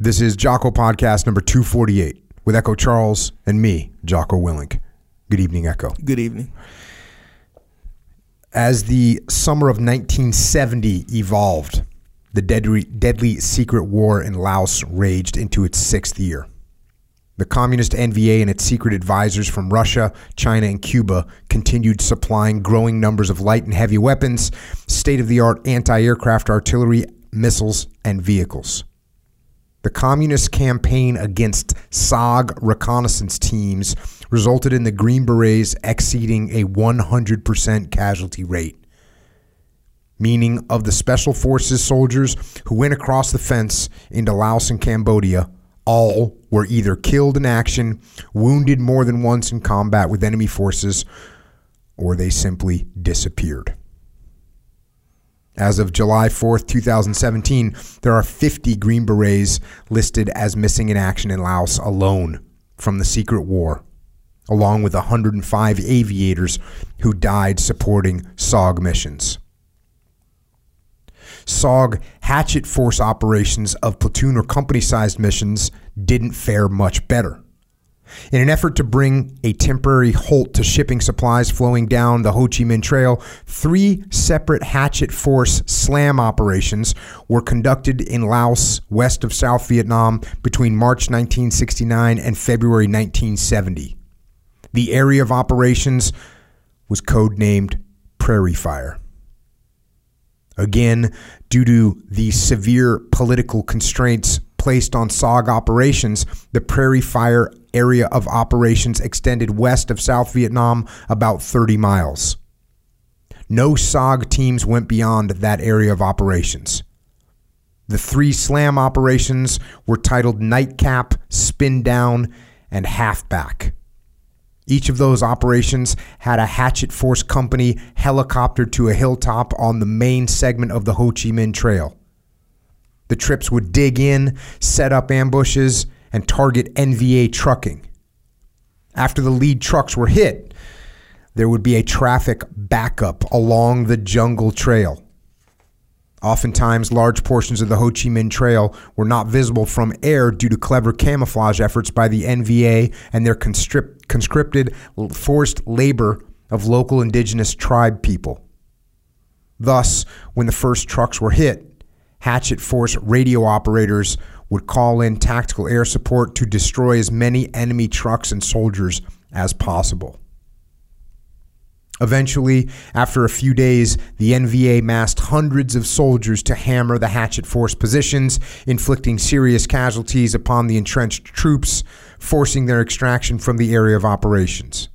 This is Jocko Podcast number 248 with Echo Charles and me, Jocko Willink. Good evening, Echo. Good evening. As the summer of 1970 evolved, the deadly, deadly secret war in Laos raged into its sixth year. The communist NVA and its secret advisors from Russia, China, and Cuba continued supplying growing numbers of light and heavy weapons, state of the art anti aircraft artillery, missiles, and vehicles. The communist campaign against SOG reconnaissance teams resulted in the Green Berets exceeding a 100% casualty rate, meaning of the Special Forces soldiers who went across the fence into Laos and Cambodia, all were either killed in action, wounded more than once in combat with enemy forces, or they simply disappeared. As of July 4th, 2017, there are 50 Green Berets listed as missing in action in Laos alone from the secret war, along with 105 aviators who died supporting SOG missions. SOG hatchet force operations of platoon or company sized missions didn't fare much better. In an effort to bring a temporary halt to shipping supplies flowing down the Ho Chi Minh Trail, three separate hatchet force slam operations were conducted in Laos, west of South Vietnam, between March 1969 and February 1970. The area of operations was codenamed Prairie Fire. Again, due to the severe political constraints placed on SOG operations, the Prairie Fire area of operations extended west of South Vietnam about 30 miles. No SOG teams went beyond that area of operations. The three SLAM operations were titled Nightcap, Spin Down, and Halfback. Each of those operations had a hatchet force company helicopter to a hilltop on the main segment of the Ho Chi Minh Trail. The trips would dig in, set up ambushes, and target NVA trucking. After the lead trucks were hit, there would be a traffic backup along the jungle trail. Oftentimes, large portions of the Ho Chi Minh Trail were not visible from air due to clever camouflage efforts by the NVA and their conscript, conscripted forced labor of local indigenous tribe people. Thus, when the first trucks were hit, Hatchet Force radio operators would call in tactical air support to destroy as many enemy trucks and soldiers as possible. Eventually, after a few days, the NVA massed hundreds of soldiers to hammer the Hatchet Force positions, inflicting serious casualties upon the entrenched troops, forcing their extraction from the area of operations.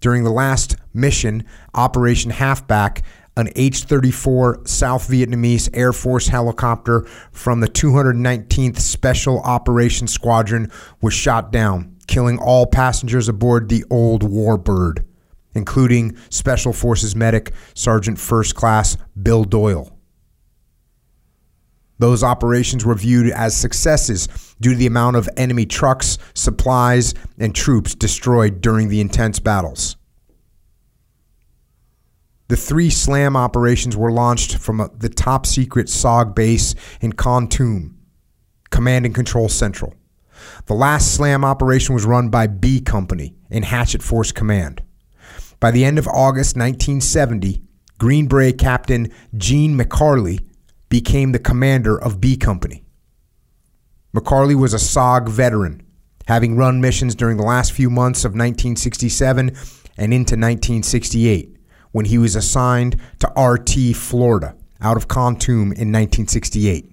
During the last mission, Operation Halfback, an H 34 South Vietnamese Air Force helicopter from the 219th Special Operations Squadron was shot down, killing all passengers aboard the old Warbird including Special Forces medic Sergeant First Class Bill Doyle. Those operations were viewed as successes due to the amount of enemy trucks, supplies, and troops destroyed during the intense battles. The three SLAM operations were launched from uh, the top secret SOG base in Kon Command and Control Central. The last SLAM operation was run by B Company in Hatchet Force Command. By the end of August 1970, Green Beret Captain Gene McCarley became the commander of B Company. McCarley was a SOG veteran, having run missions during the last few months of 1967 and into 1968, when he was assigned to RT Florida out of Kontum in 1968.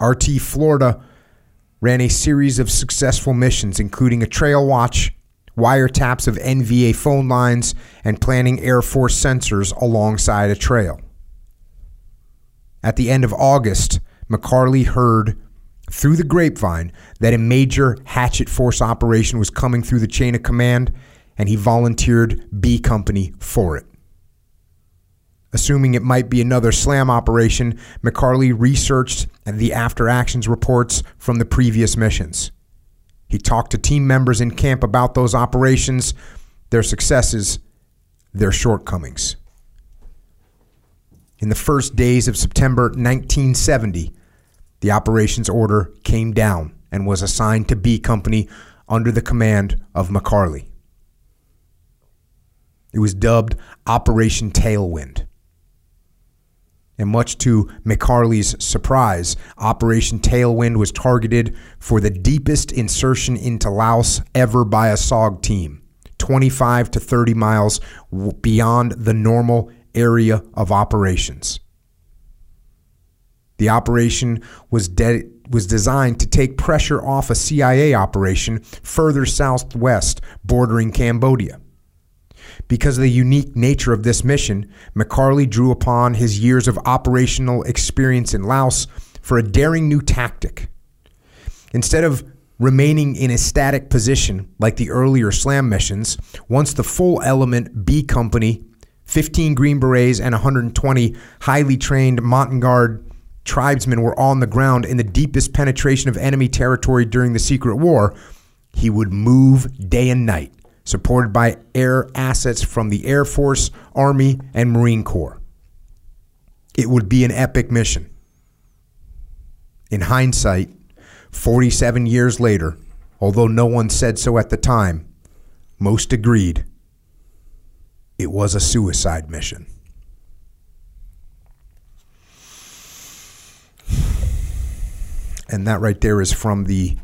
RT Florida ran a series of successful missions, including a trail watch wiretaps of NVA phone lines, and planting Air Force sensors alongside a trail. At the end of August, McCarley heard through the grapevine that a major hatchet force operation was coming through the chain of command, and he volunteered B Company for it. Assuming it might be another SLAM operation, McCarley researched the after actions reports from the previous missions. He talked to team members in camp about those operations, their successes, their shortcomings. In the first days of September 1970, the operations order came down and was assigned to B Company under the command of McCarley. It was dubbed Operation Tailwind. And much to McCarley's surprise, Operation Tailwind was targeted for the deepest insertion into Laos ever by a SOG team, 25 to 30 miles beyond the normal area of operations. The operation was, de- was designed to take pressure off a CIA operation further southwest, bordering Cambodia. Because of the unique nature of this mission, McCarley drew upon his years of operational experience in Laos for a daring new tactic. Instead of remaining in a static position like the earlier SLAM missions, once the full element B Company, 15 Green Berets, and 120 highly trained Montagnard tribesmen were on the ground in the deepest penetration of enemy territory during the Secret War, he would move day and night supported by air assets from the Air Force, Army, and Marine Corps. It would be an epic mission. In hindsight, 47 years later, although no one said so at the time, most agreed it was a suicide mission. And that right there is from the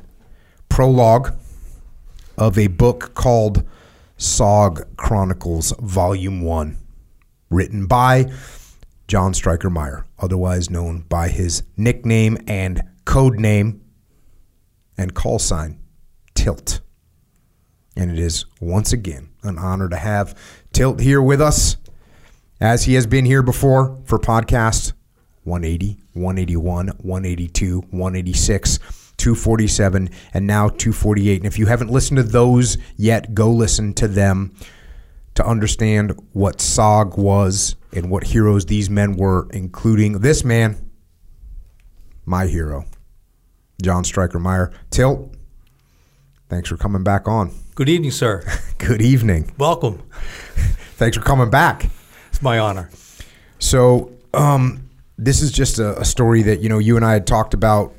prologue of a book called SOG Chronicles Volume 1, written by John Stryker Meyer, otherwise known by his nickname and code name and call sign, Tilt. And it is once again an honor to have Tilt here with us, as he has been here before for podcasts 180, 181, 182, 186 247, and now 248. And if you haven't listened to those yet, go listen to them to understand what SOG was and what heroes these men were, including this man, my hero, John Stryker Meyer. Tilt, thanks for coming back on. Good evening, sir. Good evening. Welcome. thanks for coming back. It's my honor. So, um, this is just a, a, story that you know you and I had talked about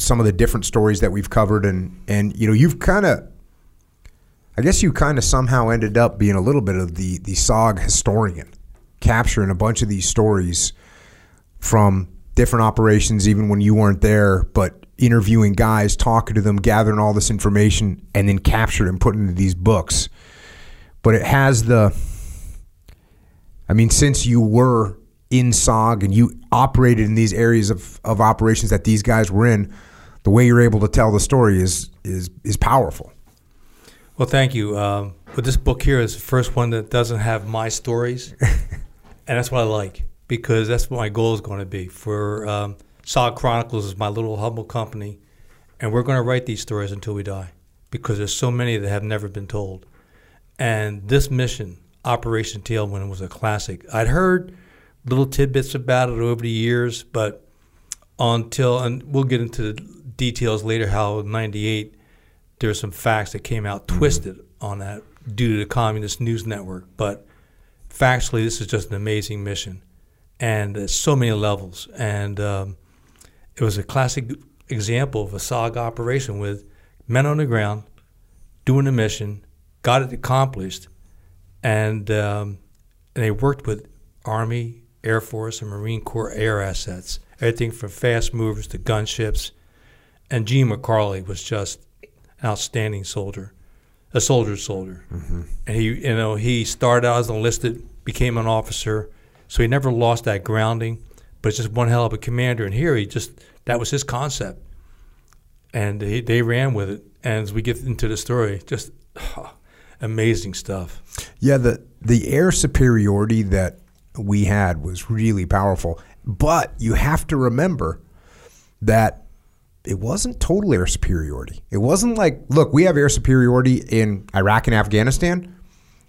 some of the different stories that we've covered, and and you know you've kind of, I guess you kind of somehow ended up being a little bit of the the SOG historian, capturing a bunch of these stories from different operations, even when you weren't there, but interviewing guys, talking to them, gathering all this information, and then captured and put into these books. But it has the, I mean, since you were in SOG and you operated in these areas of, of operations that these guys were in, the way you're able to tell the story is is is powerful. Well, thank you. Um, but this book here is the first one that doesn't have my stories, and that's what I like because that's what my goal is going to be. For um, SOG Chronicles is my little humble company, and we're going to write these stories until we die because there's so many that have never been told. And this mission, Operation Tailwind, was a classic. I'd heard little tidbits about it over the years, but until and we'll get into the details later how in 98 there were some facts that came out mm-hmm. twisted mm-hmm. on that due to the communist news network but factually this is just an amazing mission and at so many levels and um, it was a classic example of a SOG operation with men on the ground doing the mission got it accomplished and, um, and they worked with army air force and marine corps air assets everything from fast movers to gunships and Gene McCarley was just an outstanding soldier, a soldier's soldier. Mm-hmm. And he, you know, he started out as enlisted, became an officer, so he never lost that grounding. But it's just one hell of a commander. And here he just that was his concept, and he, they ran with it. And as we get into the story, just oh, amazing stuff. Yeah, the the air superiority that we had was really powerful. But you have to remember that it wasn't total air superiority. It wasn't like, look, we have air superiority in Iraq and Afghanistan.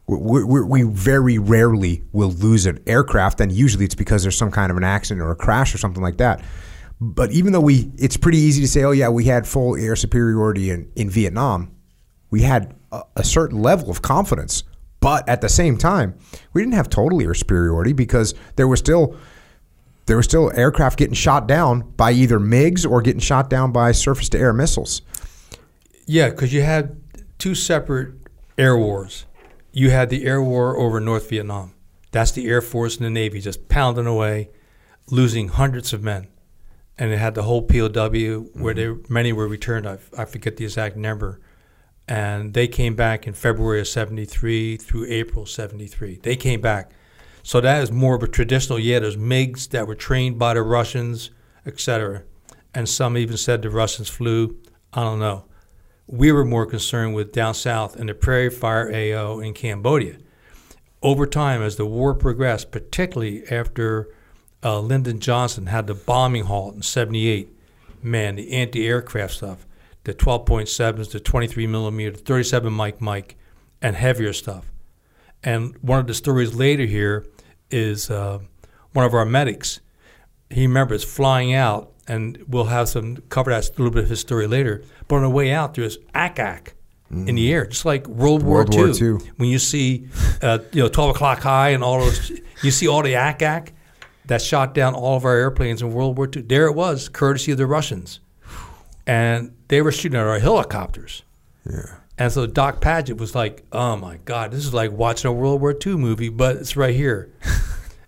We, we, we, very rarely will lose an aircraft, and usually it's because there's some kind of an accident or a crash or something like that. But even though we, it's pretty easy to say, oh yeah, we had full air superiority in, in Vietnam. We had a, a certain level of confidence, but at the same time, we didn't have total air superiority because there was still there were still aircraft getting shot down by either MiGs or getting shot down by surface to air missiles. Yeah, because you had two separate air wars. You had the air war over North Vietnam. That's the Air Force and the Navy just pounding away, losing hundreds of men. And it had the whole POW where they mm-hmm. many were returned. I, I forget the exact number. And they came back in February of 73 through April 73. They came back. So that is more of a traditional, yeah, there's MiGs that were trained by the Russians, etc. And some even said the Russians flew. I don't know we were more concerned with down south and the Prairie Fire AO in Cambodia. Over time, as the war progressed, particularly after uh, Lyndon Johnson had the bombing halt in 78, man, the anti aircraft stuff, the 12.7s, the 23 millimeter, 37 Mike Mike, and heavier stuff. And one of the stories later here is uh, one of our medics. He remembers flying out and we'll have some cover that a little bit of his story later. But on the way out, there's ack mm. in the air, just like World, World War, II. War II. When you see, uh, you know, 12 o'clock high and all those, you see all the ack that shot down all of our airplanes in World War II. There it was, courtesy of the Russians, and they were shooting at our helicopters. Yeah. And so Doc Paget was like, "Oh my God, this is like watching a World War II movie, but it's right here."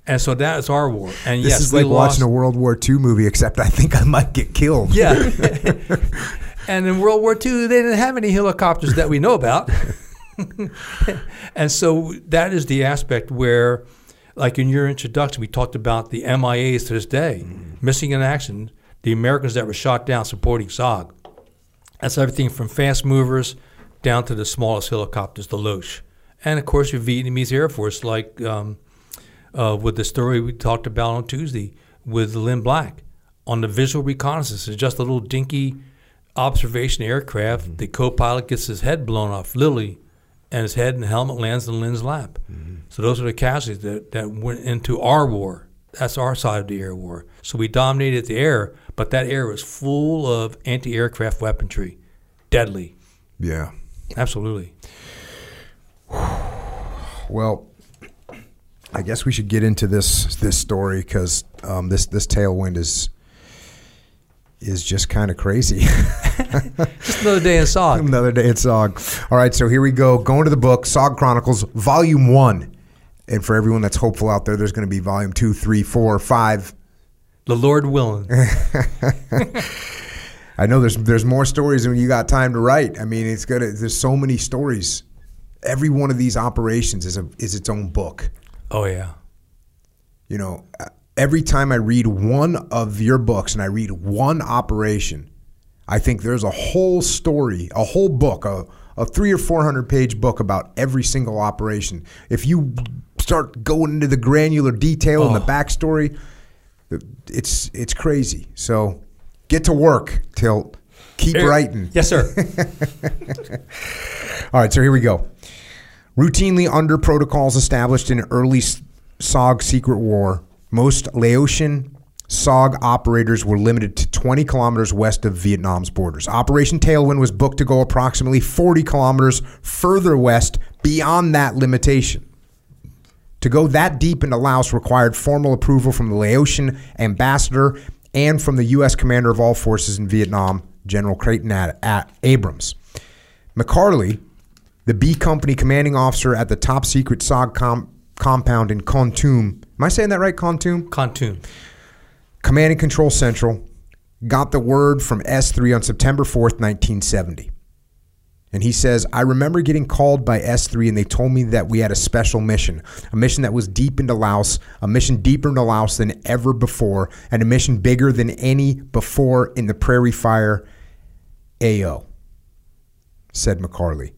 And so that is our war. And this yes, is like lost. watching a World War II movie, except I think I might get killed. Yeah. and in World War II, they didn't have any helicopters that we know about. and so that is the aspect where, like in your introduction, we talked about the MIAs to this day, mm. missing in action, the Americans that were shot down supporting SOG. That's everything from fast movers down to the smallest helicopters, the Loach. And of course, your Vietnamese Air Force, like um, uh, with the story we talked about on Tuesday with Lynn Black on the visual reconnaissance. It's just a little dinky observation aircraft. Mm-hmm. The co-pilot gets his head blown off, literally, and his head and helmet lands in Lynn's lap. Mm-hmm. So those are the casualties that, that went into our war. That's our side of the air war. So we dominated the air, but that air was full of anti-aircraft weaponry, deadly. Yeah, absolutely. Well, I guess we should get into this this story because um, this this tailwind is is just kind of crazy. just another day in SOG. another day in SOG. All right, so here we go. Going to the book, SOG Chronicles, Volume One. And for everyone that's hopeful out there, there's going to be Volume Two, Three, Four, Five. The Lord willing. I know there's there's more stories than you got time to write. I mean, it's gonna. There's so many stories. Every one of these operations is a is its own book. Oh yeah. You know, uh, every time I read one of your books and I read one operation, I think there's a whole story, a whole book, a, a three or four hundred page book about every single operation. If you start going into the granular detail oh. and the oh. backstory, it's it's crazy. So get to work, Tilt. Keep writing. Yes, sir. All right, so here we go. Routinely under protocols established in early SOG secret war, most Laotian SOG operators were limited to 20 kilometers west of Vietnam's borders. Operation Tailwind was booked to go approximately 40 kilometers further west beyond that limitation. To go that deep into Laos required formal approval from the Laotian ambassador and from the U.S. commander of all forces in Vietnam, General Creighton at, Abrams. McCarley, the B Company commanding officer at the top secret SOG com- compound in Kontum. Am I saying that right, Kontum? Kontum. Command and Control Central got the word from S3 on September 4th, 1970. And he says, I remember getting called by S3 and they told me that we had a special mission, a mission that was deep into Laos, a mission deeper into Laos than ever before, and a mission bigger than any before in the Prairie Fire AO, said McCarley.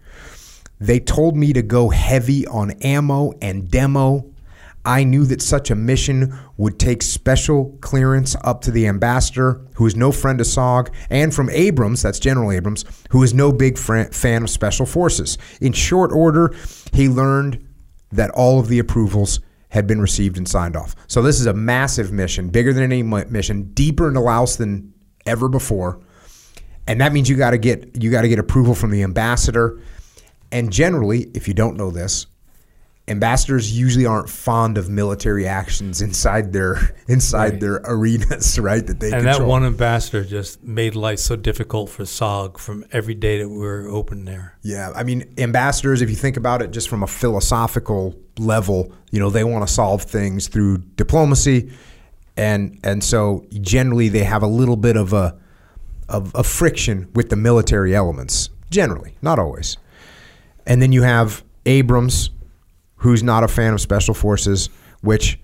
They told me to go heavy on ammo and demo. I knew that such a mission would take special clearance up to the ambassador, who is no friend of SOG, and from Abrams, that's General Abrams, who is no big fan of special forces. In short order, he learned that all of the approvals had been received and signed off. So this is a massive mission, bigger than any mission, deeper into Laos than ever before. And that means you got to get you got to get approval from the ambassador and generally, if you don't know this, ambassadors usually aren't fond of military actions inside their inside Right. their arenas, right? That they And control. that one ambassador just made life so difficult for SOG from every day that we were open there. Yeah, I mean, ambassadors, if you think about it just from a philosophical level, you know, they want to solve things through diplomacy. And and so generally they have a little bit of a of, of friction with the military elements. Generally, not always. And then you have Abrams, who's not a fan of special forces, which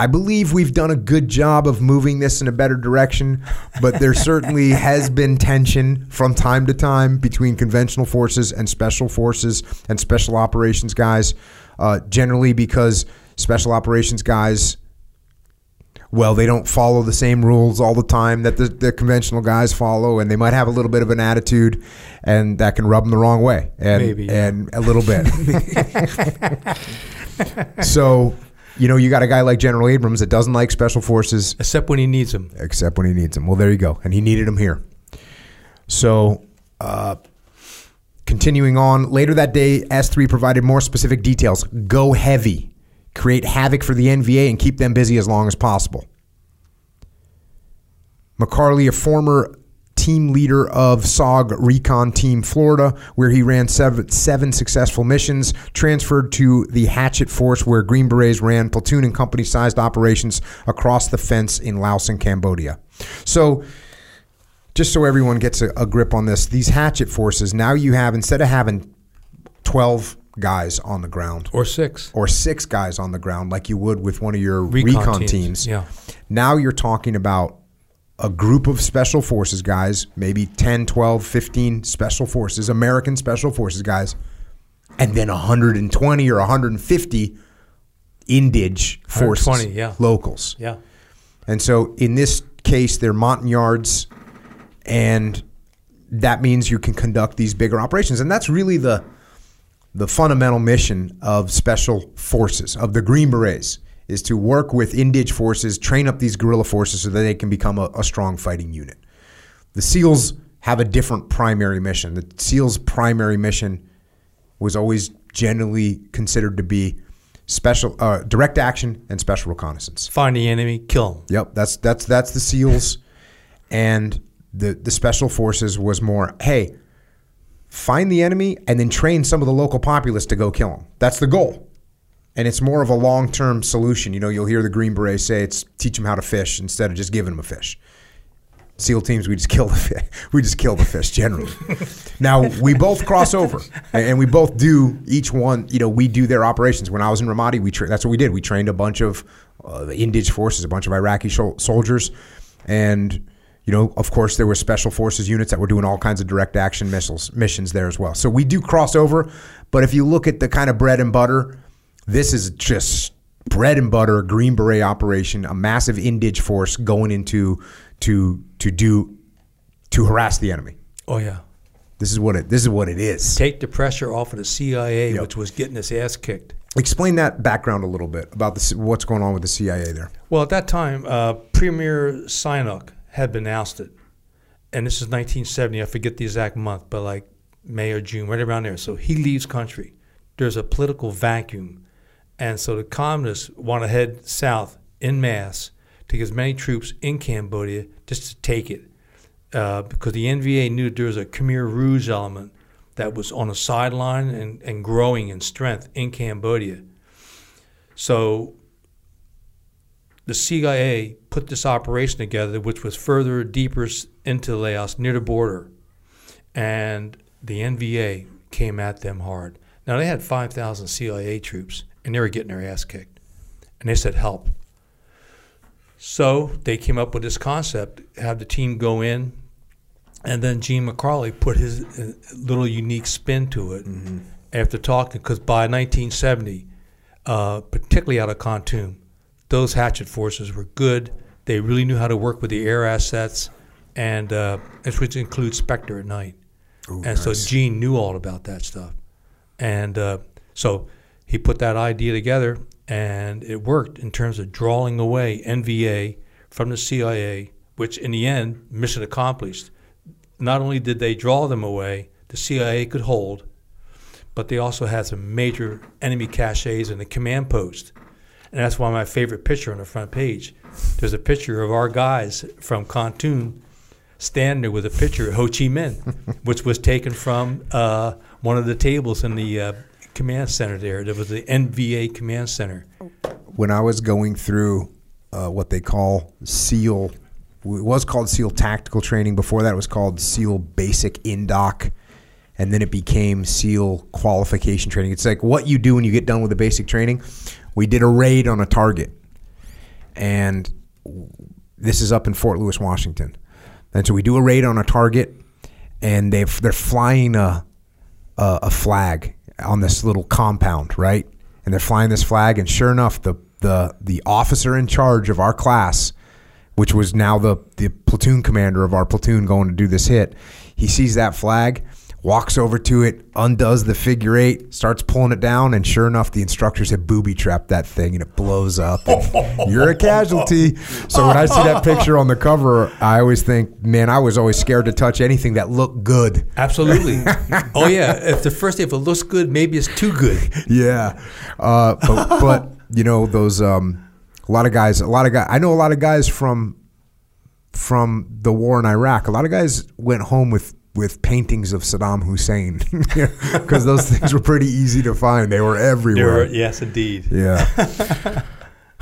I believe we've done a good job of moving this in a better direction, but there certainly has been tension from time to time between conventional forces and special forces and special operations guys, uh, generally because special operations guys well, they don't follow the same rules all the time that the, the conventional guys follow, and they might have a little bit of an attitude, and that can rub them the wrong way, and Maybe, yeah. and a little bit. so, you know, you got a guy like General Abrams that doesn't like special forces, Except when he needs them. except when he needs them. Well, there you go, and he needed them here. So, uh, continuing on, later that day, S3 provided more specific details. Go heavy, create havoc for the NVA, and keep them busy as long as possible. McCarley, a former team leader of SOG Recon Team Florida, where he ran seven, seven successful missions, transferred to the Hatchet Force, where Green Berets ran platoon and company sized operations across the fence in Laos and Cambodia. So, just so everyone gets a, a grip on this, these Hatchet Forces, now you have, instead of having 12 guys on the ground, Or six. or six guys on the ground like you would with one of your Recon recon, teams, teams. yeah. Now you're talking about a group of special forces guys, maybe 10, 12, 15 special forces, American special forces guys, and then 120 or 150 indige forces, yeah. locals. Yeah. And so in this case, they're Montagnards, and that means you can conduct these bigger operations. And that's really the the fundamental mission of special forces, of the Green Berets, is to work with indige forces, train up these guerrilla forces so that they can become a, a strong fighting unit. The SEALs have a different primary mission. The SEALs' primary mission was always generally considered to be special, uh, direct action and special reconnaissance. Find the enemy, kill them. Yep, that's that's that's the SEALs, and the the special forces was more. Hey, find the enemy and then train some of the local populace to go kill them. That's the goal, and it's more of a long term solution. You know, you'll hear the Green Berets say it's teach them how to fish instead of just giving them a fish. SEAL teams, we just kill the fish. We just kill the fish generally. now we both cross over, and we both do each one. You know, we do their operations. When I was in Ramadi, we tra- that's what we did. We trained a bunch of uh, forces, a bunch of Iraqi shol- soldiers, and you know, of course, there were special forces units that were doing all kinds of direct action missiles missions there as well. So we do cross over. But if you look at the kind of bread and butter, this is just bread and butter Green Beret operation, a massive indige force going into to to do to harass the enemy. Oh, yeah. This is what it this is what it is. Take the pressure off of the CIA, which was getting its ass kicked. Explain that background a little bit about this, what's going on with the CIA there. Well, at that time, uh, Premier Sihanouk had been ousted. And this is 1970. I forget the exact month, but like May or June, right around there. So he leaves country. There's a political vacuum. And so the communists want to head south in mass to get as many troops in Cambodia just to take it. Uh, because the NVA knew there was a Khmer Rouge element that was on the sideline and, and growing in strength in Cambodia. So the CIA put this operation together, which was further deeper into Laos near the border, and the NVA came at them hard. Now they had 5,000 CIA troops, and they were getting their ass kicked, and they said help. So they came up with this concept: have the team go in, and then Gene McCarley put his uh, little unique spin to it after talking, because by 1970, uh, particularly out of Kontum, those hatchet forces were good. They really knew how to work with the air assets, and uh, which includes Spectre at night. and so Gene knew all about that stuff, and uh, so he put that idea together, and it worked in terms of drawing away NVA from the CIA, which in the end, mission accomplished. Not only did they draw them away, the CIA could hold, but they also had some major enemy caches in the command post. And that's why my favorite picture on the front page. There's a picture of our guys from Kontum standing there with a picture of Ho Chi Minh, which was taken from uh, one of the tables in the uh, command center there. That was the NVA command center. When I was going through uh, what they call SEAL, it was called SEAL Tactical Training. Before that, it was called SEAL Basic Indoc. And then it became SEAL Qualification Training. It's like what you do when you get done with the basic training. We did a raid on a target. And this is up in Fort Lewis, Washington. And so we do a raid on a target, and they they're flying a, a a flag on this little compound, right? And they're flying this flag, and sure enough, the the the officer in charge of our class, which was now the the platoon commander of our platoon going to do this hit, he sees that flag, walks over to it, undoes the figure eight, starts pulling it down, and sure enough, the instructors had booby trapped that thing and it blows up. And you're a casualty. So when I see that picture on the cover, I always think, man, I was always scared to touch anything that looked good. Absolutely. oh yeah. If the first day, if it looks good, maybe it's too good. Yeah. Uh, but, but, you know, those, um, a lot of guys, a lot of guys, I know a lot of guys from, from the war in Iraq, a lot of guys went home with with paintings of Saddam Hussein because those things were pretty easy to find. They were everywhere. Were, yes, indeed. Yeah.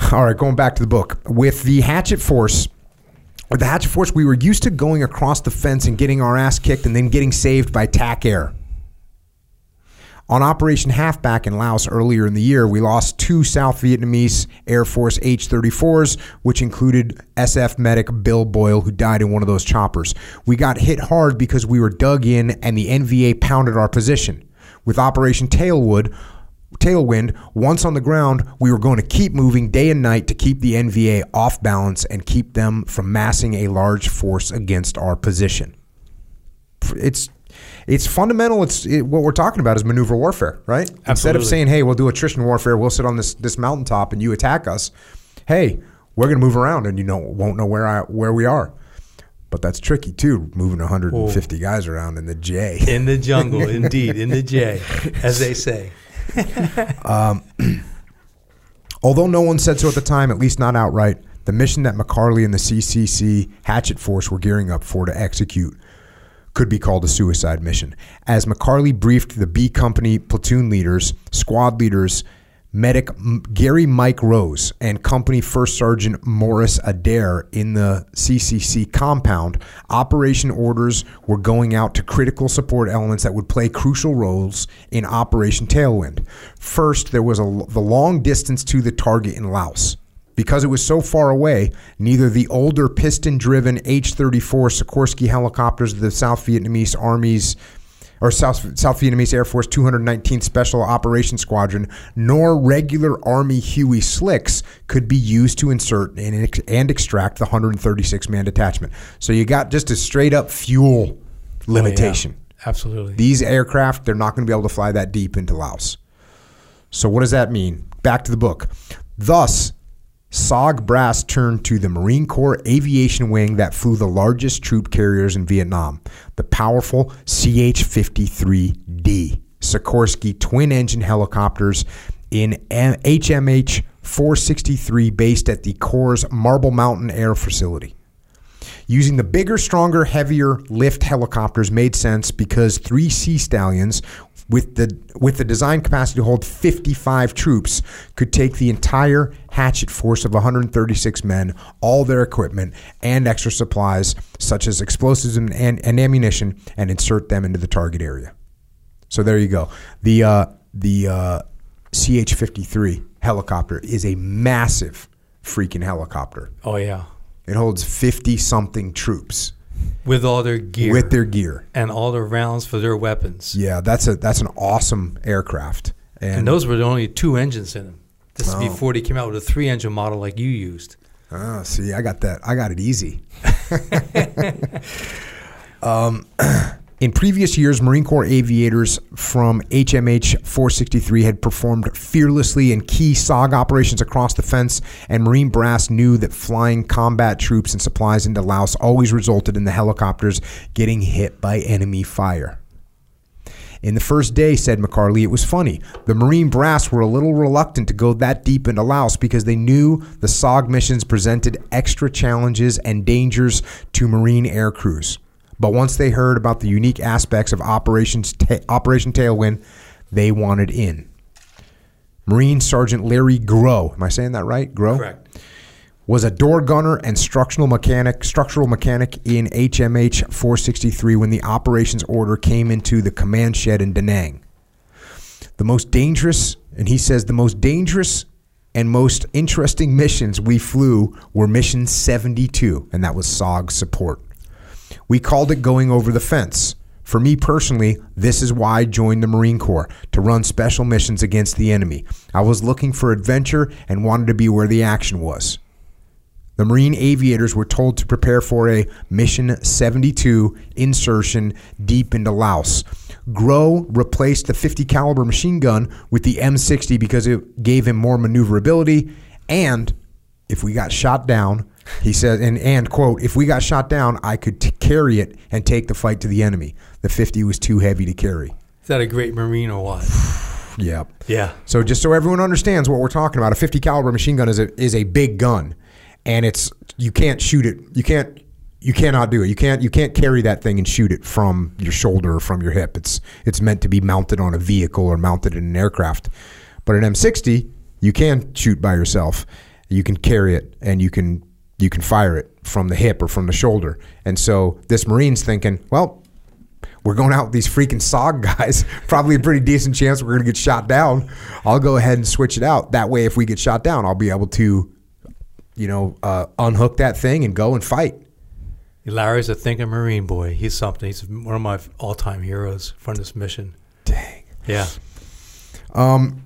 All right, going back to the book. With the Hatchet Force, with the Hatchet Force, we were used to going across the fence and getting our ass kicked and then getting saved by TAC Air. On Operation Halfback in Laos earlier in the year, we lost two South Vietnamese Air Force H 34s, which included SF medic Bill Boyle, who died in one of those choppers. We got hit hard because we were dug in and the NVA pounded our position. With Operation Tailwood, Tailwind, once on the ground, we were going to keep moving day and night to keep the NVA off balance and keep them from massing a large force against our position. It's it's fundamental. It's it, what we're talking about is maneuver warfare, right? Instead of saying, "Hey, we'll do attrition warfare. We'll sit on this this mountaintop and you attack us." Hey, we're going to move around and you know won't know where I where we are. But that's tricky too, moving 150 guys around in the J. In the jungle, indeed, in the J, as they say. Um, although no one said so at the time, at least not outright, the mission that McCarley and the CCC Hatchet Force were gearing up for to execute could be called a suicide mission. As McCarley briefed the B Company platoon leaders, squad leaders, medic Gary Mike Rose, and Company First Sergeant Morris Adair in the CCC compound, operation orders were going out to critical support elements that would play crucial roles in Operation Tailwind. First, there was a, the long distance to the target in Laos. Because it was so far away, neither the older piston driven H 34 Sikorsky helicopters of the South Vietnamese Army's or South, South Vietnamese Air Force 219th Special Operations Squadron, nor regular Army Huey slicks could be used to insert and, ex- and extract the 136 man detachment. So you got just a straight up fuel oh, limitation. Absolutely. These aircraft, they're not going to be able to fly that deep into Laos. So what does that mean? Back to the book. Thus, SOG brass turned to the Marine Corps aviation wing that flew the largest troop carriers in Vietnam, the powerful CH 53D Sikorsky twin engine helicopters in HMH 463 based at the Corps' Marble Mountain Air Facility. Using the bigger, stronger, heavier lift helicopters made sense because three Sea Stallions with the with the design capacity to hold 55 troops could take the entire hatchet force of 136 men, all their equipment and extra supplies such as explosives and, and, and ammunition, and insert them into the target area. So there you go. The uh, the uh, CH-53 helicopter is a massive freaking helicopter. oh yeah. It holds 50 something troops With all their gear with their gear. and all the rounds for their weapons. Yeah, that's a that's an awesome aircraft. And, And those were the only two engines in them. This is Oh. before they came out with a three engine model like you used. oh, see, I got that. I got it easy. um, in previous years, Marine Corps aviators from HMH 463 had performed fearlessly in key SOG operations across the fence, and Marine brass knew that flying combat troops and supplies into Laos always resulted in the helicopters getting hit by enemy fire. In the first day, said McCarley, it was funny. The Marine brass were a little reluctant to go that deep into Laos because they knew the SOG missions presented extra challenges and dangers to Marine air crews. But once they heard about the unique aspects of Operations Ta- Operation Tailwind, they wanted in. Marine Sergeant Larry Grow, am I saying that right? Grow? Correct. was a door gunner and structural mechanic structural mechanic in HMH 463 when the operations order came into the command shed in Da Nang. The most dangerous, and he says the most dangerous and most interesting missions we flew were mission 72, and that was SOG support. We called it going over the fence. For me personally, this is why I joined the Marine Corps to run special missions against the enemy. I was looking for adventure and wanted to be where the action was. The Marine aviators were told to prepare for a Mission 72 insertion deep into Laos. Grow replaced the 50 caliber machine gun with the M60 because it gave him more maneuverability and if we got shot down, he says, and and quote, if we got shot down, I could t- carry it and take the fight to the enemy. The 50 was too heavy to carry. Is that a great Marine or what? Yeah. Yeah. So just so everyone understands what we're talking about, a 50 caliber machine gun is a is a big gun, and it's you can't shoot it. You can't you cannot do it. You can't you can't carry that thing and shoot it from your shoulder or from your hip. It's it's meant to be mounted on a vehicle or mounted in an aircraft. But an M60 you can shoot by yourself. You can carry it and you can you can fire it from the hip or from the shoulder. And so this Marine's thinking, well, we're going out with these freaking SOG guys. Probably a pretty decent chance we're going to get shot down. I'll go ahead and switch it out. That way, if we get shot down, I'll be able to, you know, uh, unhook that thing and go and fight. Larry's a thinking Marine boy. He's something. He's one of my all-time heroes from this mission. Dang. Yeah.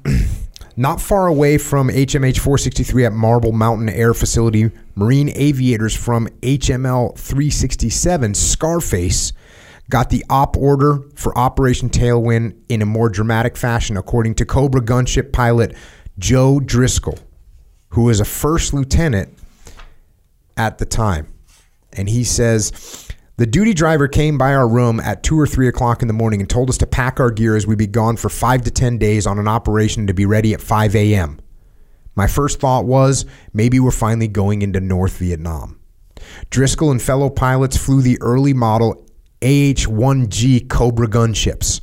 Not far away from HMH 463 at Marble Mountain Air Facility, Marine aviators from HML 367 Scarface got the op order for Operation Tailwind in a more dramatic fashion, according to Cobra gunship pilot Joe Driscoll, who was a first lieutenant at the time. And he says, the duty driver came by our room at 2 or 3 o'clock in the morning and told us to pack our gear as we'd be gone for 5 to 10 days on an operation to be ready at 5 a.m. My first thought was maybe we're finally going into North Vietnam. Driscoll and fellow pilots flew the early model AH 1G Cobra gunships,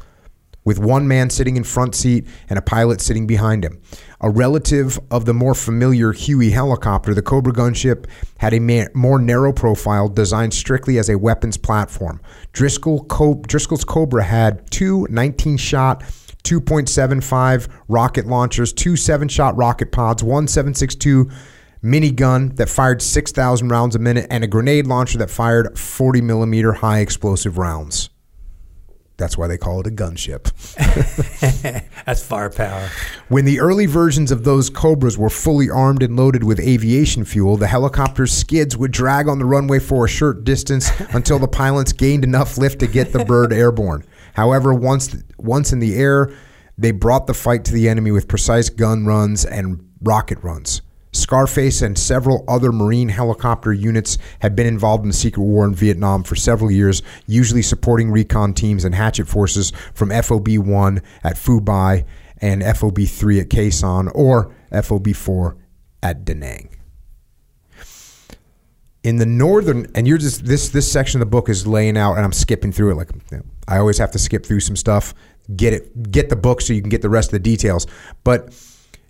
with one man sitting in front seat and a pilot sitting behind him. A relative of the more familiar Huey helicopter, the Cobra gunship had a ma- more narrow profile designed strictly as a weapons platform. Driscoll Co- Driscoll's Cobra had two 19 shot 2.75 rocket launchers, two 7 shot rocket pods, one 762 minigun that fired 6,000 rounds a minute, and a grenade launcher that fired 40 millimeter high explosive rounds. That's why they call it a gunship. That's firepower. When the early versions of those Cobras were fully armed and loaded with aviation fuel, the helicopter's skids would drag on the runway for a short distance until the pilots gained enough lift to get the bird airborne. However, once once in the air, they brought the fight to the enemy with precise gun runs and rocket runs. Scarface and several other Marine helicopter units had been involved in the secret war in Vietnam for several years, usually supporting recon teams and hatchet forces from FOB 1 at Phu Bai and FOB 3 at Sanh or FOB 4 at Da Nang. In the northern, and you're just this this section of the book is laying out, and I'm skipping through it. Like I always have to skip through some stuff, get it, get the book so you can get the rest of the details. But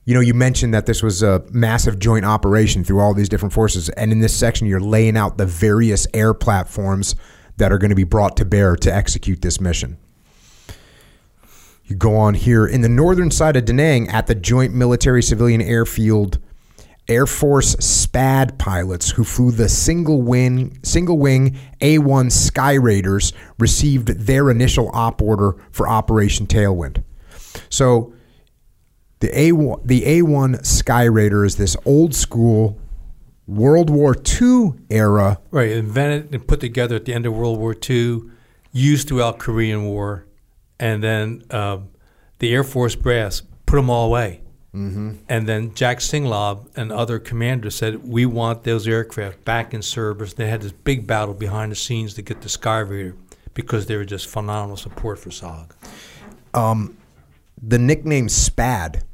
you know, you mentioned that this was a massive joint operation through all these different forces. And in this section, you're laying out the various air platforms that are going to be brought to bear to execute this mission. You go on here in the northern side of Da Nang at the Joint Military Civilian Airfield. Air Force SPAD pilots who flew the single wing single wing A1 Sky Raiders received their initial op order for Operation Tailwind. So the A1, the A1 Sky Raider is this old school World War II era. Right, invented and put together at the end of World War II, used throughout Korean War, and then um, the Air Force brass put them all away. Mm-hmm. And then Jack Singlaub and other commanders said, "We want those aircraft back in service." They had this big battle behind the scenes to get the Sky Raider because they were just phenomenal support for SOG. The nickname SPAD.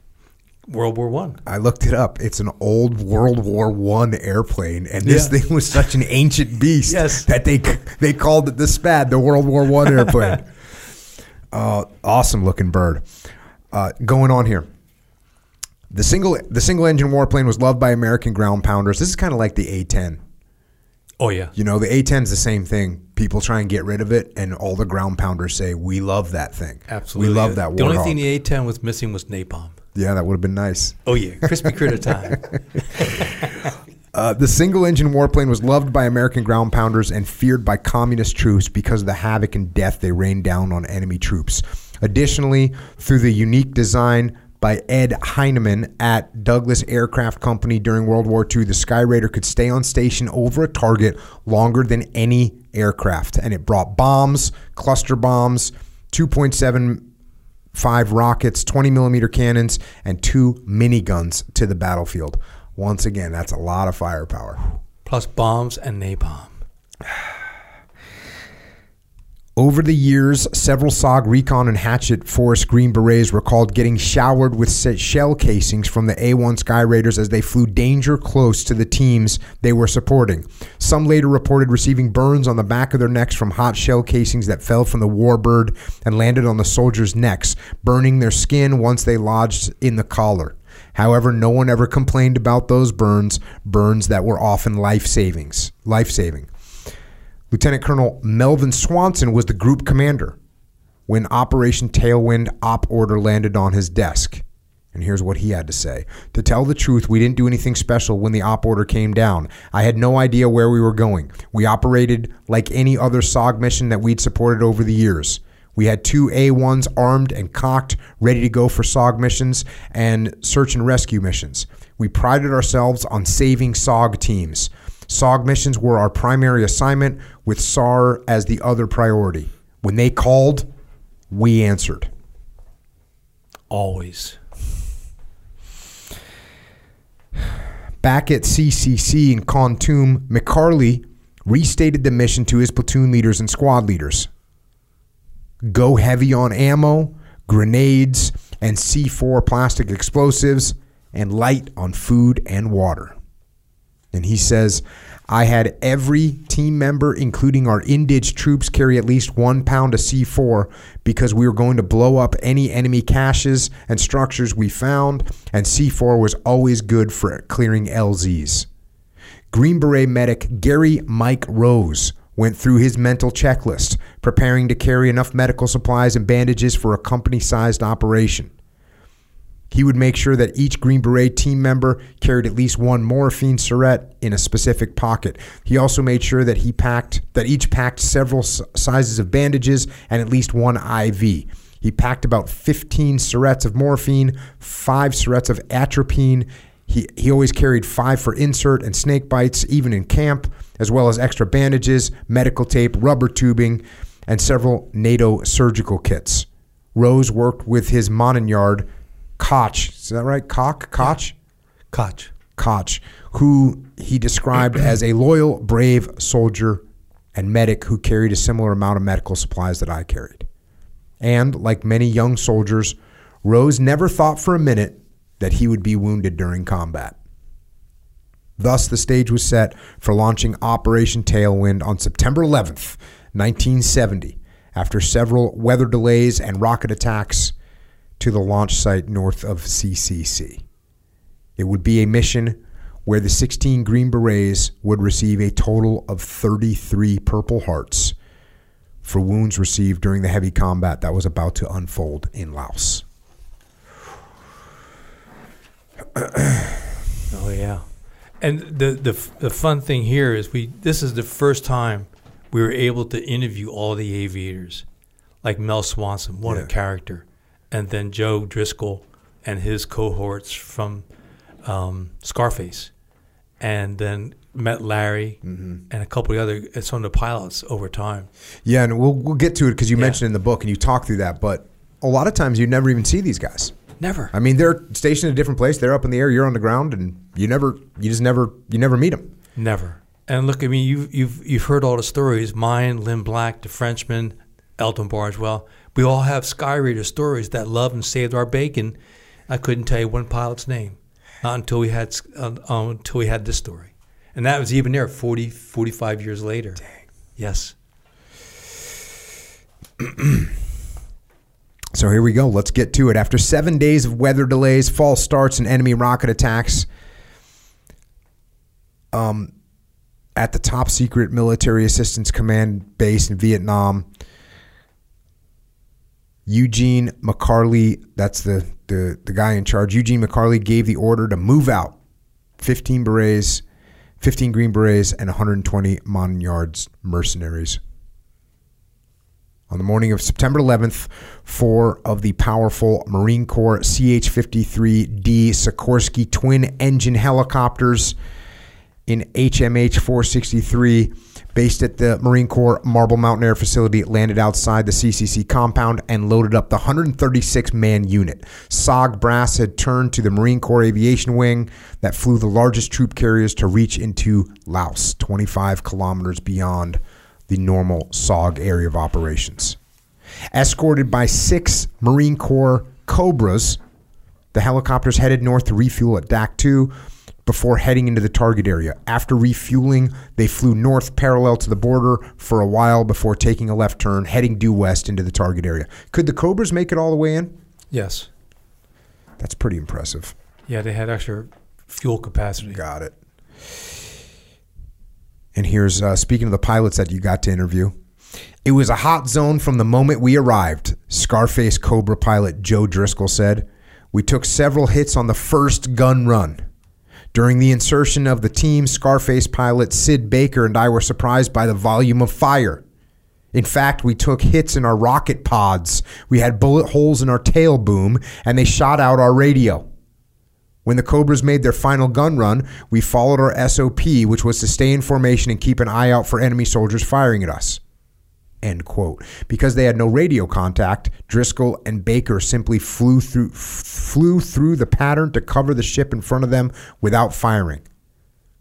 World War One. I looked it up. It's an old World War One airplane, and this Yeah. thing was such an ancient beast Yes. that they they called it the SPAD, the World War One airplane. uh, awesome looking bird. Uh, going on here. The single the single engine warplane was loved by American ground pounders. This is kind of like the A-10. Oh yeah. You know, the A-10 is the same thing. People try and get rid of it, and all the ground pounders say, "We love that thing. Absolutely. we love that." The only thing the A-10 was missing was napalm. Yeah, that would have been nice. Oh yeah, crispy critter time. Uh, the single engine warplane was loved by American ground pounders and feared by communist troops because of the havoc and death they rained down on enemy troops. Additionally, through the unique design by Ed Heinemann at Douglas Aircraft Company during World War II, the Sky Raider could stay on station over a target longer than any aircraft. And it brought bombs, cluster bombs, 2.75 rockets, 20 millimeter cannons, and two miniguns to the battlefield. Once again, that's a lot of firepower. Plus bombs and napalm. Over the years, several SOG Recon and Hatchet Force Green Berets recalled getting showered with shell casings from the A1 Sky Raiders as they flew danger close to the teams they were supporting. Some later reported receiving burns on the back of their necks from hot shell casings that fell from the Warbird and landed on the soldiers' necks, burning their skin once they lodged in the collar. However, no one ever complained about those burns, burns that were often life savings, life saving. Lieutenant Colonel Melvin Swanson was the group commander when Operation Tailwind op order landed on his desk. And here's what he had to say. To tell the truth, we didn't do anything special when the op order came down. I had no idea where we were going. We operated like any other SOG mission that we'd supported over the years. We had two A1s armed and cocked, ready to go for SOG missions and search and rescue missions. We prided ourselves on saving SOG teams. SOG missions were our primary assignment, with SAR as the other priority. When they called, we answered. Always. Back at CCC in Kontum, McCarley restated the mission to his platoon leaders and squad leaders. Go heavy on ammo, grenades, and C4 plastic explosives, and light on food and water. And he says, I had every team member, including our Indige troops, carry at least one pound of C4 because we were going to blow up any enemy caches and structures we found, and C4 was always good for clearing LZs. Green Beret medic Gary Mike Rose went through his mental checklist, preparing to carry enough medical supplies and bandages for a company sized operation. He would make sure that each Green Beret team member carried at least one morphine syringe in a specific pocket. He also made sure that he packed that each packed several sizes of bandages and at least one IV. He packed about 15 syringes of morphine, five syringes of atropine. He, he always carried five for insert and snake bites, even in camp, as well as extra bandages, medical tape, rubber tubing, and several NATO surgical kits. Rose worked with his Montagnard, Koch. Is that right? Koch? Koch? Koch. Koch, who he described as a loyal, brave soldier and medic who carried a similar amount of medical supplies that I carried. And like many young soldiers, Rose never thought for a minute that he would be wounded during combat. Thus, the stage was set for launching Operation Tailwind on September 11th, 1970, after several weather delays and rocket attacks to the launch site north of CCC. It would be a mission where the 16 Green Berets would receive a total of 33 Purple Hearts for wounds received during the heavy combat that was about to unfold in Laos. Oh yeah. And the, the the fun thing here is we this is the first time we were able to interview all the aviators, like Mel Swanson, what Yeah. a character, and then Joe Driscoll and his cohorts from um, Scarface, and then met Larry and a couple of other and some of the pilots over time. Yeah, and we'll we'll get to it because you Yeah. mentioned in the book and you talk through that, but a lot of times you never even see these guys. Never. I mean, they're stationed in a different place. They're up in the air. You're on the ground, and you never, you just never, you never meet them. Never. And look, I mean, you've you've you've heard all the stories. Mine, Lynne Black, the Frenchman, Eldon Bargewell. We all have Skyraider stories that loved and saved our bacon. I couldn't tell you one pilot's name, not until we had uh, um, until we had this story, and that was even there 40, 45 years later. Dang. Yes. So here we go. Let's get to it. After seven days of weather delays, false starts, and enemy rocket attacks, um, at the top secret military assistance command base in Vietnam, Eugene McCarley, that's the, the, the guy in charge, Eugene McCarley gave the order to move out 15 berets, 15 Green Berets, and 120 Montagnards mercenaries. On the morning of September 11th, four of the powerful Marine Corps CH 53D Sikorsky twin engine helicopters in HMH 463, based at the Marine Corps Marble Mountain Air Facility, landed outside the CCC compound and loaded up the 136 man unit. SOG brass had turned to the Marine Corps Aviation Wing that flew the largest troop carriers to reach into Laos, 25 kilometers beyond the normal SOG area of operations. Escorted by six Marine Corps Cobras, the helicopters headed north to refuel at Dak To before heading into the target area. After refueling, they flew north parallel to the border for a while before taking a left turn, heading due west into the target area. Could the Cobras make it all the way in? Yes. That's pretty impressive. Yeah, they had extra fuel capacity. Got it. And here's uh, speaking of the pilots that you got to interview. It was a hot zone from the moment we arrived, Scarface Cobra pilot Joe Driscoll said. We took several hits on the first gun run. During the insertion of the team, Scarface pilot Sid Baker and I were surprised by the volume of fire. In fact, we took hits in our rocket pods. We had bullet holes in our tail boom, and they shot out our radio. When the Cobras made their final gun run, we followed our SOP, which was to stay in formation and keep an eye out for enemy soldiers firing at us. End quote. Because they had no radio contact, Driscoll and Baker simply flew through flew through the pattern to cover the ship in front of them without firing.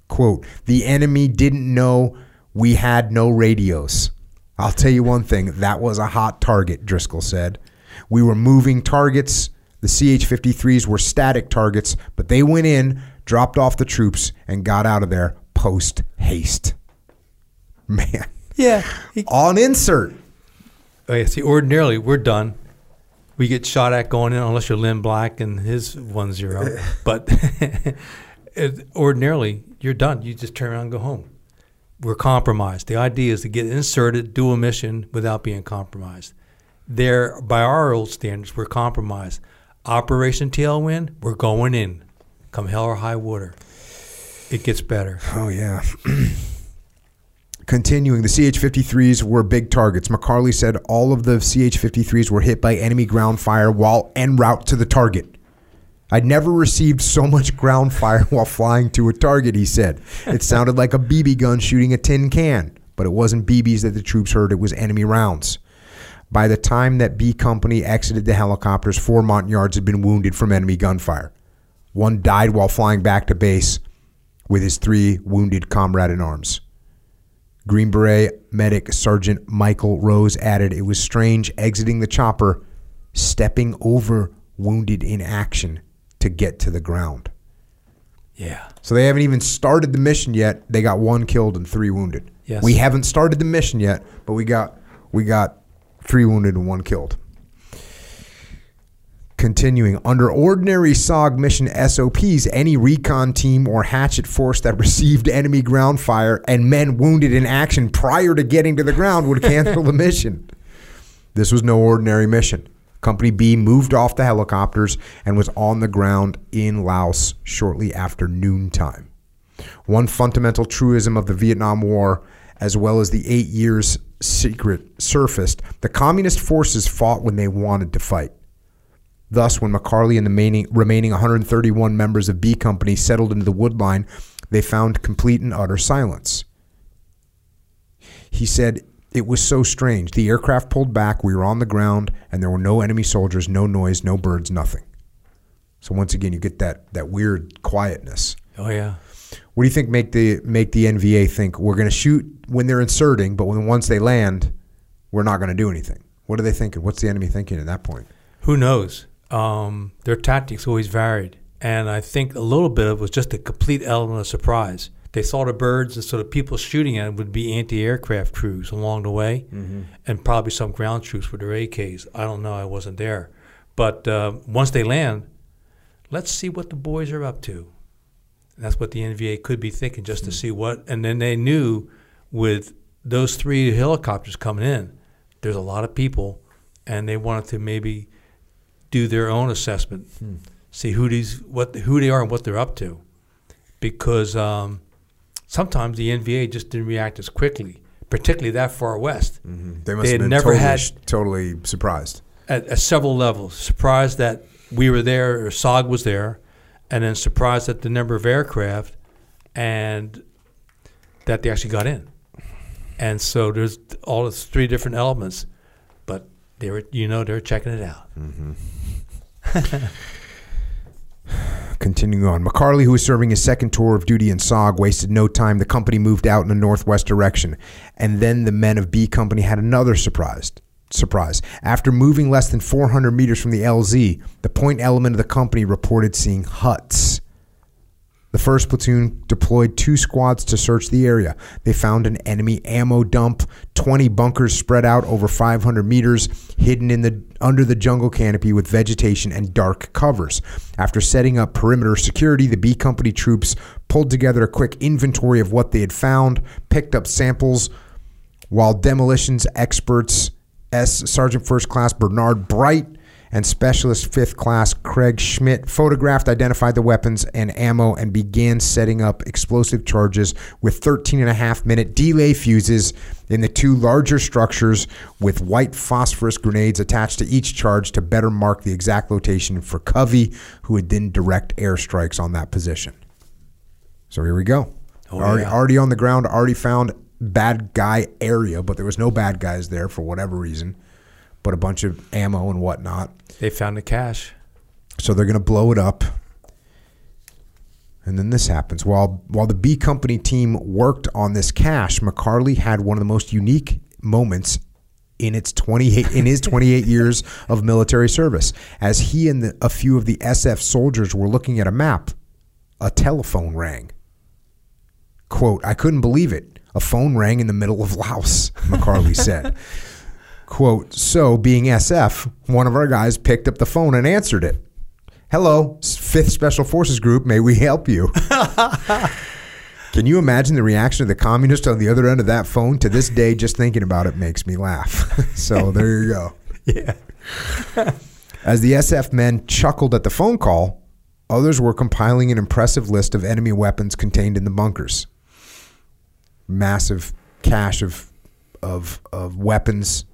Quote, the enemy didn't know we had no radios. I'll tell you one thing, that was a hot target, Driscoll said. We were moving targets. The CH 53s were static targets, but they went in, dropped off the troops, and got out of there post haste. Man. Yeah. He, On insert. oh, yeah, see, ordinarily, we're done. We get shot at going in unless you're Lynne Black and his 1 0. but it, ordinarily, you're done. You just turn around and go home. We're compromised. The idea is to get inserted, do a mission without being compromised. There, by our old standards, we're compromised. Operation Tailwind, we're going in. Come hell or high water. It gets better. Oh, yeah. Continuing, the CH 53s were big targets. McCarley said all of the CH 53s were hit by enemy ground fire while en route to the target. I'd never received so much ground fire while flying to a target, he said. It sounded like a BB gun shooting a tin can, but it wasn't BBs that the troops heard, it was enemy rounds. By the time that B Company exited the helicopters, four Montagnards had been wounded from enemy gunfire. One died while flying back to base with his three wounded comrade in arms. Green Beret medic Sergeant Michael Rose added, It was strange exiting the chopper, stepping over wounded in action to get to the ground. Yeah. So they haven't even started the mission yet. They got one killed and three wounded. Yes. We haven't started the mission yet, but we got we got three wounded and one killed. Continuing, under ordinary SOG mission SOPs, any recon team or hatchet force that received enemy ground fire and men wounded in action prior to getting to the ground would cancel the mission. This was no ordinary mission. Company B moved off the helicopters and was on the ground in Laos shortly after noontime. One fundamental truism of the Vietnam War, as well as the eight years secret, surfaced the communist forces fought when they wanted to fight. Thus, when McCarley and the remaining, remaining 131 members of B Company settled into the woodline, they found complete and utter silence. He said, It was so strange. The aircraft pulled back, we were on the ground, and there were no enemy soldiers, no noise, no birds, nothing. So once again, you get that, that weird quietness. Oh, yeah. What do you think make the make the NVA think we're going to shoot when they're inserting, but when once they land, we're not going to do anything? What are they thinking? What's the enemy thinking at that point? Who knows? Um, their tactics always varied, and I think a little bit of it was just a complete element of surprise. They saw the birds, and so the people shooting at them would be anti-aircraft crews along the way, and probably some ground troops with their AKs. I don't know. I wasn't there, but uh, once they land, let's see what the boys are up to. And that's what the NVA could be thinking, just to see what. And then they knew with those three helicopters coming in, there's a lot of people, and they wanted to maybe do their own assessment, hmm. see who these what who they are and what they're up to, because um, sometimes the NVA just didn't react as quickly, particularly that far west. Mm-hmm. They must They have had been never totally, had- totally surprised. At, at several levels, surprised that we were there or SOG was there, and then surprised at the number of aircraft, and that they actually got in. And so there's all those three different elements, but they were you know they're checking it out. Mm-hmm. Continuing on, McCarley, who was serving his second tour of duty in SOG, wasted no time. The company moved out in a northwest direction, and then the men of B Company had another surprise. Surprise! After moving less than 400 meters from the LZ, the point element of the company reported seeing huts. The first platoon deployed two squads to search the area. They found an enemy ammo dump, 20 bunkers spread out over 500 meters, hidden in the under the jungle canopy with vegetation and dark covers. After setting up perimeter security, the B company troops pulled together a quick inventory of what they had found, picked up samples, while demolitions experts S Sergeant First Class Bernard Bright and Specialist Fifth Class Craig Schmidt photographed, identified the weapons and ammo, and began setting up explosive charges with 13 and a half minute delay fuses in the two larger structures with white phosphorus grenades attached to each charge to better mark the exact location for Covey, who would then direct airstrikes on that position. So here we go. Oh, already, yeah. already on the ground, already found bad guy area, but there was no bad guys there for whatever reason, but a bunch of ammo and whatnot. They found the cache. So they're going to blow it up. And then this happens. While while the B company team worked on this cache, McCarley had one of the most unique moments in its 28 in his 28 years of military service. As he and the, a few of the SF soldiers were looking at a map, a telephone rang. Quote, I couldn't believe it. A phone rang in the middle of Laos, McCarley said. Quote, so being SF, one of our guys picked up the phone and answered it. Hello, 5th Special Forces Group, may we help you? Can you imagine the reaction of the communist on the other end of that phone? To this day, just thinking about it makes me laugh. so there you go. Yeah. As the SF men chuckled at the phone call, others were compiling an impressive list of enemy weapons contained in the bunkers. Massive cache of of of weapons.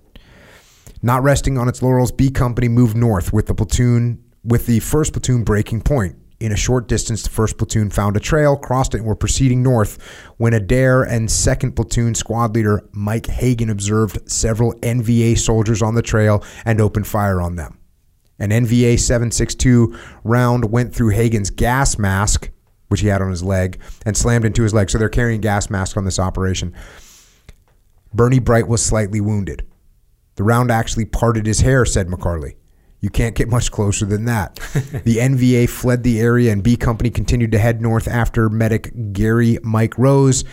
Not resting on its laurels, B Company moved north with the platoon with the first platoon breaking point. In a short distance, the first platoon found a trail, crossed it, and were proceeding north when Adair and second platoon squad leader Mike Hagen observed several NVA soldiers on the trail and opened fire on them. An NVA 762 round went through Hagen's gas mask, which he had on his leg, and slammed into his leg. So they're carrying gas masks on this operation. Bernie Bright was slightly wounded. The round actually parted his hair, said McCarley. You can't get much closer than that. the NVA fled the area, and B Company continued to head north after medic Gary Mike Rose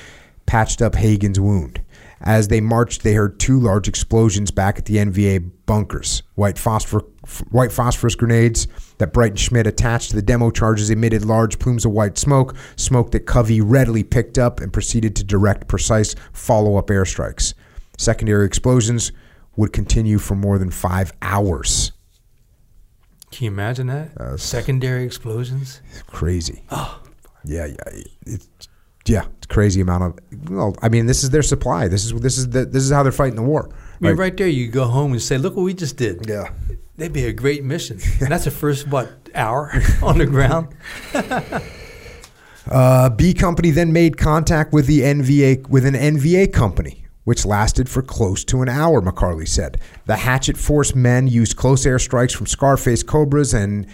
patched up Hagen's wound. As they marched, they heard two large explosions back at the NVA bunkers. White, phosphor, white phosphorus grenades that Bright and Schmidt attached to the demo charges emitted large plumes of white smoke, smoke that Covey readily picked up and proceeded to direct precise follow up airstrikes. Secondary explosions would continue for more than five hours. Can you imagine that? Secondary explosions. Crazy. Oh. Yeah, yeah. It's, yeah, it's crazy amount of. Well, I mean, this is their supply. This is this is the, this is how they're fighting the war. I mean, right there, you go home and say, "Look what we just did." Yeah. That'd be a great mission. And that's the first what hour on the ground. Uh, B Company then made contact with the NVA with an NVA company, which lasted for close to an hour. McCarley said the Hatchet Force men used close air strikes from Scarface Cobras and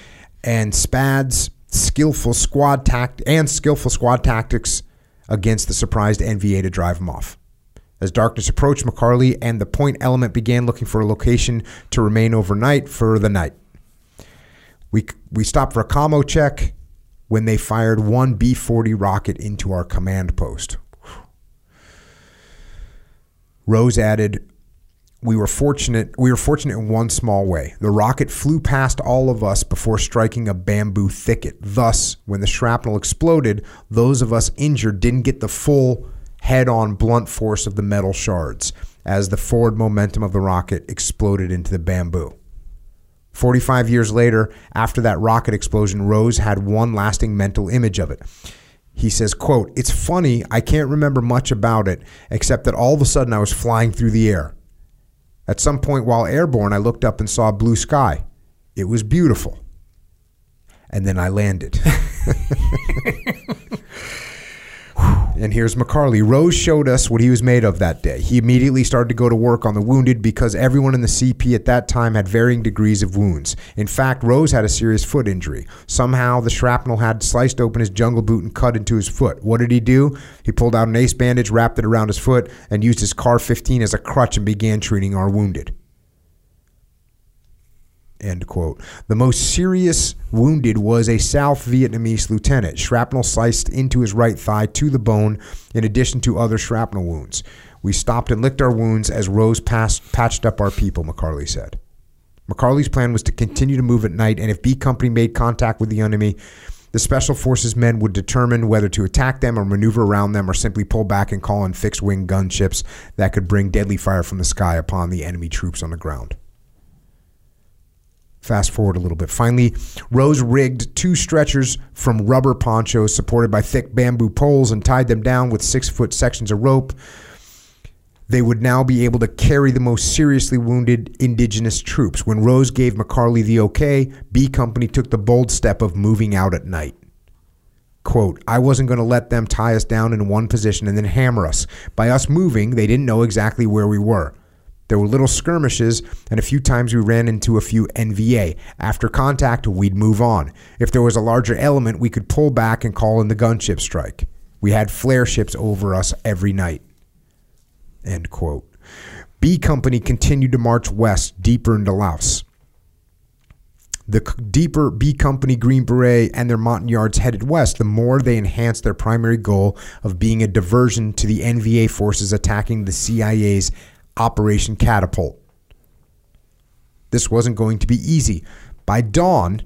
and Spads, skillful squad tact and skillful squad tactics against the surprised NVA to drive them off. As darkness approached, McCarley and the point element began looking for a location to remain overnight for the night. We, we stopped for a commo check when they fired one B 40 rocket into our command post. Rose added, we were fortunate we were fortunate in one small way. The rocket flew past all of us before striking a bamboo thicket. Thus, when the shrapnel exploded, those of us injured didn't get the full head-on blunt force of the metal shards as the forward momentum of the rocket exploded into the bamboo. 45 years later, after that rocket explosion, Rose had one lasting mental image of it. He says, quote, It's funny, I can't remember much about it, except that all of a sudden I was flying through the air. At some point while airborne, I looked up and saw blue sky. It was beautiful. And then I landed. and here's McCarley. Rose showed us what he was made of that day. He immediately started to go to work on the wounded because everyone in the CP at that time had varying degrees of wounds. In fact, Rose had a serious foot injury. Somehow, the shrapnel had sliced open his jungle boot and cut into his foot. What did he do? He pulled out an ace bandage, wrapped it around his foot, and used his CAR 15 as a crutch and began treating our wounded. End quote. The most serious wounded was a South Vietnamese lieutenant. Shrapnel sliced into his right thigh to the bone, in addition to other shrapnel wounds. We stopped and licked our wounds as Rose passed, patched up our people, McCarley said. McCarley's plan was to continue to move at night, and if B Company made contact with the enemy, the Special Forces men would determine whether to attack them or maneuver around them or simply pull back and call in fixed wing gunships that could bring deadly fire from the sky upon the enemy troops on the ground. Fast forward a little bit. Finally, Rose rigged two stretchers from rubber ponchos supported by thick bamboo poles and tied them down with six foot sections of rope. They would now be able to carry the most seriously wounded indigenous troops. When Rose gave McCarley the okay, B Company took the bold step of moving out at night. Quote, I wasn't going to let them tie us down in one position and then hammer us. By us moving, they didn't know exactly where we were. There were little skirmishes, and a few times we ran into a few NVA. After contact, we'd move on. If there was a larger element, we could pull back and call in the gunship strike. We had flare ships over us every night. End quote. B Company continued to march west, deeper into Laos. The deeper B Company Green Beret and their Montagnards headed west, the more they enhanced their primary goal of being a diversion to the NVA forces attacking the CIA's Operation Catapult. This wasn't going to be easy. By dawn,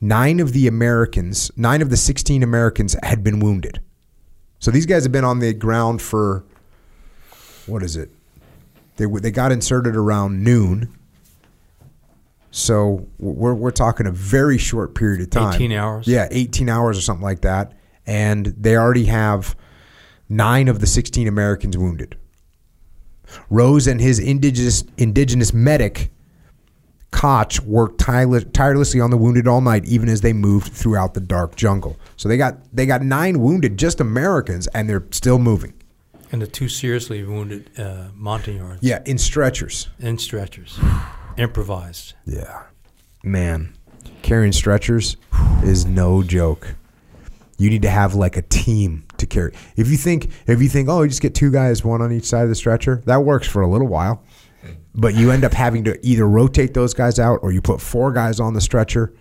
nine of the Americans, nine of the 16 Americans had been wounded. So these guys have been on the ground for, what is it? They, they got inserted around noon. So we're, we're talking a very short period of time. 18 hours? Yeah, 18 hours or something like that. And they already have nine of the 16 Americans wounded. Rose and his indigenous indigenous medic Koch worked tireless, tirelessly on the wounded all night, even as they moved throughout the dark jungle. So they got they got nine wounded, just Americans, and they're still moving. And the two seriously wounded uh, Montagnards Yeah, in stretchers. in stretchers, improvised. Yeah, man, carrying stretchers is no joke. You need to have like a team to carry. If you think if you think oh, you just get two guys, one on each side of the stretcher, that works for a little while. But you end up having to either rotate those guys out or you put four guys on the stretcher.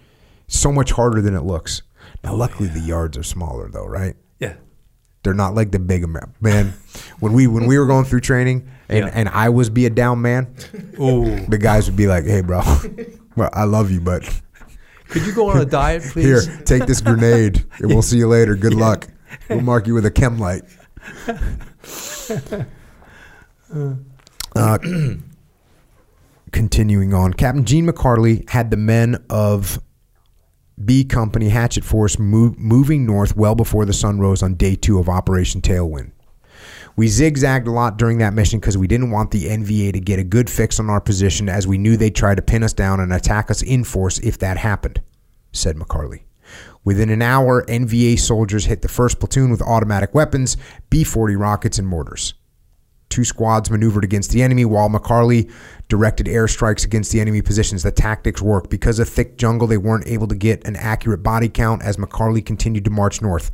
So much harder than it looks. Now, luckily, the yards are smaller though, right? Yeah. They're not like the big Amer- man. When we when we were going through training and, Yeah. and I was be a down man, Ooh. the guys would be like, "Hey, bro, well, I love you, but Could you go on a diet, please? here, take this grenade, and we'll see you later. Good luck. We'll mark you with a chem light." Uh, continuing on, Captain Gene McCarley had the men of B Company Hatchet Force move, moving north well before the sun rose on day two of Operation Tailwind. We zigzagged a lot during that mission because we didn't want the NVA to get a good fix on our position as we knew they'd try to pin us down and attack us in force if that happened, said McCarley. Within an hour, NVA soldiers hit the first platoon with automatic weapons, B 40 rockets, and mortars. Two squads maneuvered against the enemy while McCarley directed airstrikes against the enemy positions. The tactics worked. Because of thick jungle, they weren't able to get an accurate body count as McCarley continued to march north.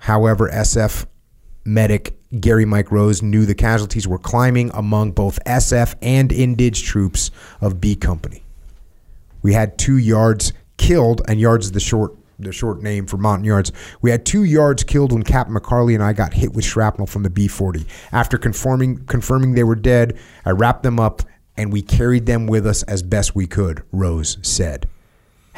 However, SF medic Gary Mike Rose knew the casualties were climbing among both SF and Indige troops of B Company. We had two yards killed, and yards is the short the short name for mountain yards. We had two yards killed when Captain McCarley and I got hit with shrapnel from the B-40. After confirming confirming they were dead, I wrapped them up and we carried them with us as best we could. Rose said.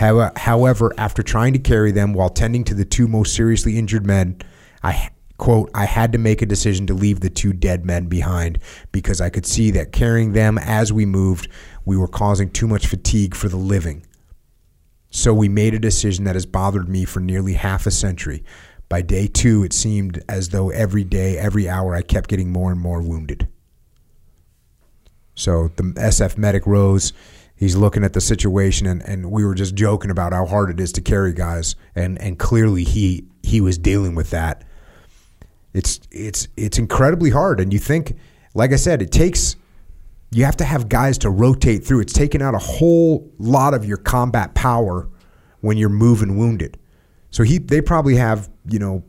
How- However, after trying to carry them while tending to the two most seriously injured men, I quote I had to make a decision to leave the two dead men behind because I could see that carrying them as we moved, we were causing too much fatigue for the living. So we made a decision that has bothered me for nearly half a century. By day two, it seemed as though every day, every hour, I kept getting more and more wounded. So the SF medic rose. He's looking at the situation, and, and we were just joking about how hard it is to carry guys, and and clearly he he was dealing with that. It's it's it's incredibly hard, and you think, like I said, it takes you have to have guys to rotate through. It's taking out a whole lot of your combat power when you're moving wounded. So he they probably have, you know,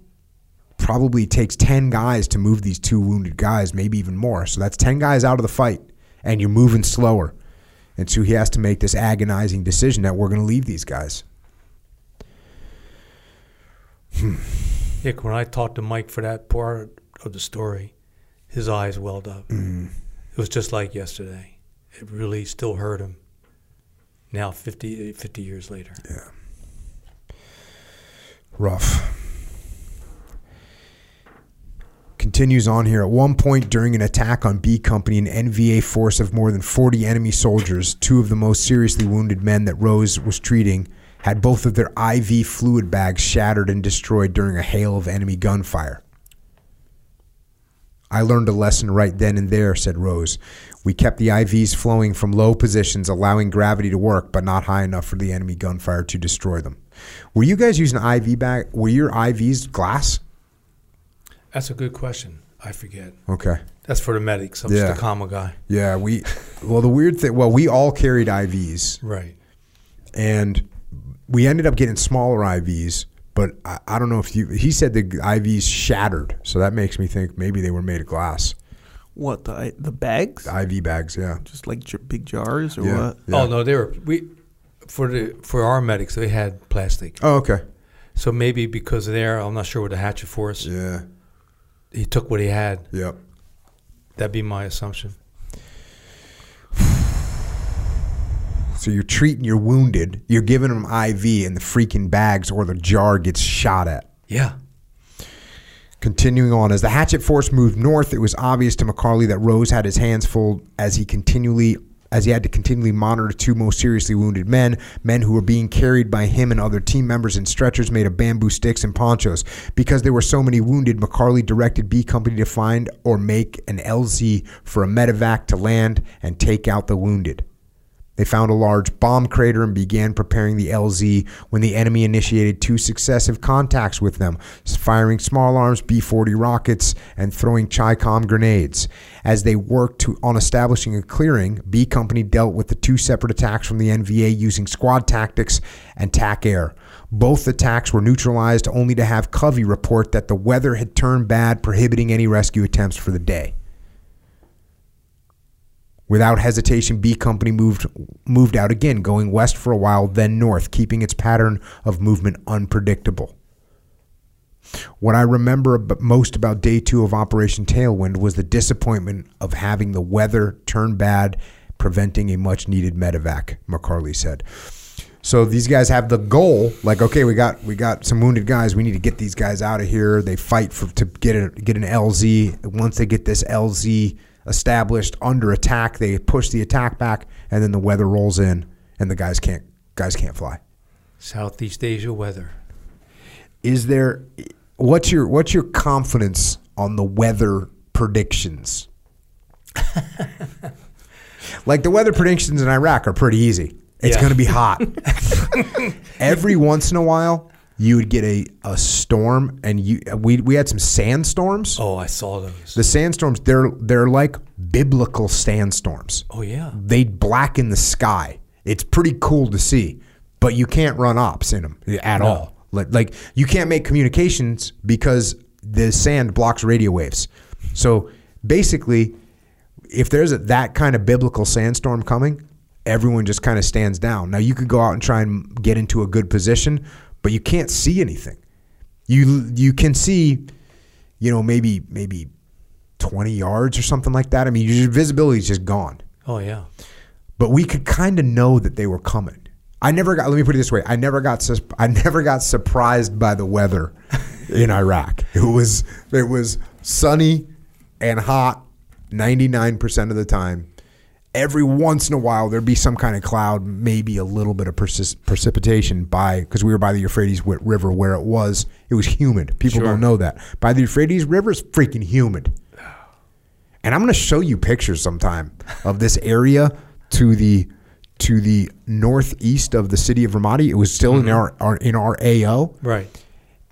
probably takes 10 guys to move these two wounded guys, maybe even more. So that's 10 guys out of the fight and you're moving slower. And so he has to make this agonizing decision that we're going to leave these guys. Hmm. Yeah, when I talked to Mike for that part of the story, his eyes welled up. Mm. It was just like yesterday. It really still hurt him. Now, 50, 50 years later. Yeah. Rough. Continues on here. At one point during an attack on B Company, an NVA force of more than 40 enemy soldiers, two of the most seriously wounded men that Rose was treating, had both of their IV fluid bags shattered and destroyed during a hail of enemy gunfire. I learned a lesson right then and there, said Rose. We kept the IVs flowing from low positions, allowing gravity to work, but not high enough for the enemy gunfire to destroy them. Were you guys using IV bag? Were your IVs glass? That's a good question. I forget. Okay. That's for the medics. I'm Yeah. just a commo guy. Yeah, we. Well, the weird thing. Well, we all carried IVs, Right. and we ended up getting smaller IVs. But I, I don't know if you. He said the IVs shattered, so that makes me think maybe they were made of glass. What the the bags? The IV bags, yeah. Just like j- big jars or Yeah. what? yeah. Oh no, they were we for the for our medics. They had plastic. Oh, okay. So maybe because of there, I'm not sure what the Hatchet Force, Yeah. He took what he had. Yep. That'd be my assumption. So you're treating your wounded, you're giving them IV, and the freaking bags or the jar gets shot at. Yeah. Continuing on, as the hatchet force moved north, it was obvious to McCarley that Rose had his hands full as he continually as he had to continually monitor two most seriously wounded men, men who were being carried by him and other team members in stretchers made of bamboo sticks and ponchos. Because there were so many wounded, McCarley directed B Company to find or make an LZ for a medevac to land and take out the wounded. They found a large bomb crater and began preparing the LZ when the enemy initiated two successive contacts with them, firing small arms B 40 rockets and throwing Chicom grenades. As they worked to, on establishing a clearing, B Company dealt with the two separate attacks from the NVA using squad tactics and TAC air. Both attacks were neutralized only to have Covey report that the weather had turned bad, prohibiting any rescue attempts for the day. Without hesitation, B Company moved moved out again, going west for a while, then north, keeping its pattern of movement unpredictable. What I remember most about day two of Operation Tailwind was the disappointment of having the weather turn bad, preventing a much needed medevac, McCarley said. So these guys have the goal, like, okay, we got we got some wounded guys. We need to get these guys out of here. They fight for to get a, get an LZ. Once they get this LZ established under attack, they push the attack back, and then the weather rolls in, and the guys can't guys can't fly. Southeast Asia weather. Is there what's your what's your confidence on the weather predictions? like the weather predictions in Iraq are pretty easy. It's Yeah. going to be hot. Every once in a while, you would get a, a storm, and you we we had some sandstorms. Oh, I saw those. The sandstorms they're they're like biblical sandstorms. oh yeah. They blacken the sky. It's pretty cool to see, but you can't run ops in them at No. all. Like, like you can't make communications because the sand blocks radio waves. So basically, if there's a, that kind of biblical sandstorm coming, everyone just kind of stands down. Now you could go out and try and get into a good position, but you can't see anything. You you can see, you know, maybe maybe twenty yards or something like that. I mean, your visibility is just gone. Oh yeah. But we could kind of know that they were coming. I never got. Let me put it this way: I never got. I never got surprised by the weather in Iraq. It was it was sunny and hot ninety nine percent of the time. Every once in a while, there'd be some kind of cloud, maybe a little bit of persis- precipitation by because we were by the Euphrates River, where it was it was humid. People Sure. don't know that by the Euphrates River is freaking humid. And I'm going to show you pictures sometime of this area to the to the northeast of the city of Ramadi. It was still in our, our in our AO, Right.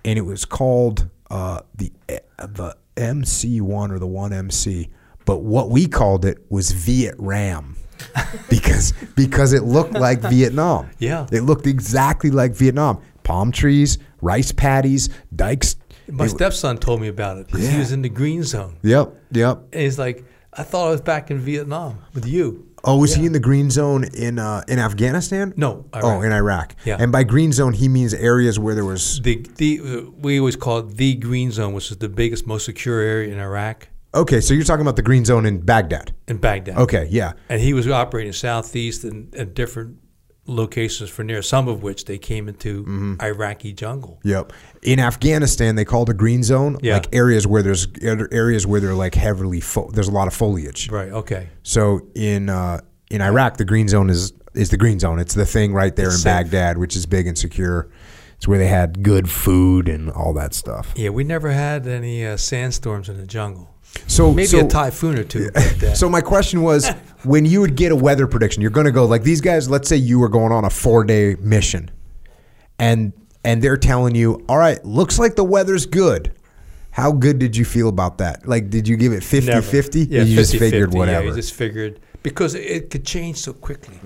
and it was called uh, the the MC1 or the 1MC. But what we called it was Viet Ram. because because it looked like Vietnam. Yeah. It looked exactly like Vietnam. Palm trees, rice paddies, dikes. My It- stepson told me about it. 'cause He Yeah. was in the green zone. Yep, yep. And he's like, I thought I was back in Vietnam with you. Oh, was he in the green zone in uh, in Afghanistan? No, Oh, in Iraq. Yeah. And by green zone, he means areas where there was. The, the we always call it the green zone, which is the biggest, most secure area in Iraq Okay, so you're talking about the green zone in Baghdad. in Baghdad. Okay, yeah. And he was operating southeast and at different locations for near some of which they came into Mm-hmm. Iraqi jungle. Yep. In Afghanistan, they call it a green zone, Yeah. like areas where there's areas where they're like heavily fo- there's a lot of foliage. Right. Okay. So in uh, in Iraq, the green zone is is the green zone. It's the thing right there It's in safe. Baghdad, which is big and secure. It's where they had good food and all that stuff. Yeah, we never had any uh, sandstorms in the jungle. So Maybe so, a typhoon or two. But, uh, So my question was, when you would get a weather prediction, you're going to go like these guys. Let's say you were going on a four day mission, and and they're telling you, all right, looks like the weather's good. How good did you feel about that? Like, did you give it 50 never. 50? Yeah, you just 50-50, figured Yeah, you just figured because it could change so quickly.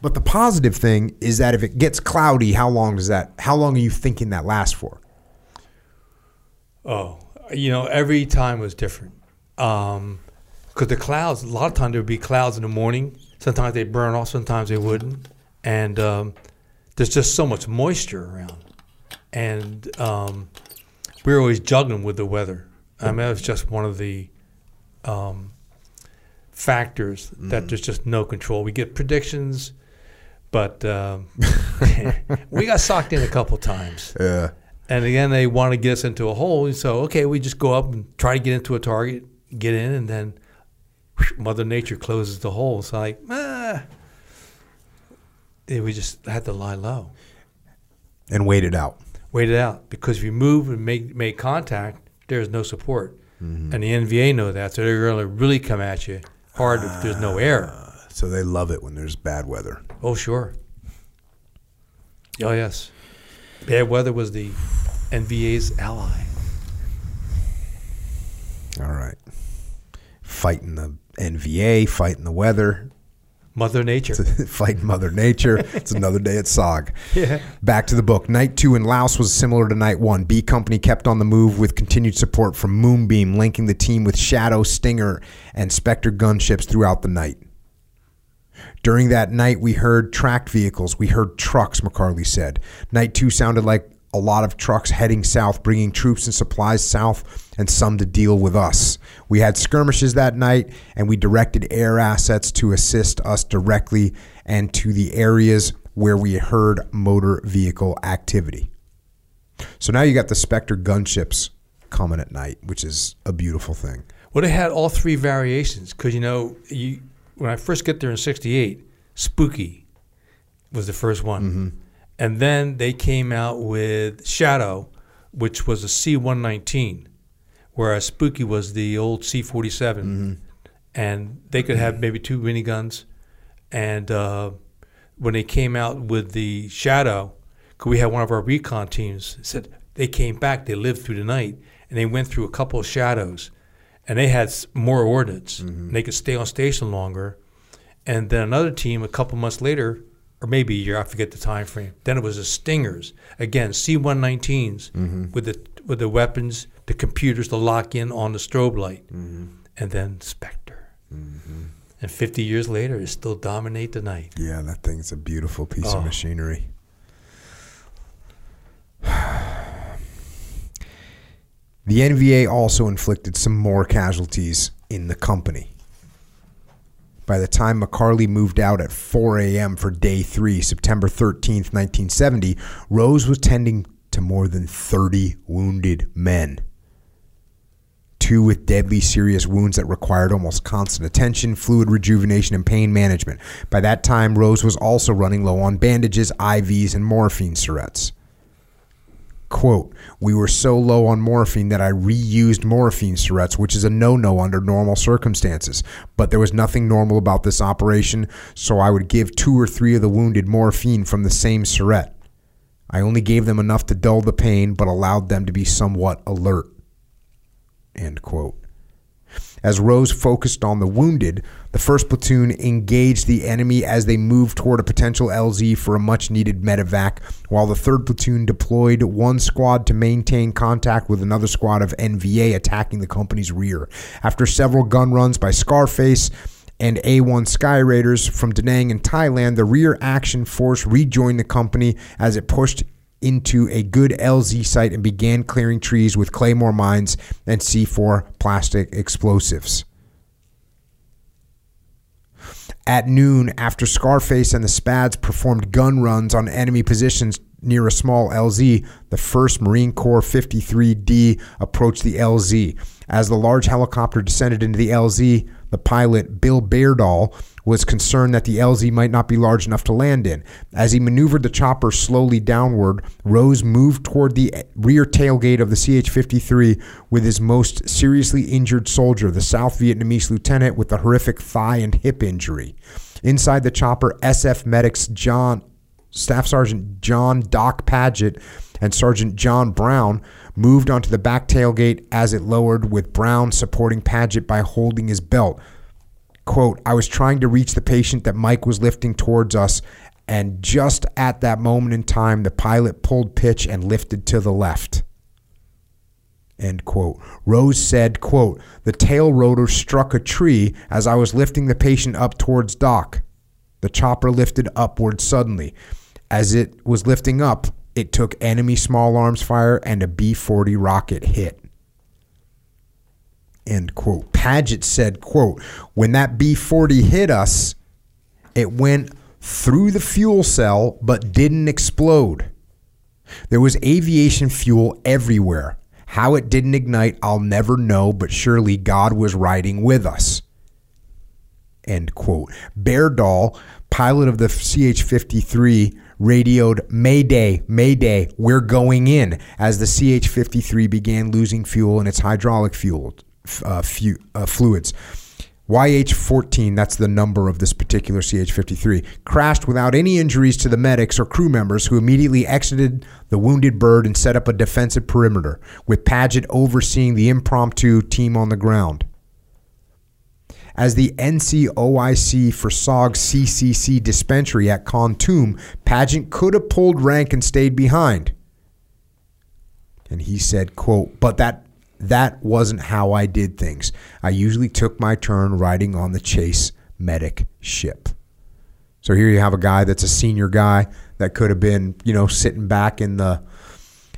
but the positive thing is that if it gets cloudy, how long does that? How long are you thinking that lasts for? Oh, you know, every time was different. Because the clouds, a lot of times there would be clouds in the morning. Sometimes they burn off, sometimes they wouldn't. And um, there's just so much moisture around. And um, we were always juggling with the weather. I mean, that was just one of the um, factors that there's just no control. We get predictions, but um, we got socked in a couple times. Yeah. And again, they want to get us into a hole. So, okay, we just go up and try to get into a target, get in, and then whoosh, Mother Nature closes the hole. So, like, ah. And we just had to lie low, and wait it out. wait it out. Because if you move and make, make contact, there's no support. And the NVA know that. So they're going to really come at you hard if there's no air. So they love it when there's bad weather. Oh, sure. Oh, yes. Bad weather was the NVA's ally. All right. Fighting the NVA, fighting the weather, Mother Nature. fighting Mother Nature. It's another day at SOG. Yeah. Back to the book. Night two in Laos was similar to night one. B Company kept on the move with continued support from Moonbeam, linking the team with Shadow, Stinger, and Spectre gunships throughout the night. During that night, we heard tracked vehicles. We heard trucks, McCarley said. Night two sounded like a lot of trucks heading south, bringing troops and supplies south, and some to deal with us. We had skirmishes that night, and we directed air assets to assist us directly and to the areas where we heard motor vehicle activity. So now you got the Spectre gunships coming at night, which is a beautiful thing. Well, they had all three variations because you know, you when I first get there in '68, Spooky was the first one, mm-hmm. And then they came out with Shadow, which was a C-119, whereas Spooky was the old C-47, and they could have maybe two miniguns, and uh, when they came out with the Shadow, 'cause we had one of our recon teams? Said they came back, they lived through the night, and they went through a couple of shadows, and they had more ordnance, and they could stay on station longer. And then another team, a couple months later, or maybe a year, I forget the time frame. Then it was the Stingers again, C-119s mm-hmm. with the with the weapons the computers to lock in on the strobe light, mm-hmm. and then Spectre. Mm-hmm. And 50 years later, it still dominate the night. Yeah, that thing's a beautiful piece Oh. of machinery. The NVA also inflicted some more casualties in the company. By the time McCarley moved out at 4 a.m. for day three, September 13th, 1970, Rose was tending to more than 30 wounded men. Two with deadly serious wounds that required almost constant attention, fluid rejuvenation, and pain management. By that time, Rose was also running low on bandages, IVs, and morphine syrettes. Quote, we were so low on morphine that I reused morphine syrettes, which is a no no under normal circumstances. But there was nothing normal about this operation, so I would give two or three of the wounded morphine from the same syrette. I only gave them enough to dull the pain, but allowed them to be somewhat alert. End quote. As Rose focused on the wounded, the 1st platoon engaged the enemy as they moved toward a potential LZ for a much needed medevac, while the 3rd platoon deployed one squad to maintain contact with another squad of NVA attacking the company's rear. After several gun runs by Scarface and A1 Sky Raiders from Da Nang in Thailand, the rear action force rejoined the company as it pushed into a good LZ site and began clearing trees with claymore mines and C4 plastic explosives. At noon, after Scarface and the Spads performed gun runs on enemy positions near a small LZ, the 1st Marine Corps 53D approached the LZ. As the large helicopter descended into the LZ, the pilot, Bill Beardall, was concerned that the LZ might not be large enough to land in. As he maneuvered the chopper slowly downward, Rose moved toward the rear tailgate of the CH 53 with his most seriously injured soldier, the South Vietnamese lieutenant with a horrific thigh and hip injury. Inside the chopper, SF medics John, Staff Sergeant John Doc Paget and Sergeant John Brown moved onto the back tailgate as it lowered, with Brown supporting Paget by holding his belt. Quote, I was trying to reach the patient that Mike was lifting towards us, and just at that moment in time, the pilot pulled pitch and lifted to the left. End quote. Rose said, quote, the tail rotor struck a tree as I was lifting the patient up towards Doc. The chopper lifted upward suddenly. As it was lifting up, it took enemy small arms fire and a B 40 rocket hit. End quote. Paget said, quote, when that B 40 hit us, it went through the fuel cell but didn't explode. There was aviation fuel everywhere. How it didn't ignite, I'll never know, but surely God was riding with us. End quote. Beardall, pilot of the CH 53, radioed Mayday, Mayday, we're going in as the CH 53 began losing fuel in its hydraulic fuel, uh, uh, fluids. YH 14, that's the number of this particular CH 53, crashed without any injuries to the medics or crew members who immediately exited the wounded bird and set up a defensive perimeter, with Paget overseeing the impromptu team on the ground. As the NCOIC for SOG CCC dispensary at Kontum, Paget could have pulled rank and stayed behind. And he said, quote, but that that wasn't how I did things. I usually took my turn riding on the chase medic ship. So here you have a guy that's a senior guy that could have been, you know, sitting back in the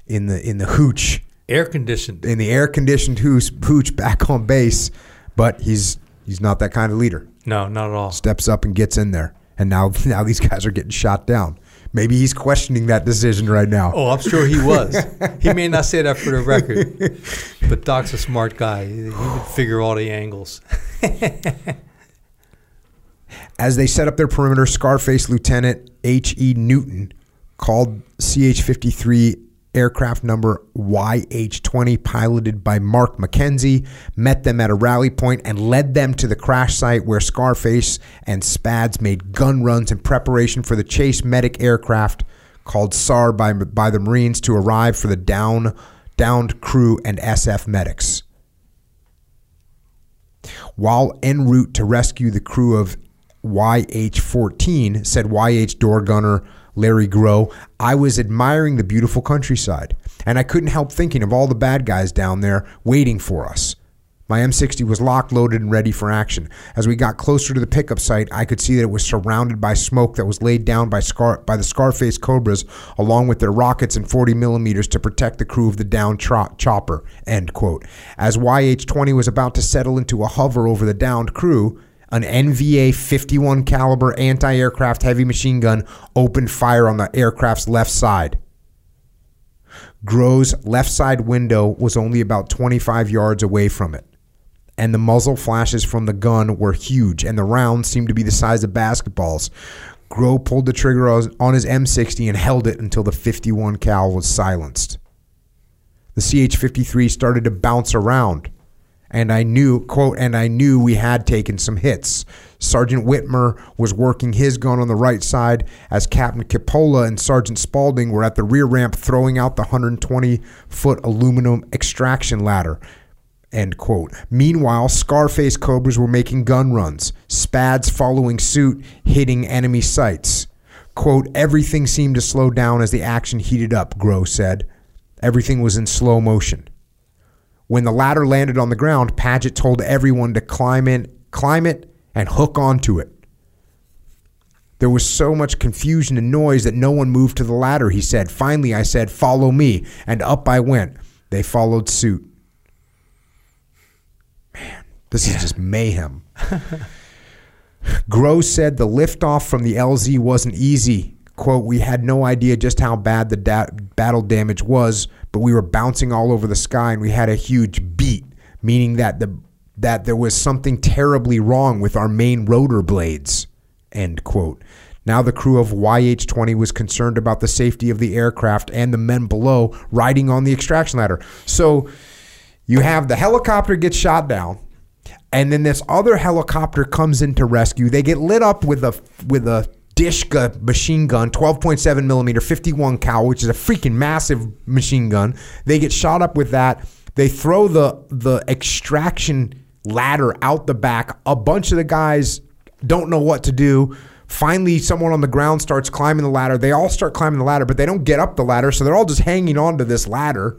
in the in the hooch Air conditioned. in the air conditioned hooch, hooch back on base, but he's he's not that kind of leader. No, not at all. Steps up and gets in there, and now now these guys are getting shot down. Maybe he's questioning that decision right now. Oh, I'm sure he was. he may not say that for the record, but Doc's a smart guy. He would figure all the angles. As they set up their perimeter, Scarface Lieutenant H.E. Newton called CH 53 aircraft number YH 20, piloted by Mark McKenzie, met them at a rally point and led them to the crash site where Scarface and Spads made gun runs in preparation for the chase medic aircraft called SAR by, by the Marines to arrive for the down, downed crew and SF medics. While en route to rescue the crew of YH 14, said YH door gunner Larry Groh, I was admiring the beautiful countryside, and I couldn't help thinking of all the bad guys down there waiting for us. My M60 was locked, loaded, and ready for action. As we got closer to the pickup site, I could see that it was surrounded by smoke that was laid down by, Scar- by the Scarface Cobras, along with their rockets and 40 millimeters to protect the crew of the downed tro- chopper. End quote. As YH-20 was about to settle into a hover over the downed crew, an NVA 51 caliber anti-aircraft heavy machine gun opened fire on the aircraft's left side. Groh's left side window was only about 25 yards away from it and the muzzle flashes from the gun were huge, and the rounds seemed to be the size of basketballs. Groh pulled the trigger on his M60 and held it until the 51 cal was silenced. The CH-53 started to bounce around, and I knew, quote, and I knew we had taken some hits. Sergeant Whitmer was working his gun on the right side as Captain Capola and Sergeant Spaulding were at the rear ramp throwing out the 120 foot aluminum extraction ladder. End quote. Meanwhile, Scarface Cobras were making gun runs, Spads following suit, hitting enemy sites. Quote, everything seemed to slow down as the action heated up, Groh said. Everything was in slow motion. When the ladder landed on the ground, Paget told everyone to climb in, climb it, and hook onto it. There was so much confusion and noise that no one moved to the ladder, he said. Finally, I said, Follow me, and up I went. They followed suit. Man, this is just mayhem. Groh said the liftoff from the LZ wasn't easy. Quote, we had no idea just how bad the da- battle damage was, but we were bouncing all over the sky and we had a huge beat, meaning that the that there was something terribly wrong with our main rotor blades. End quote. Now the crew of YH-20 was concerned about the safety of the aircraft and the men below riding on the extraction ladder. So you have the helicopter get shot down and then this other helicopter comes in to rescue. They get lit up with a with a Dishka machine gun, 12.7 millimeter, 51 cal, which is a freaking massive machine gun. They get shot up with that. They throw the the extraction ladder out the back. A bunch of the guys don't know what to do. Finally, someone on the ground starts climbing the ladder. They all start climbing the ladder, but they don't get up the ladder, so they're all just hanging on to this ladder.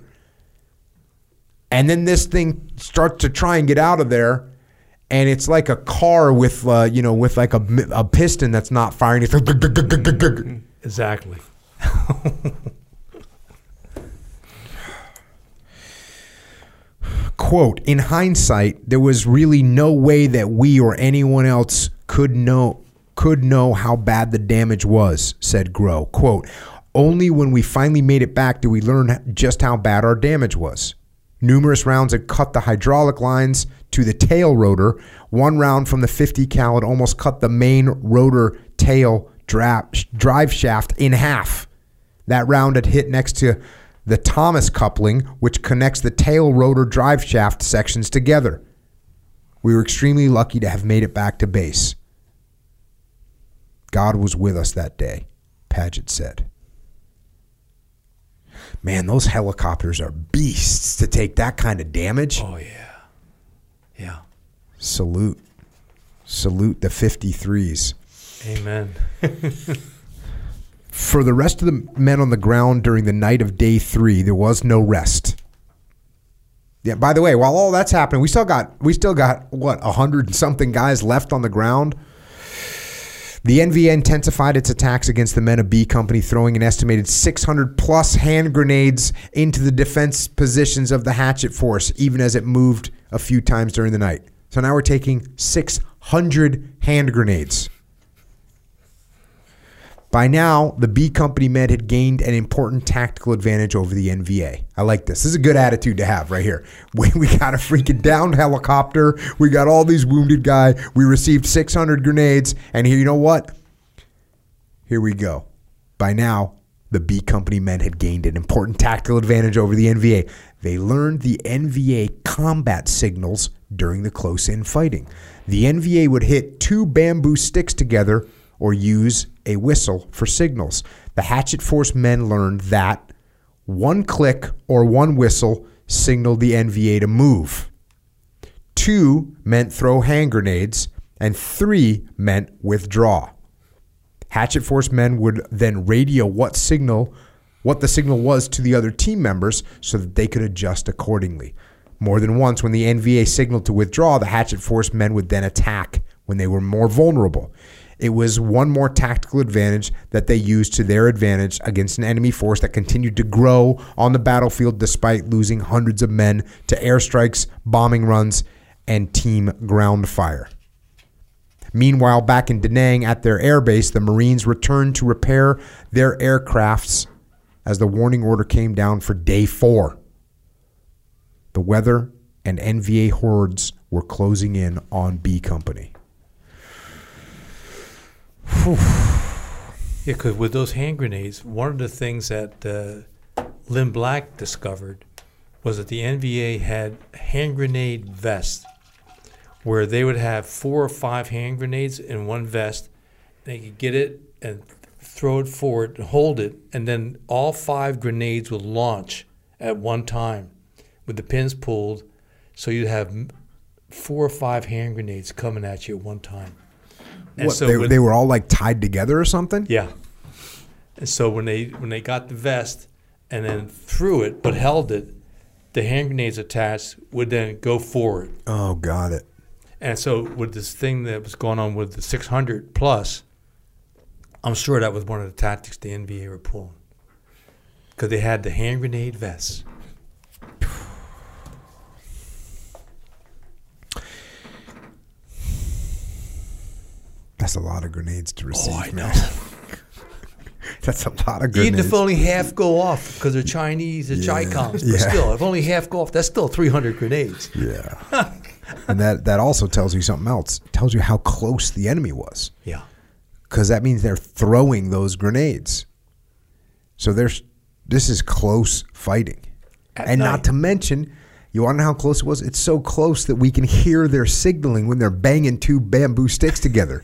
And then this thing starts to try and get out of there and it's like a car with uh, you know with like a, a piston that's not firing. It's like exactly. Quote, in hindsight, there was really no way that we or anyone else could know could know how bad the damage was, said Groh. Quote, only when we finally made it back did we learn just how bad our damage was. Numerous rounds had cut the hydraulic lines to the tail rotor. One round from the 50 cal had almost cut the main rotor tail drive shaft in half. That round had hit next to the Thomas coupling, which connects the tail rotor drive shaft sections together. We were extremely lucky to have made it back to base. God was with us that day, Paget said. Man, those helicopters are beasts to take that kind of damage. Oh yeah, yeah. Salute, salute the 53s. Amen. For the rest of the men on the ground during the night of day three, there was no rest. Yeah. By the way, while all that's happening, we still got we still got what a hundred and something guys left on the ground. The NVA intensified its attacks against the men of B Company, throwing an estimated 600 plus hand grenades into the defense positions of the Hatchet Force, even as it moved a few times during the night. So now we're taking 600 hand grenades. By now, the B Company men had gained an important tactical advantage over the NVA. I like this. This is a good attitude to have right here. We, we got a freaking downed helicopter. We got all these wounded guys. We received 600 grenades. And here, you know what? Here we go. By now, the B Company men had gained an important tactical advantage over the NVA. They learned the NVA combat signals during the close in fighting. The NVA would hit two bamboo sticks together or use a whistle for signals. The Hatchet Force men learned that one click or one whistle signaled the NVA to move. Two meant throw hand grenades, and three meant withdraw. Hatchet Force men would then radio what signal, what the signal was to the other team members so that they could adjust accordingly. More than once, when the NVA signaled to withdraw, the Hatchet Force men would then attack when they were more vulnerable. It was one more tactical advantage that they used to their advantage against an enemy force that continued to grow on the battlefield despite losing hundreds of men to airstrikes, bombing runs, and team ground fire. Meanwhile, back in Da Nang at their airbase, the Marines returned to repair their aircrafts as the warning order came down for day four. The weather and NVA hordes were closing in on B Company. Yeah, because with those hand grenades, one of the things that uh, Lynne Black discovered was that the NVA had hand grenade vests where they would have four or five hand grenades in one vest. They could get it and throw it forward and hold it, and then all five grenades would launch at one time with the pins pulled. So you'd have four or five hand grenades coming at you at one time. And What, so they, when- they were all like tied together or something? yeah. And so when they when they got the vest and then threw it but held it, the hand grenades attached would then go forward. Oh, got it. And so with this thing that was going on with the 600 plus, I'm sure that was one of the tactics the NVA were pulling because they had the hand grenade vests. That's a lot of grenades to oh, receive, Oh, I know. That's a lot of grenades. Even if only half go off because they're Chinese, they're Yeah, Chicoms, but yeah. still, if only half go off, that's still 300 grenades. Yeah. and that, that also tells you something else. It tells you how close the enemy was. Yeah. Because that means they're throwing those grenades. So there's this is close fighting. At and night. not to mention, you want to know how close it was? It's so close that we can hear their signaling when they're banging two bamboo sticks together.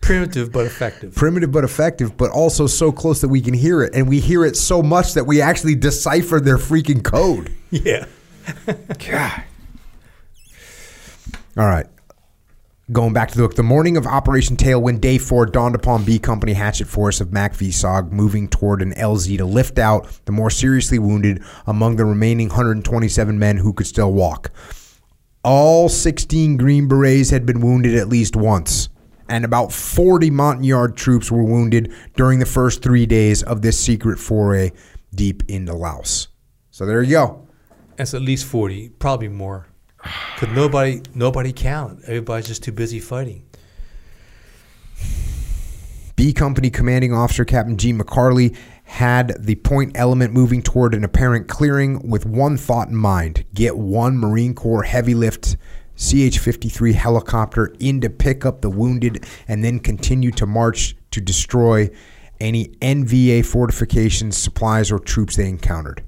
Primitive but effective. Primitive but effective, but also so close that we can hear it. And we hear it so much that we actually decipher their freaking code. Yeah. God. All right. Going back to the book, the morning of Operation Tailwind, day four, dawned upon B Company Hatchet Force of MACV SOG moving toward an LZ to lift out the more seriously wounded among the remaining 127 men who could still walk. All 16 Green Berets had been wounded at least once, and about 40 Montagnard troops were wounded during the first three days of this secret foray deep into Laos. So there you go. That's at least 40, probably more. Because nobody, nobody counted. Everybody's just too busy fighting. B Company Commanding Officer Captain Gene McCarley had the point element moving toward an apparent clearing with one thought in mind get one Marine Corps heavy lift CH 53 helicopter in to pick up the wounded and then continue to march to destroy any NVA fortifications, supplies, or troops they encountered.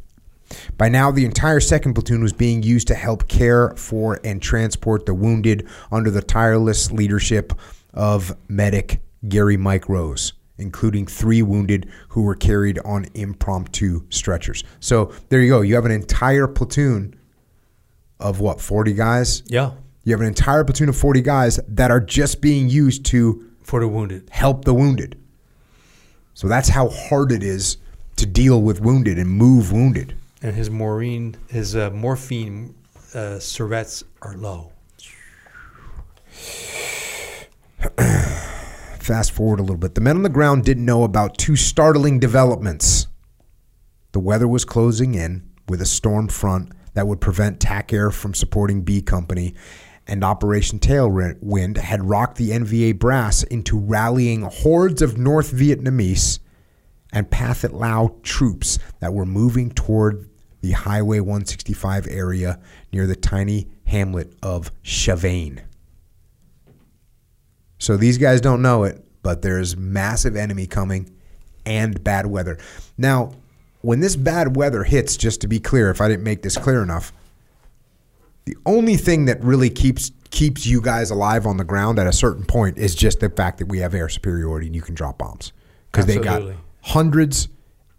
By now, the entire second platoon was being used to help care for and transport the wounded under the tireless leadership of medic Gary Mike Rose, including three wounded who were carried on impromptu stretchers. So there you go. You have an entire platoon of what, 40 guys? Yeah. You have an entire platoon of 40 guys that are just being used to For the wounded. help the wounded. So that's how hard it is to deal with wounded and move wounded. And his morphine, his uh, morphine uh, syrettes are low. Fast forward a little bit. The men on the ground didn't know about two startling developments. The weather was closing in with a storm front that would prevent TAC Air from supporting B Company, and Operation Tailwind had rocked the NVA brass into rallying hordes of North Vietnamese and Pathet Lao troops that were moving toward the Highway 165 area near the tiny hamlet of Chavane. So these guys don't know it, but there's massive enemy coming and bad weather. Now, when this bad weather hits, just to be clear, if I didn't make this clear enough, the only thing that really keeps keeps you guys alive on the ground at a certain point is just the fact that we have air superiority and you can drop bombs because they got hundreds,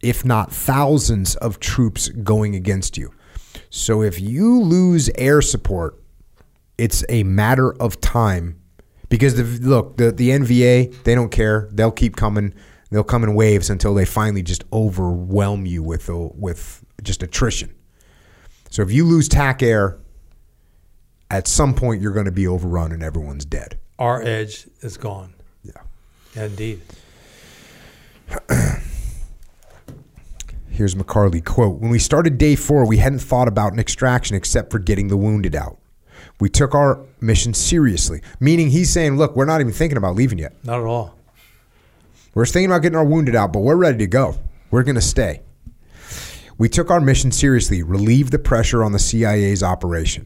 if not thousands, of troops going against you. So if you lose air support, it's a matter of time Because the look, the the NVA, they don't care. They'll keep coming. They'll come in waves until they finally just overwhelm you with with just attrition. So if you lose TAC air, at some point you're going to be overrun and everyone's dead. Our edge is gone. Yeah. Indeed. Here's McCarley quote: When we started day four, we hadn't thought about an extraction except for getting the wounded out. We took our mission seriously, meaning he's saying, "Look, we're not even thinking about leaving yet. Not at all. We're thinking about getting our wounded out, but we're ready to go. We're going to stay." We took our mission seriously, relieved the pressure on the CIA's operation.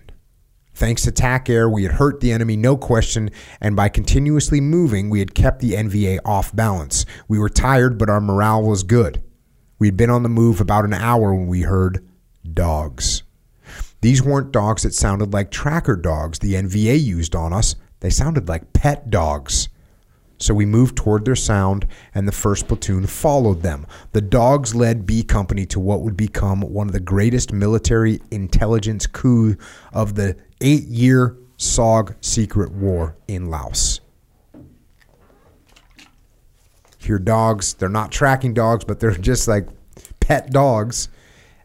Thanks to TAC Air, we had hurt the enemy, no question, and by continuously moving, we had kept the NVA off balance. We were tired, but our morale was good. We had been on the move about an hour when we heard dogs. These weren't dogs that sounded like tracker dogs the NVA used on us, they sounded like pet dogs. So we moved toward their sound, and the first platoon followed them. The dogs led B Company to what would become one of the greatest military intelligence coups of the eight year SOG secret war in Laos. Here, dogs, they're not tracking dogs, but they're just like pet dogs.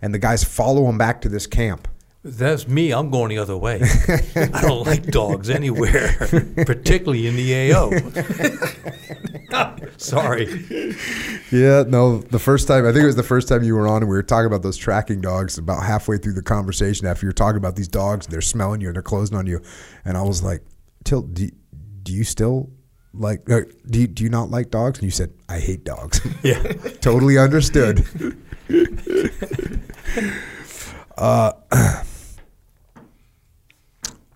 And the guys follow them back to this camp. That's me. I'm going the other way. I don't like dogs anywhere, particularly in the AO. Sorry. Yeah, no, the first time, I think it was the first time you were on and we were talking about those tracking dogs about halfway through the conversation after you were talking about these dogs they're smelling you and they're closing on you. And I was like, Till, do, do you still like, do, you, do you not like dogs? And you said, I hate dogs. Yeah. totally understood. uh,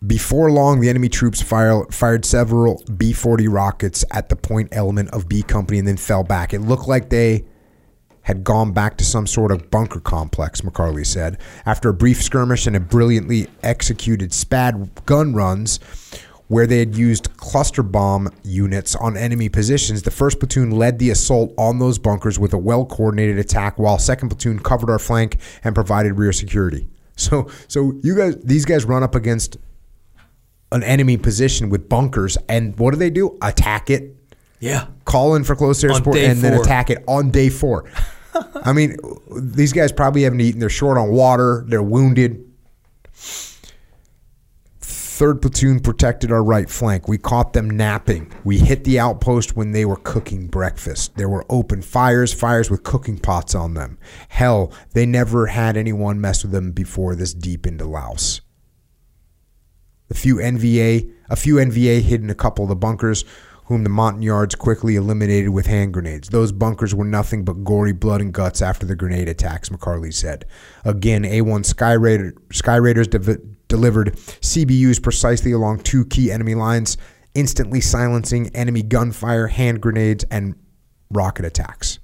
before long, the enemy troops fire, fired several B 40 rockets at the point element of B Company and then fell back. It looked like they had gone back to some sort of bunker complex, McCarley said. After a brief skirmish and a brilliantly executed SPAD gun runs, where they had used cluster bomb units on enemy positions, the first platoon led the assault on those bunkers with a well coordinated attack, while second platoon covered our flank and provided rear security. So, so you guys, these guys run up against an enemy position with bunkers, and what do they do? Attack it, Yeah. call in for close air On support, and then attack it on day four. I mean, these guys probably haven't eaten. They're short on water. They're wounded. Third platoon protected our right flank. We caught them napping. We hit the outpost when they were cooking breakfast. There were open fires, fires with cooking pots on them. Hell, they never had anyone mess with them before this deep into Laos. A few NVA, a few NVA hid in a couple of the bunkers, whom the Montagnards quickly eliminated with hand grenades. Those bunkers were nothing but gory blood and guts after the grenade attacks, McCarley said. Again, A1 Sky, Raider, Sky Raiders dev- delivered CBUs precisely along two key enemy lines, instantly silencing enemy gunfire, hand grenades, and rocket attacks.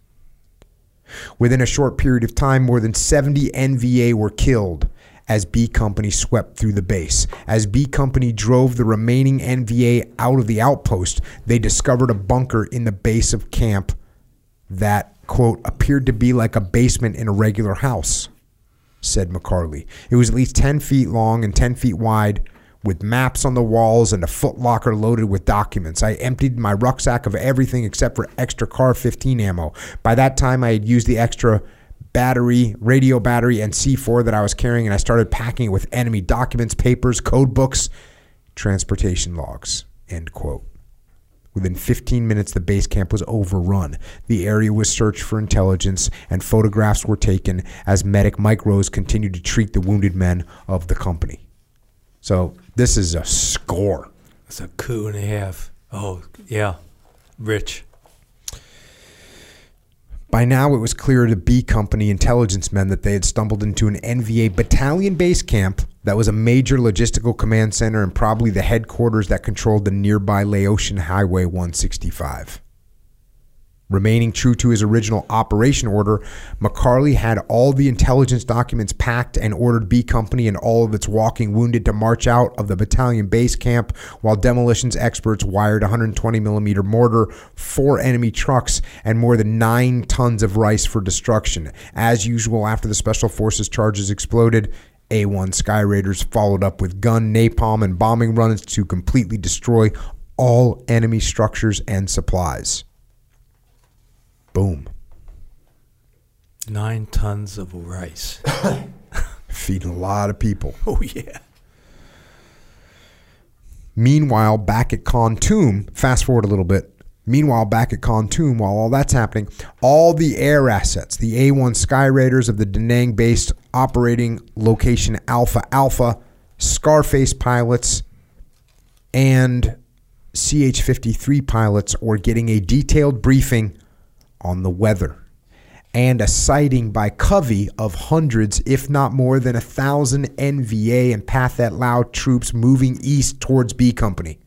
Within a short period of time, more than 70 NVA were killed as B Company swept through the base. As B Company drove the remaining NVA out of the outpost, they discovered a bunker in the base of camp that, quote, appeared to be like a basement in a regular house, said McCarley. It was at least 10 feet long and 10 feet wide. With maps on the walls and a footlocker loaded with documents. I emptied my rucksack of everything except for extra CAR 15 ammo. By that time, I had used the extra battery, radio battery, and C4 that I was carrying, and I started packing it with enemy documents, papers, code books, transportation logs. End quote. Within 15 minutes, the base camp was overrun. The area was searched for intelligence, and photographs were taken as medic Mike Rose continued to treat the wounded men of the company. So this is a score. It's a coup and a half. Oh, yeah. Rich. By now, it was clear to B Company intelligence men that they had stumbled into an NVA battalion base camp that was a major logistical command center and probably the headquarters that controlled the nearby Laotian Highway 165. Remaining true to his original operation order, McCarley had all the intelligence documents packed and ordered B Company and all of its walking wounded to march out of the battalion base camp while demolitions experts wired 120 millimeter mortar, four enemy trucks, and more than nine tons of rice for destruction. As usual, after the Special Forces charges exploded, A1 Sky Raiders followed up with gun, napalm, and bombing runs to completely destroy all enemy structures and supplies. Boom. Nine tons of rice. Feeding a lot of people. Oh yeah. Meanwhile, back at Kontum, fast forward a little bit. Meanwhile, back at Kontum, while all that's happening, all the air assets, the A1 Sky Raiders of the Da Nang based operating location Alpha Alpha, Scarface pilots, and CH 53 pilots were getting a detailed briefing on the weather and a sighting by Covey of hundreds, if not more than a thousand NVA and Pathet Lao troops moving east towards B Company.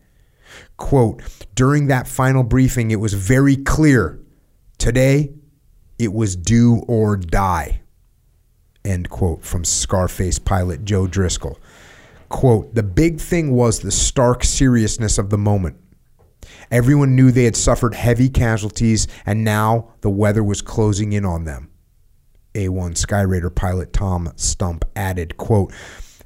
Quote, during that final briefing, it was very clear today it was do or die. End quote from Scarface pilot Joe Driscoll. Quote, the big thing was the stark seriousness of the moment. Everyone knew they had suffered heavy casualties, and now the weather was closing in on them. A1 Skyraider pilot Tom Stump added, quote,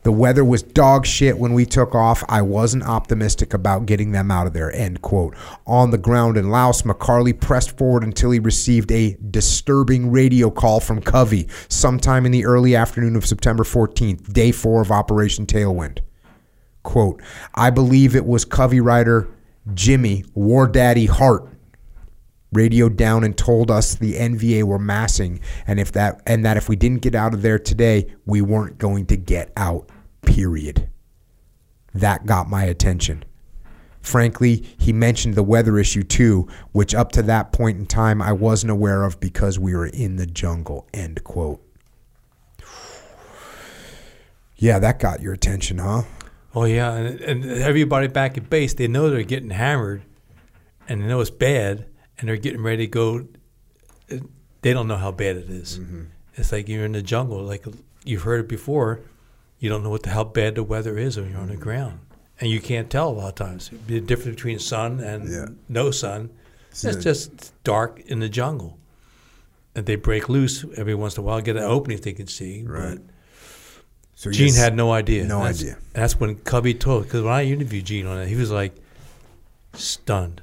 the weather was dog shit when we took off. I wasn't optimistic about getting them out of there. End quote. On the ground in Laos, McCarley pressed forward until he received a disturbing radio call from Covey sometime in the early afternoon of September 14th, day four of Operation Tailwind. Quote, I believe it was Covey rider Jimmy War Daddy Hart radioed down and told us the NVA were massing and if that and that if we didn't get out of there today, we weren't going to get out. Period. That got my attention. Frankly, he mentioned the weather issue too, which up to that point in time I wasn't aware of because we were in the jungle. End quote. Yeah, that got your attention, huh? Oh yeah, and, and everybody back at base, they know they're getting hammered, and they know it's bad, and they're getting ready to go. They don't know how bad it is. Mm-hmm. It's like you're in the jungle. Like you've heard it before. You don't know what the how bad the weather is when you're on the mm-hmm. ground, and you can't tell a lot of times. The difference between sun and Yeah. no sun. So it's just dark in the jungle, and they break loose every once in a while, get an opening if they can see. Right. But So Gene yes- had no idea. no That's- idea. That's when Covey told. Because when I interviewed Gene on that, he was like stunned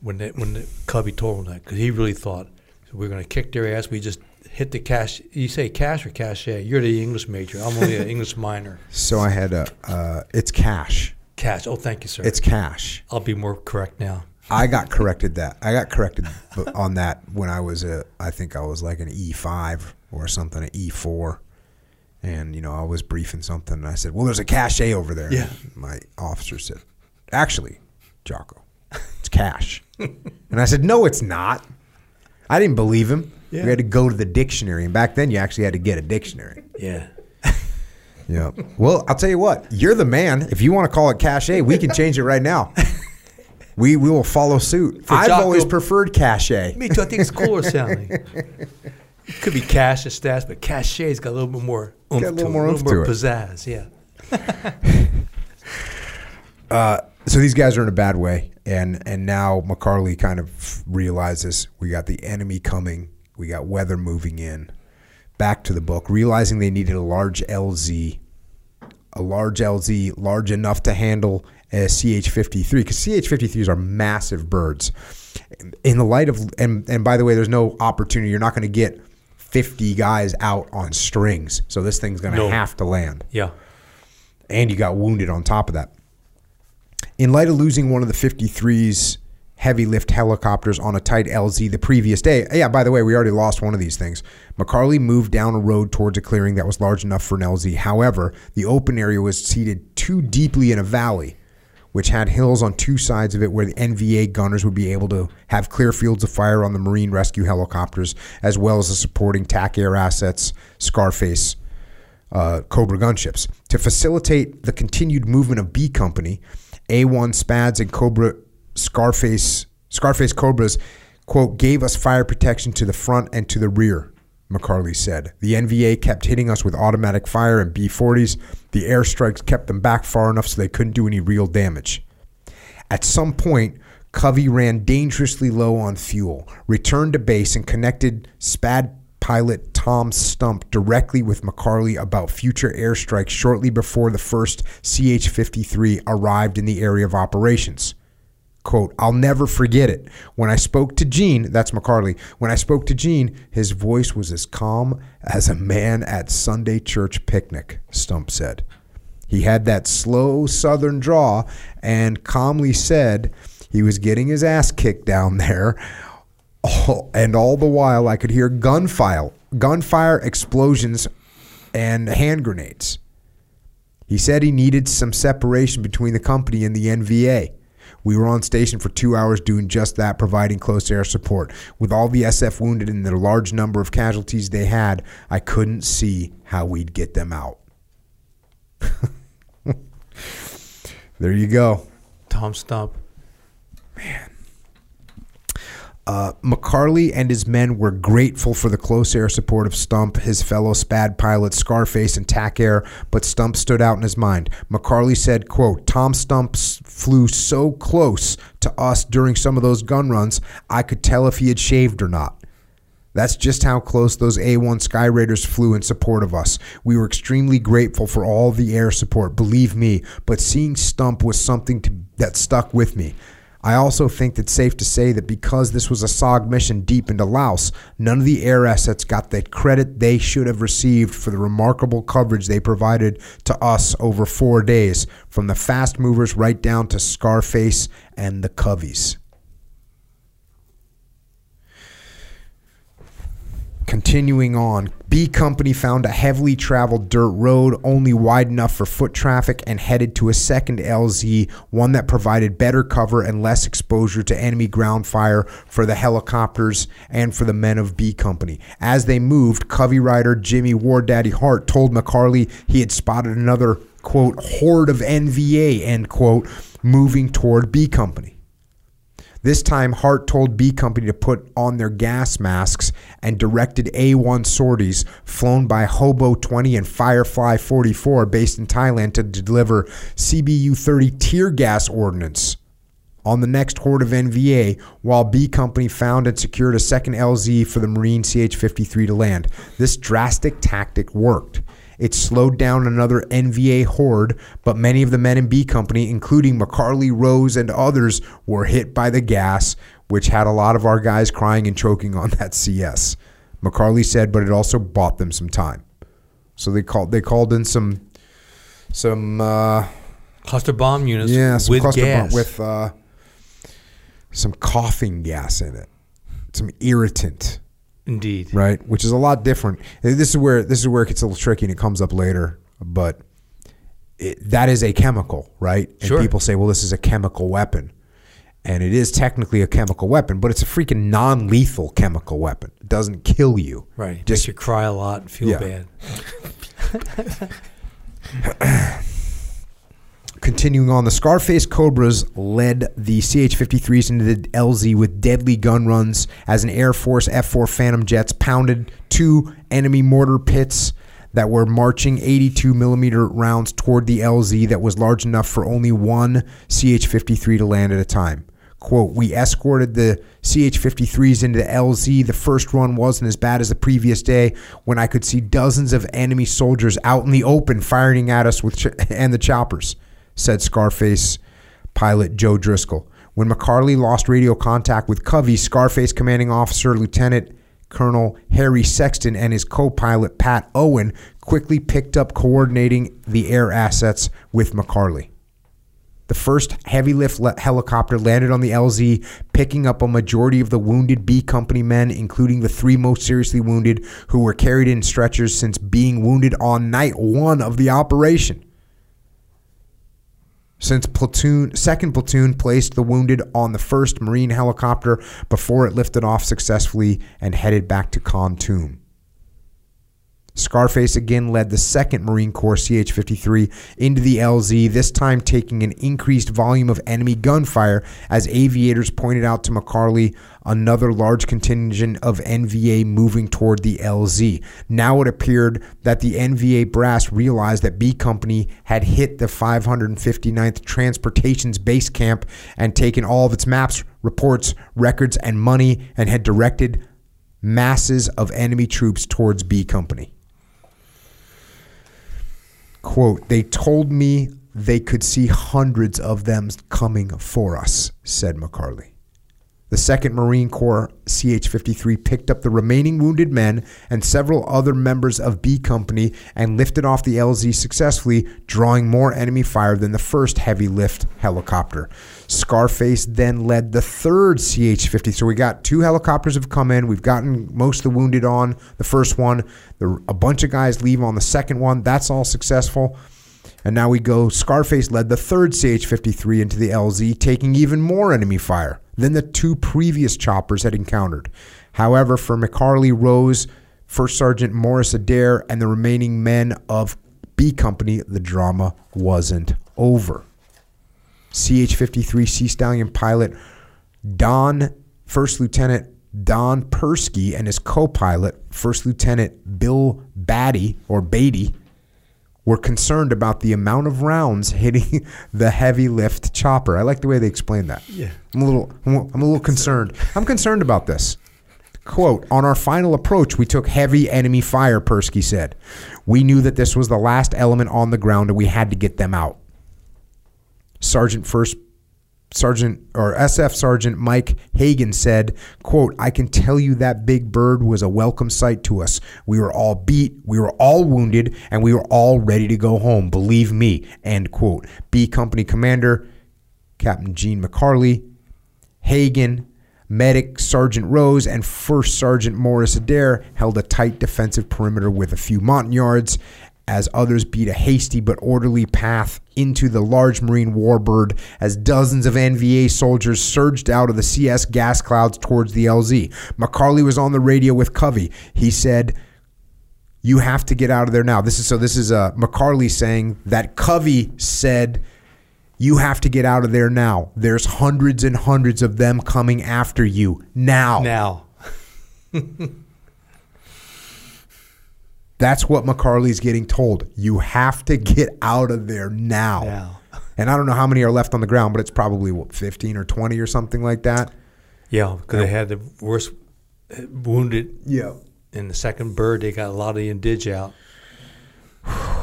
when they, when the Covey told him that because he really thought we're going to kick their ass. We just hit the cash. You say cash or cachet? You're the English major. I'm only an English minor. So I had a. Uh, it's cash. Cash. Oh, thank you, sir. It's cash. I'll be more correct now. I got corrected that. I got corrected on that when I was a. I think I was like an E five or something, an E four, and you know I was briefing something, and I said, "Well, there's a cachet over there." Yeah. My officer said, "Actually, Jocko, it's cash," and I said, "No, it's not." I didn't believe him. Yeah. We had to go to the dictionary, and back then you actually had to get a dictionary. Yeah. Yeah. Well, I'll tell you what. You're the man. If you want to call it cachet, we can change it right now. We we will follow suit. For I've Jocko- always preferred cachet. Me too. I think it's cooler sounding. It could be cash or stats, but cachet's got a little bit more oomph Got a little more it, oomph more pizzazz. Yeah. Uh, so these guys are in a bad way, and and now McCarley kind of realizes we got the enemy coming. We got weather moving in. Back to the book, realizing they needed a large LZ, a large LZ, large enough to handle a CH-53 because CH-53s are massive birds. In the light of and and by the way, there's no opportunity. You're not going to get 50 guys out on strings, so this thing's going to No. have to land Yeah. and you got wounded on top of that. In light of losing one of the 53's heavy lift helicopters on a tight LZ the previous day, eh, yeah, by the way, we already lost one of these things. McCarley moved down a road towards a clearing that was large enough for an LZ. However, the open area was seated too deeply in a valley, which had hills on two sides of it where the NVA gunners would be able to have clear fields of fire on the Marine rescue helicopters, as well as the supporting TAC air assets, Scarface, uh, Cobra gunships. To facilitate the continued movement of B Company, A1 Spads and Cobra Scarface Scarface Cobras quote gave us fire protection to the front and to the rear. McCarley said. The NVA kept hitting us with automatic fire and B-40s. The airstrikes kept them back far enough so they couldn't do any real damage. At some point, Covey ran dangerously low on fuel, returned to base, and connected SPAD pilot Tom Stump directly with McCarley about future airstrikes shortly before the first CH 53 arrived in the area of operations. Quote, I'll never forget it. When I spoke to Gene, that's McCarley, when I spoke to Gene, his voice was as calm as a man at Sunday church picnic, Stump said. He had that slow southern draw and calmly said he was getting his ass kicked down there. All, and all the while, I could hear gunfire, gunfire explosions, and hand grenades. He said he needed some separation between the company and the NVA. We were on station for two hours doing just that, providing close air support. With all the SF wounded and the large number of casualties they had, I couldn't see how we'd get them out. there you go. Tom Stump. Uh, McCarley and his men were grateful for the close air support of Stump, his fellow SPAD pilots Scarface and TAC Air, but Stump stood out in his mind. McCarley said, quote, Tom Stump flew so close to us during some of those gun runs, I could tell if he had shaved or not. That's just how close those A1 Sky Raiders flew in support of us. We were extremely grateful for all the air support, believe me, but seeing Stump was something to, that stuck with me. I also think it's safe to say that because this was a SOG mission deep into Laos, none of the air assets got the credit they should have received for the remarkable coverage they provided to us over four days, from the fast movers right down to Scarface and the Coveys. Continuing on, B Company found a heavily traveled dirt road only wide enough for foot traffic and headed to a second LZ, one that provided better cover and less exposure to enemy ground fire for the helicopters and for the men of B Company. As they moved, Covey rider Jimmy War Daddy Hart told McCarley he had spotted another, quote, horde of NVA, end quote, moving toward B Company. This time, Hart told B Company to put on their gas masks and directed A1 sorties flown by Hobo 20 and Firefly 44 based in Thailand to deliver CBU 30 tear gas ordnance on the next horde of NVA, while B Company found and secured a second LZ for the Marine CH 53 to land. This drastic tactic worked. It slowed down another NVA horde, but many of the men in B Company, including McCarley, Rose, and others, were hit by the gas, which had a lot of our guys crying and choking on that CS. McCarley said, but it also bought them some time. So they called they called in some some uh, Cluster bomb units yeah some with cluster bomb- gas. with uh, some coughing gas in it, some irritant Indeed. right? Which is a lot different. This is where this is where it gets a little tricky, and it comes up later. But it, that is a chemical, right? And Sure. people say, "Well, this is a chemical weapon," and it is technically a chemical weapon, but it's a freaking non-lethal chemical weapon. It doesn't kill you. Right. Just Makes you cry a lot and feel Yeah. bad. Continuing on, the Scarface Cobras led the CH 53s into the LZ with deadly gun runs as an Air Force F 4 Phantom jets pounded two enemy mortar pits that were marching 82 millimeter rounds toward the LZ that was large enough for only one CH 53 to land at a time. Quote, we escorted the CH 53s into the LZ. The first run wasn't as bad as the previous day when I could see dozens of enemy soldiers out in the open firing at us with ch- and the choppers, said Scarface pilot Joe Driscoll. When McCarley lost radio contact with Covey, Scarface commanding officer Lieutenant Colonel Harry Sexton and his co pilot Pat Owen quickly picked up coordinating the air assets with McCarley. The first heavy lift le- helicopter landed on the LZ, picking up a majority of the wounded B Company men, including the three most seriously wounded who were carried in stretchers since being wounded on night one of the operation. Since platoon second platoon placed the wounded on the first Marine helicopter before it lifted off successfully and headed back to Kontum. Scarface again led the second Marine Corps CH 53 into the LZ, this time taking an increased volume of enemy gunfire as aviators pointed out to McCarley another large contingent of NVA moving toward the LZ. Now it appeared that the NVA brass realized that B Company had hit the 559th Transportation's base camp and taken all of its maps, reports, records, and money and had directed masses of enemy troops towards B Company quote they told me they could see hundreds of them coming for us, said McCarley. The 2nd Marine Corps CH 53 picked up the remaining wounded men and several other members of B Company and lifted off the LZ successfully, drawing more enemy fire than the first heavy lift helicopter. Scarface then led the 3rd CH 50. So we got two helicopters have come in. We've gotten most of the wounded on the first one. The, a bunch of guys leave on the second one. That's all successful. And now we go. Scarface led the third CH 53 into the LZ, taking even more enemy fire than the two previous choppers had encountered. However, for McCarley, Rose, First Sergeant Morris Adair, and the remaining men of B Company, the drama wasn't over. CH 53 Sea Stallion pilot Don, First Lieutenant Don Persky, and his co pilot, First Lieutenant Bill Batty, or Beatty, were concerned about the amount of rounds hitting the heavy lift chopper. I like the way they explain that. Yeah. I'm a little I'm a little concerned. I'm concerned about this. Quote, on our final approach, we took heavy enemy fire, Persky said. We knew that this was the last element on the ground and we had to get them out. Sergeant First Sergeant or SF Sergeant Mike Hagen said, quote, I can tell you that big bird was a welcome sight to us. We were all beat, we were all wounded, and we were all ready to go home. Believe me, end quote. B Company Commander Captain Gene McCarley, Hagen, Medic Sergeant Rose, and First Sergeant Morris Adair held a tight defensive perimeter with a few Montagnards as others beat a hasty but orderly path into the large Marine warbird as dozens of NVA soldiers surged out of the CS gas clouds towards the LZ. McCarley was on the radio with Covey. He said, you have to get out of there now. This is so. This is uh, McCarley saying that Covey said, "You have to get out of there now. There's hundreds and hundreds of them coming after you now." Now. That's what McCarley's getting told. You have to get out of there now. Now. And I don't know how many are left on the ground, but it's probably what, 15 or 20 or something like that. Yeah, because they had the worst uh, wounded Yeah. in the second bird. They got a lot of the indige out.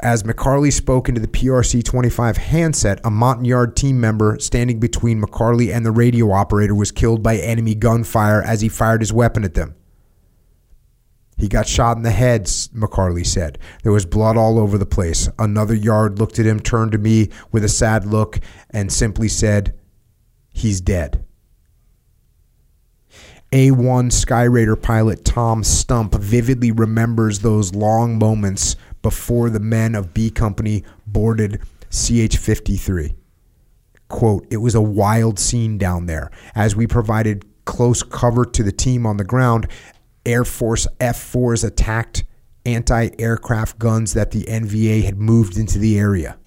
As McCarley spoke into the PRC 25 handset, a Montagnard team member standing between McCarley and the radio operator was killed by enemy gunfire as he fired his weapon at them. He got shot in the head, McCarley said. There was blood all over the place. Another yard looked at him, turned to me with a sad look, and simply said, He's dead. A1 Skyraider pilot Tom Stump vividly remembers those long moments before the men of B Company boarded CH 53. Quote, it was a wild scene down there. As we provided close cover to the team on the ground, Air Force F 4s attacked anti aircraft guns that the NVA had moved into the area.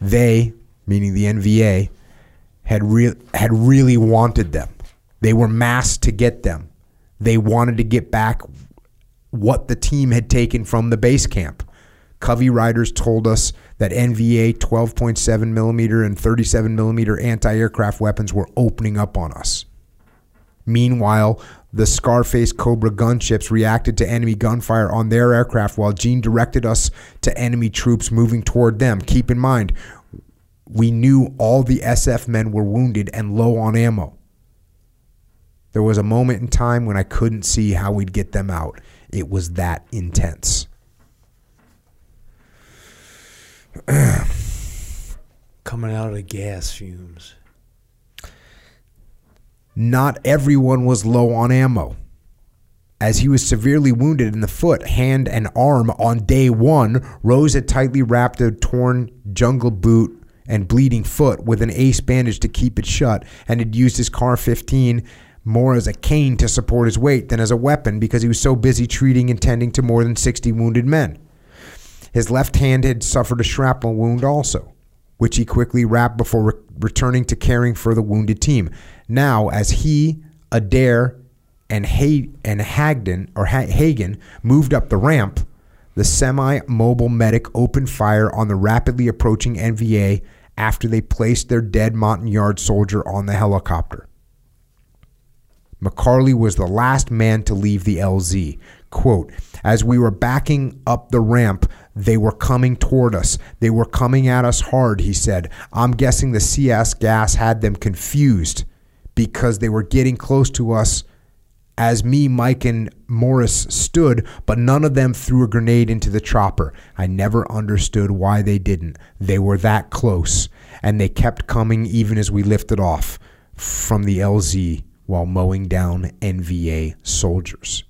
They, meaning the NVA, had, re- had really wanted them. They were massed to get them. They wanted to get back what the team had taken from the base camp. Covey riders told us that NVA 12.7 millimeter and 37 millimeter anti-aircraft weapons were opening up on us. Meanwhile, the Scarface Cobra gunships reacted to enemy gunfire on their aircraft while Gene directed us to enemy troops moving toward them. Keep in mind, we knew all the SF men were wounded and low on ammo. There was a moment in time when I couldn't see how we'd get them out. It was that intense. Coming out of the gas fumes. Not everyone was low on ammo. As he was severely wounded in the foot, hand, and arm on day one, Rose had tightly wrapped a torn jungle boot and bleeding foot with an ace bandage to keep it shut, and had used his Car 15 more as a cane to support his weight than as a weapon because he was so busy treating and tending to more than 60 wounded men. His left hand had suffered a shrapnel wound also, which he quickly wrapped before re- returning to caring for the wounded team. Now, as he, Adair, and, Hay- and Hagden or ha- Hagen moved up the ramp, the semi-mobile medic opened fire on the rapidly approaching NVA after they placed their dead Montagnard soldier on the helicopter. McCarley was the last man to leave the LZ. Quote, as we were backing up the ramp, They were coming toward us. They were coming at us hard, he said. I'm guessing the CS gas had them confused because they were getting close to us as me, Mike, and Morris stood, but none of them threw a grenade into the chopper. I never understood why they didn't. They were that close, and they kept coming even as we lifted off from the LZ while mowing down NVA soldiers.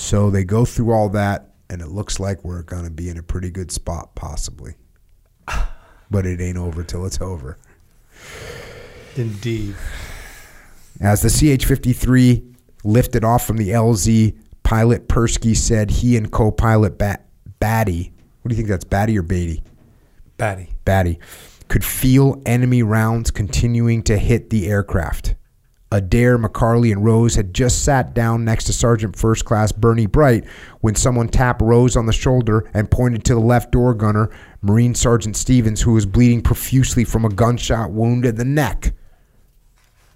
So they go through all that, and it looks like we're going to be in a pretty good spot, possibly. But it ain't over till it's over. Indeed. As the CH 53 lifted off from the LZ, pilot Persky said he and co pilot Bat- Batty, what do you think that's, Batty or Beatty? Batty. Batty, could feel enemy rounds continuing to hit the aircraft. Adair, McCarley, and Rose had just sat down next to Sergeant First Class Bernie Bright when someone tapped Rose on the shoulder and pointed to the left door gunner, Marine Sergeant Stevens, who was bleeding profusely from a gunshot wound in the neck.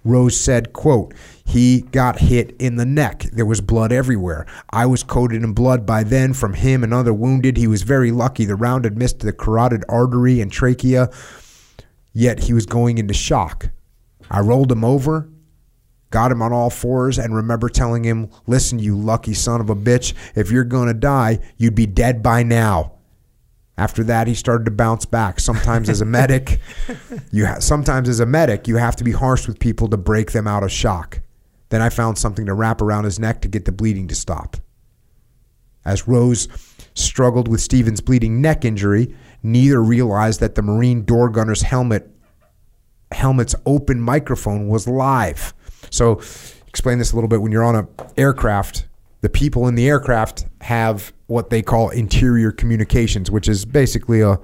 Rose said, quote, he got hit in the neck. There was blood everywhere. I was coated in blood by then from him and other wounded. He was very lucky. The round had missed the carotid artery and trachea, yet he was going into shock. I rolled him over, got him on all fours, and remember telling him, listen, you lucky son of a bitch, if you're going to die, you'd be dead by now. After that, he started to bounce back. Sometimes as a medic, you ha- sometimes as a medic, you have to be harsh with people to break them out of shock. Then I found something to wrap around his neck to get the bleeding to stop. As Rose struggled with Stevens' bleeding neck injury, neither realized that the Marine door gunner's helmet helmet's open microphone was live. So, explain this a little bit. When you're on an aircraft, the people in the aircraft have what they call interior communications, which is basically a,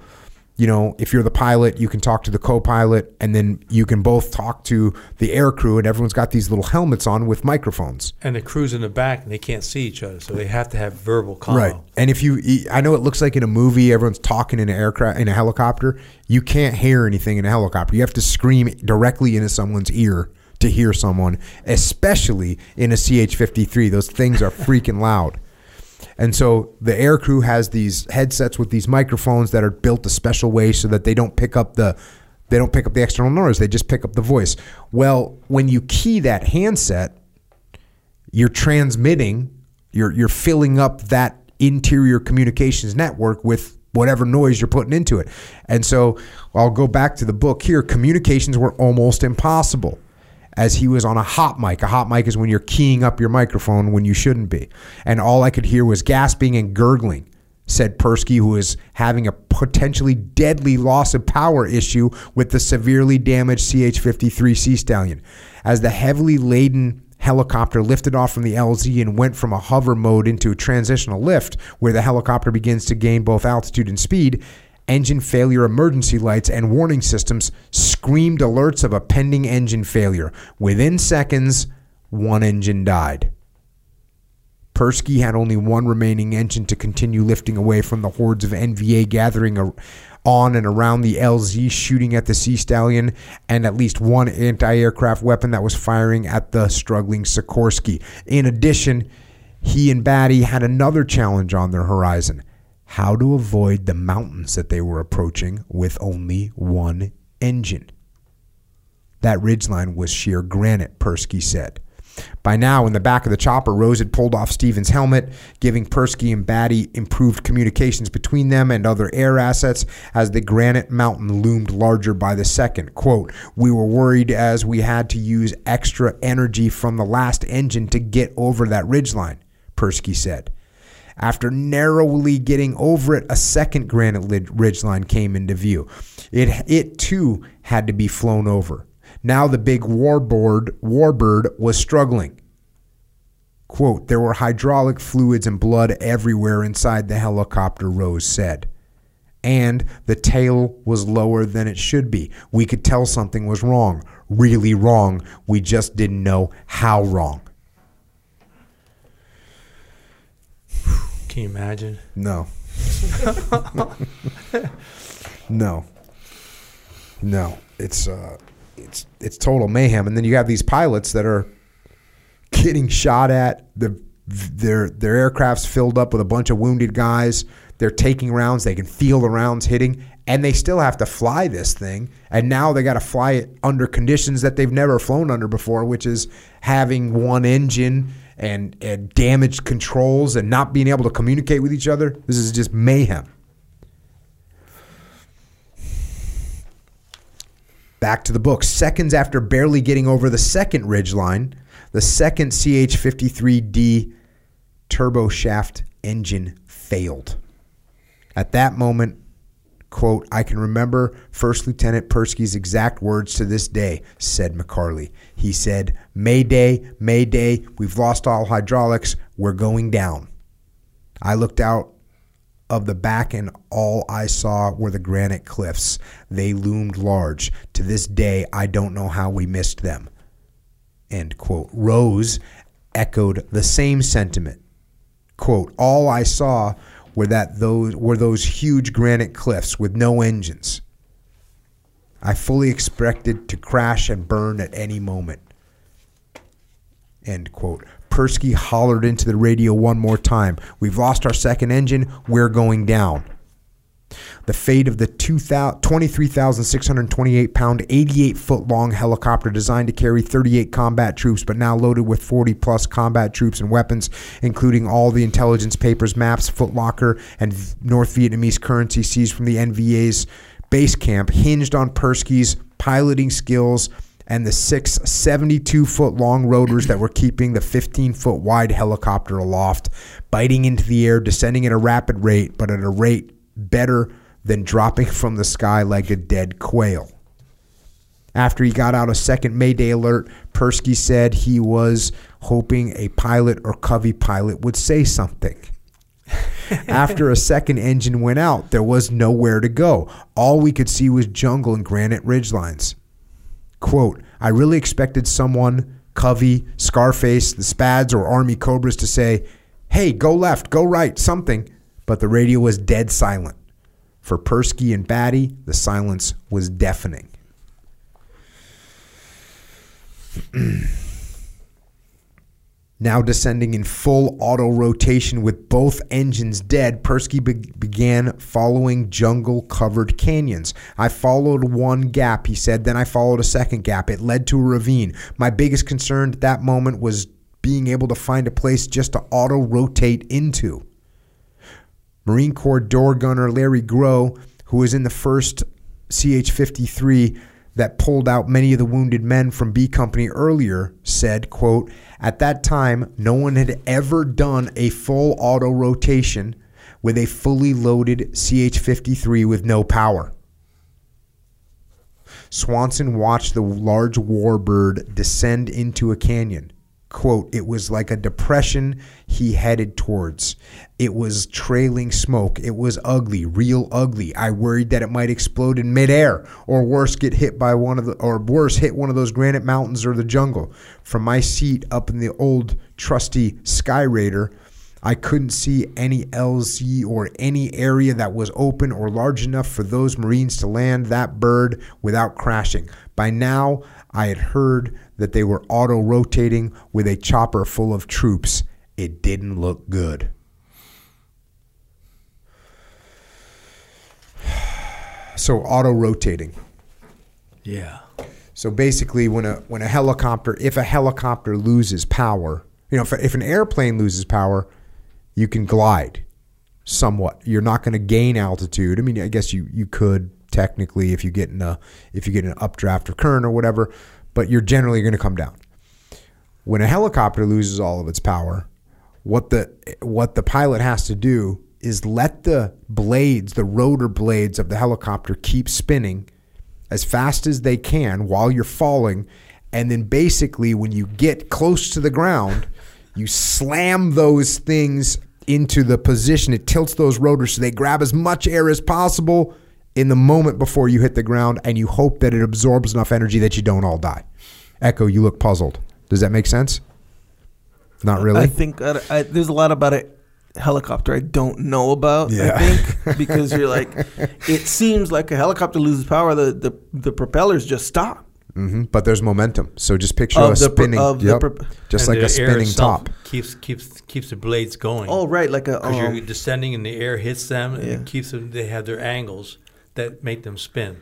you know, if you're the pilot, you can talk to the co-pilot, and then you can both talk to the air crew, and everyone's got these little helmets on with microphones. And the crew's in the back and they can't see each other, so they have to have verbal commo. Right. And if you, I know it looks like in a movie, everyone's talking in an aircraft, in a helicopter. You can't hear anything in a helicopter. You have to scream directly into someone's ear to hear someone, especially in a CH 53. Those things are freaking loud. And so the air crew has these headsets with these microphones that are built a special way so that they don't pick up the they don't pick up the external noise, they just pick up the voice. Well, when you key that handset, you're transmitting, you're you're filling up that interior communications network with whatever noise you're putting into it. And so I'll go back to the book here. Communications were almost impossible as he was on a hot mic. A hot mic is when you're keying up your microphone when you shouldn't be. And all I could hear was gasping and gurgling, said Persky, who is having a potentially deadly loss of power issue with the severely damaged CH 53 Sea Stallion. As the heavily laden helicopter lifted off from the LZ and went from a hover mode into a transitional lift, where the helicopter begins to gain both altitude and speed, engine failure emergency lights and warning systems screamed alerts of a pending engine failure. Within seconds, one engine died. Persky had only one remaining engine to continue lifting away from the hordes of NVA gathering on and around the LZ, shooting at the Sea Stallion, and at least one anti aircraft weapon that was firing at the struggling Sikorsky. In addition, he and Batty had another challenge on their horizon how to avoid the mountains that they were approaching with only one engine. That ridgeline was sheer granite, Persky said. By now, in the back of the chopper, Rose had pulled off Stevens' helmet, giving Persky and Batty improved communications between them and other air assets as the granite mountain loomed larger by the second. Quote, We were worried as we had to use extra energy from the last engine to get over that ridgeline, Persky said. After narrowly getting over it, a second granite ridgeline came into view. It, it too had to be flown over. Now the big warbird, warbird was struggling. Quote, there were hydraulic fluids and blood everywhere inside the helicopter, Rose said. And the tail was lower than it should be. We could tell something was wrong, really wrong. We just didn't know how wrong. Can you imagine? No. no. No. It's uh it's it's total mayhem. And then you have these pilots that are getting shot at. The their their aircraft's filled up with a bunch of wounded guys. They're taking rounds. They can feel the rounds hitting, and they still have to fly this thing. And now they got to fly it under conditions that they've never flown under before, which is having one engine and, and damaged controls and not being able to communicate with each other. This is just mayhem. Back to the book. Seconds after barely getting over the second ridge line, the second CH 53D turbo shaft engine failed. At that moment, quote, I can remember First Lieutenant Persky's exact words to this day, said McCarley. He said, Mayday, Mayday, we've lost all hydraulics, we're going down. I looked out of the back, and all I saw were the granite cliffs. They loomed large. To this day, I don't know how we missed them. End quote. Rose echoed the same sentiment. Quote, all I saw were that those were those huge granite cliffs with no engines. I fully expected to crash and burn at any moment. End quote. Persky hollered into the radio one more time. We've lost our second engine. We're going down. The fate of the 23,628 pound, 88 foot long helicopter designed to carry 38 combat troops, but now loaded with 40 plus combat troops and weapons, including all the intelligence papers, maps, footlocker, and North Vietnamese currency seized from the NVA's base camp, hinged on Persky's piloting skills and the six 72 foot long rotors that were keeping the 15 foot wide helicopter aloft, biting into the air, descending at a rapid rate, but at a rate better than dropping from the sky like a dead quail. After he got out a second Mayday alert, Persky said he was hoping a pilot or Covey pilot would say something. After a second engine went out, there was nowhere to go. All we could see was jungle and granite ridgelines. Quote, I really expected someone, Covey, Scarface, the Spads, or Army Cobras to say, hey, go left, go right, something. But the radio was dead silent. For Persky and Batty, the silence was deafening. Now descending in full auto rotation with both engines dead, Persky be- began following jungle covered canyons. I followed one gap, he said, then I followed a second gap. It led to a ravine. My biggest concern at that moment was being able to find a place just to auto rotate into. Marine Corps door gunner Larry Groh, who was in the first CH 53, that pulled out many of the wounded men from B Company earlier said, quote, At that time, no one had ever done a full auto rotation with a fully loaded CH 53 with no power. Swanson watched the large warbird descend into a canyon. Quote, it was like a depression he headed towards. It was trailing smoke. It was ugly, real ugly. I worried that it might explode in midair, or worse, get hit by one of the, or worse, hit one of those granite mountains or the jungle. From my seat up in the old trusty Skyraider, I couldn't see any LZ or any area that was open or large enough for those Marines to land that bird without crashing. By now, I had heard that they were auto rotating with a chopper full of troops. It didn't look good. So auto rotating. Yeah. So basically, when a when a helicopter, if a helicopter loses power, you know, if, if an airplane loses power, you can glide somewhat. You're not going to gain altitude. I mean, I guess you you could technically if you get in a if you get an updraft or current or whatever, but you're generally going to come down. When a helicopter loses all of its power, what the what the pilot has to do is let the blades, the rotor blades of the helicopter keep spinning as fast as they can while you're falling and then basically when you get close to the ground, you slam those things into the position. It tilts those rotors so they grab as much air as possible in the moment before you hit the ground, and you hope that it absorbs enough energy that you don't all die. Echo, you look puzzled. Does that make sense? Not really. I think I, I, there's a lot about a helicopter I don't know about. Yeah. I think because you're like, it seems like a helicopter loses power, the the, the propellers just stop. Mm-hmm. But there's momentum. So just picture Of a the pro- spinning, of the yep, pro- just And like a spinning top. keeps keeps keeps the blades going. Oh, right, like a because you're um, descending and the air hits them and Yeah. it keeps them. They have their angles that make them spin.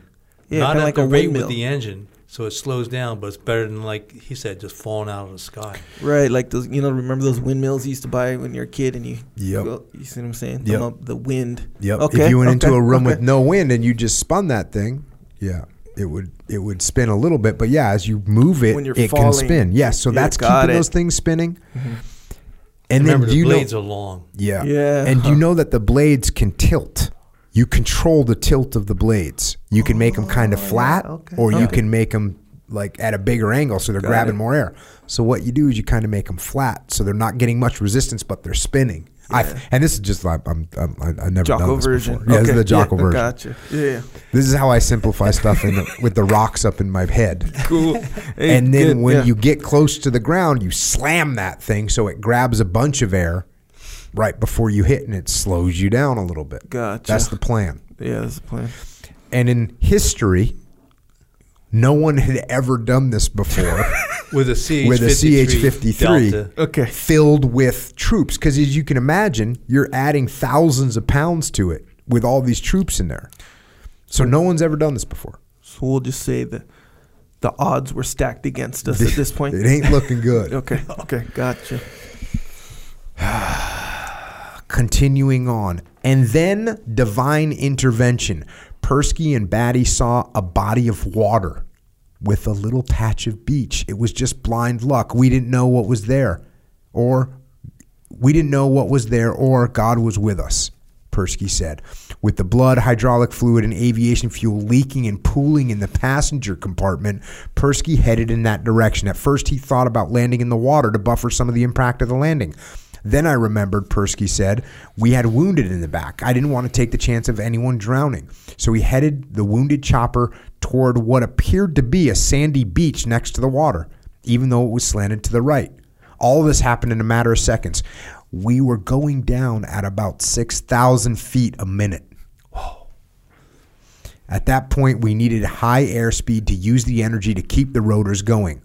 Yeah, Not kinda at like the a rate windmill. with the engine, so it slows down. But it's better than like he said, just falling out of the sky. right, like those. You know, remember those windmills you used to buy when you're a kid, and you. Yep. go- you see what I'm saying? Yep. The, the wind. Yep. Okay. if you went into a room okay. with no wind and you just spun that thing, yeah, it would it would spin a little bit. But yeah, as you move it, When you're it can spin. Yes. So Yeah, that's got keeping it. those things spinning. Mhm. And Remember, then do the you know? blades are long. Yeah. Yeah. And do you know that the blades can tilt? You control the tilt of the blades. You can make them kind of Oh, yeah, flat, okay, or you okay. can make them like at a bigger angle, so they're Got grabbing it. more air. So what you do is you kind of make them flat, so they're not getting much resistance, but they're spinning. I, and this is just like I'm, I'm I, I never done this version. before. Yeah, this is the Jocko yeah, version. Gotcha. Yeah. This is how I simplify stuff in the, with the rocks up in my head. Cool. Hey, and then good, when yeah. you get close to the ground, you slam that thing so it grabs a bunch of air right before you hit and it slows you down a little bit. Gotcha. That's the plan. Yeah, that's the plan. And in history, no one had ever done this before With a CH with a CH-53 Delta. Okay. filled with troops. Because as you can imagine, you're adding thousands of pounds to it with all these troops in there. So no one's ever done this before. So we'll just say that the odds were stacked against us at this point. It ain't looking good. Okay. Okay. Gotcha. continuing on. And then divine intervention. Persky and Batty saw a body of water with a little patch of beach. It was just blind luck. We didn't know what was there. Or we didn't know what was there, or God was with us, Persky said. With the blood, hydraulic fluid, and aviation fuel leaking and pooling in the passenger compartment, Persky headed in that direction. At first, he thought about landing in the water to buffer some of the impact of the landing. Then I remembered, Persky said, we had wounded in the back. I didn't want to take the chance of anyone drowning. So we headed the wounded chopper toward what appeared to be a sandy beach next to the water, even though it was slanted to the right. All this happened in a matter of seconds. We were going down at about 6,000 feet a minute. At that point, we needed high airspeed to use the energy to keep the rotors going.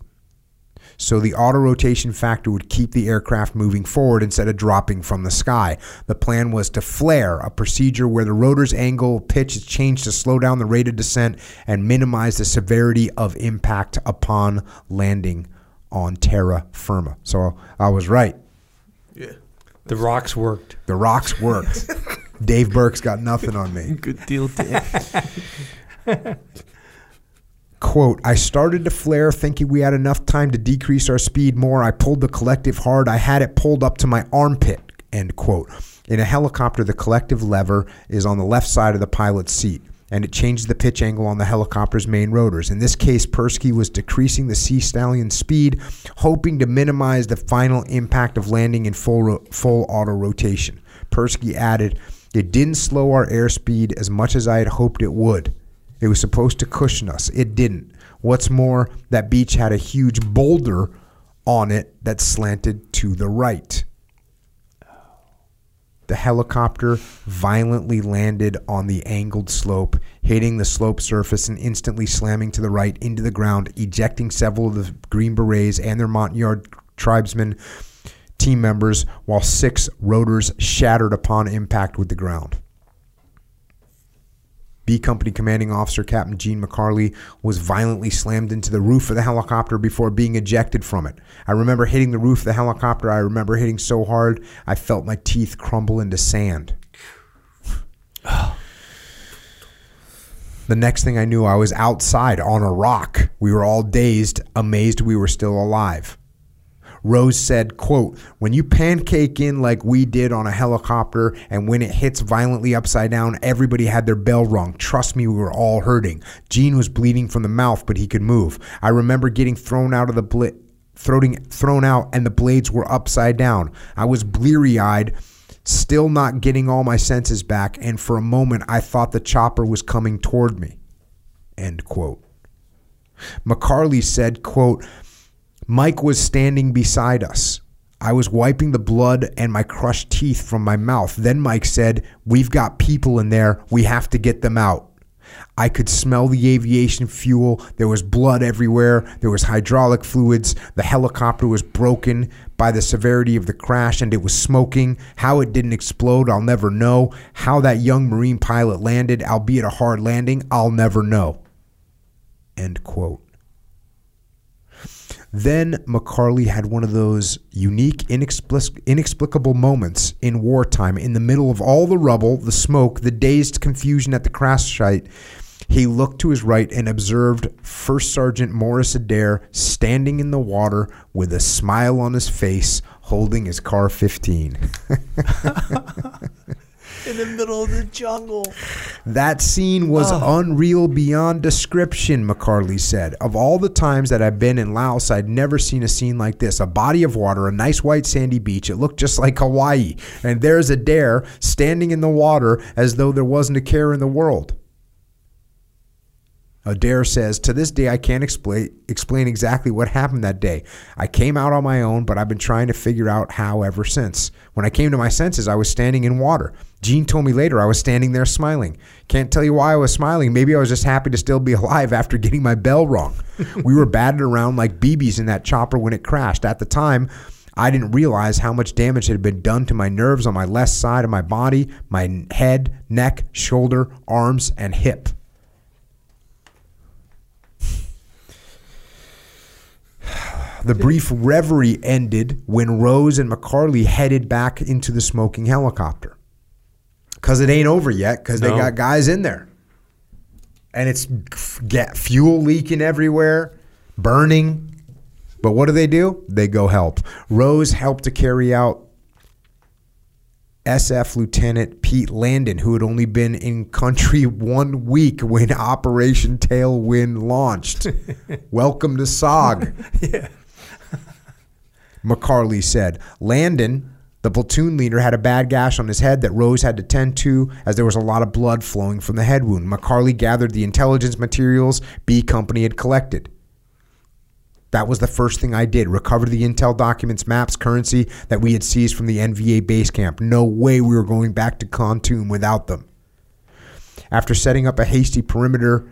So the auto rotation factor would keep the aircraft moving forward instead of dropping from the sky. The plan was to flare, a procedure where the rotor's angle pitch is changed to slow down the rate of descent and minimize the severity of impact upon landing on terra firma. So I was right. Yeah. The rocks worked. The rocks worked. Dave Berke's got nothing on me. Good deal, Dan. Quote, I started to flare thinking we had enough time to decrease our speed more. I pulled the collective hard. I had it pulled up to my armpit. End quote. In a helicopter, the collective lever is on the left side of the pilot's seat, and it changes the pitch angle on the helicopter's main rotors. In this case, Persky was decreasing the Sea Stallion's speed, hoping to minimize the final impact of landing in full, ro- full auto rotation. Persky added, It didn't slow our airspeed as much as I had hoped it would. It was supposed to cushion us. It didn't. What's more, that beach had a huge boulder on it that slanted to the right. The helicopter violently landed on the angled slope, hitting the slope surface and instantly slamming to the right into the ground, ejecting several of the Green Berets and their Montagnard tribesmen team members, while six rotors shattered upon impact with the ground. B Company Commanding Officer Captain Gene McCarley was violently slammed into the roof of the helicopter before being ejected from it. I remember hitting the roof of the helicopter. I remember hitting so hard I felt my teeth crumble into sand. The next thing I knew, I was outside on a rock. We were all dazed, amazed we were still alive. Rose said, quote, when you pancake in like we did on a helicopter and when it hits violently upside down, everybody had their bell rung. Trust me, we were all hurting. Gene was bleeding from the mouth, but he could move. I remember getting thrown out of the bl- thrown, thrown out and the blades were upside down. I was bleary eyed, still not getting all my senses back, and for a moment I thought the chopper was coming toward me. End quote. McCarley said, quote, Mike was standing beside us. I was wiping the blood and my crushed teeth from my mouth. Then Mike said, We've got people in there. We have to get them out. I could smell the aviation fuel. There was blood everywhere. There was hydraulic fluids. The helicopter was broken by the severity of the crash and it was smoking. How it didn't explode, I'll never know. How that young Marine pilot landed, albeit a hard landing, I'll never know. End quote. Then McCarley had one of those unique, inexplic- inexplicable moments in wartime. In the middle of all the rubble, the smoke, the dazed confusion at the crash site, he looked to his right and observed First Sergeant Morris Adair standing in the water with a smile on his face, holding his car 15. In the middle of the jungle. That scene was Oh. unreal beyond description, McCarley said. Of all the times that I've been in Laos, I'd never seen a scene like this. A body of water, a nice white sandy beach. It looked just like Hawaii. And there's Adair standing in the water as though there wasn't a care in the world. Adair says, To this day, I can't explain, explain exactly what happened that day. I came out on my own, but I've been trying to figure out how ever since. When I came to my senses, I was standing in water. Gene told me later I was standing there smiling. Can't tell you why I was smiling. Maybe I was just happy to still be alive after getting my bell rung. we were batted around like BBs in that chopper when it crashed. At the time, I didn't realize how much damage had been done to my nerves on my left side of my body, my head, neck, shoulder, arms, and hip. The brief reverie ended when Rose and McCarley headed back into the smoking helicopter. Because it ain't over yet, because they got guys in there. And it's get fuel leaking everywhere, burning. But what do they do? They go help. Rose helped to carry out SF Lieutenant Pete Landon, who had only been in country one week when Operation Tailwind launched. Welcome to SOG. Yeah. McCarley said. Landon, the platoon leader, had a bad gash on his head that Rose had to tend to as there was a lot of blood flowing from the head wound. McCarley gathered the intelligence materials B Company had collected. That was the first thing I did. Recover the intel documents, maps, currency that we had seized from the NVA base camp. No way we were going back to Kontum without them. After setting up a hasty perimeter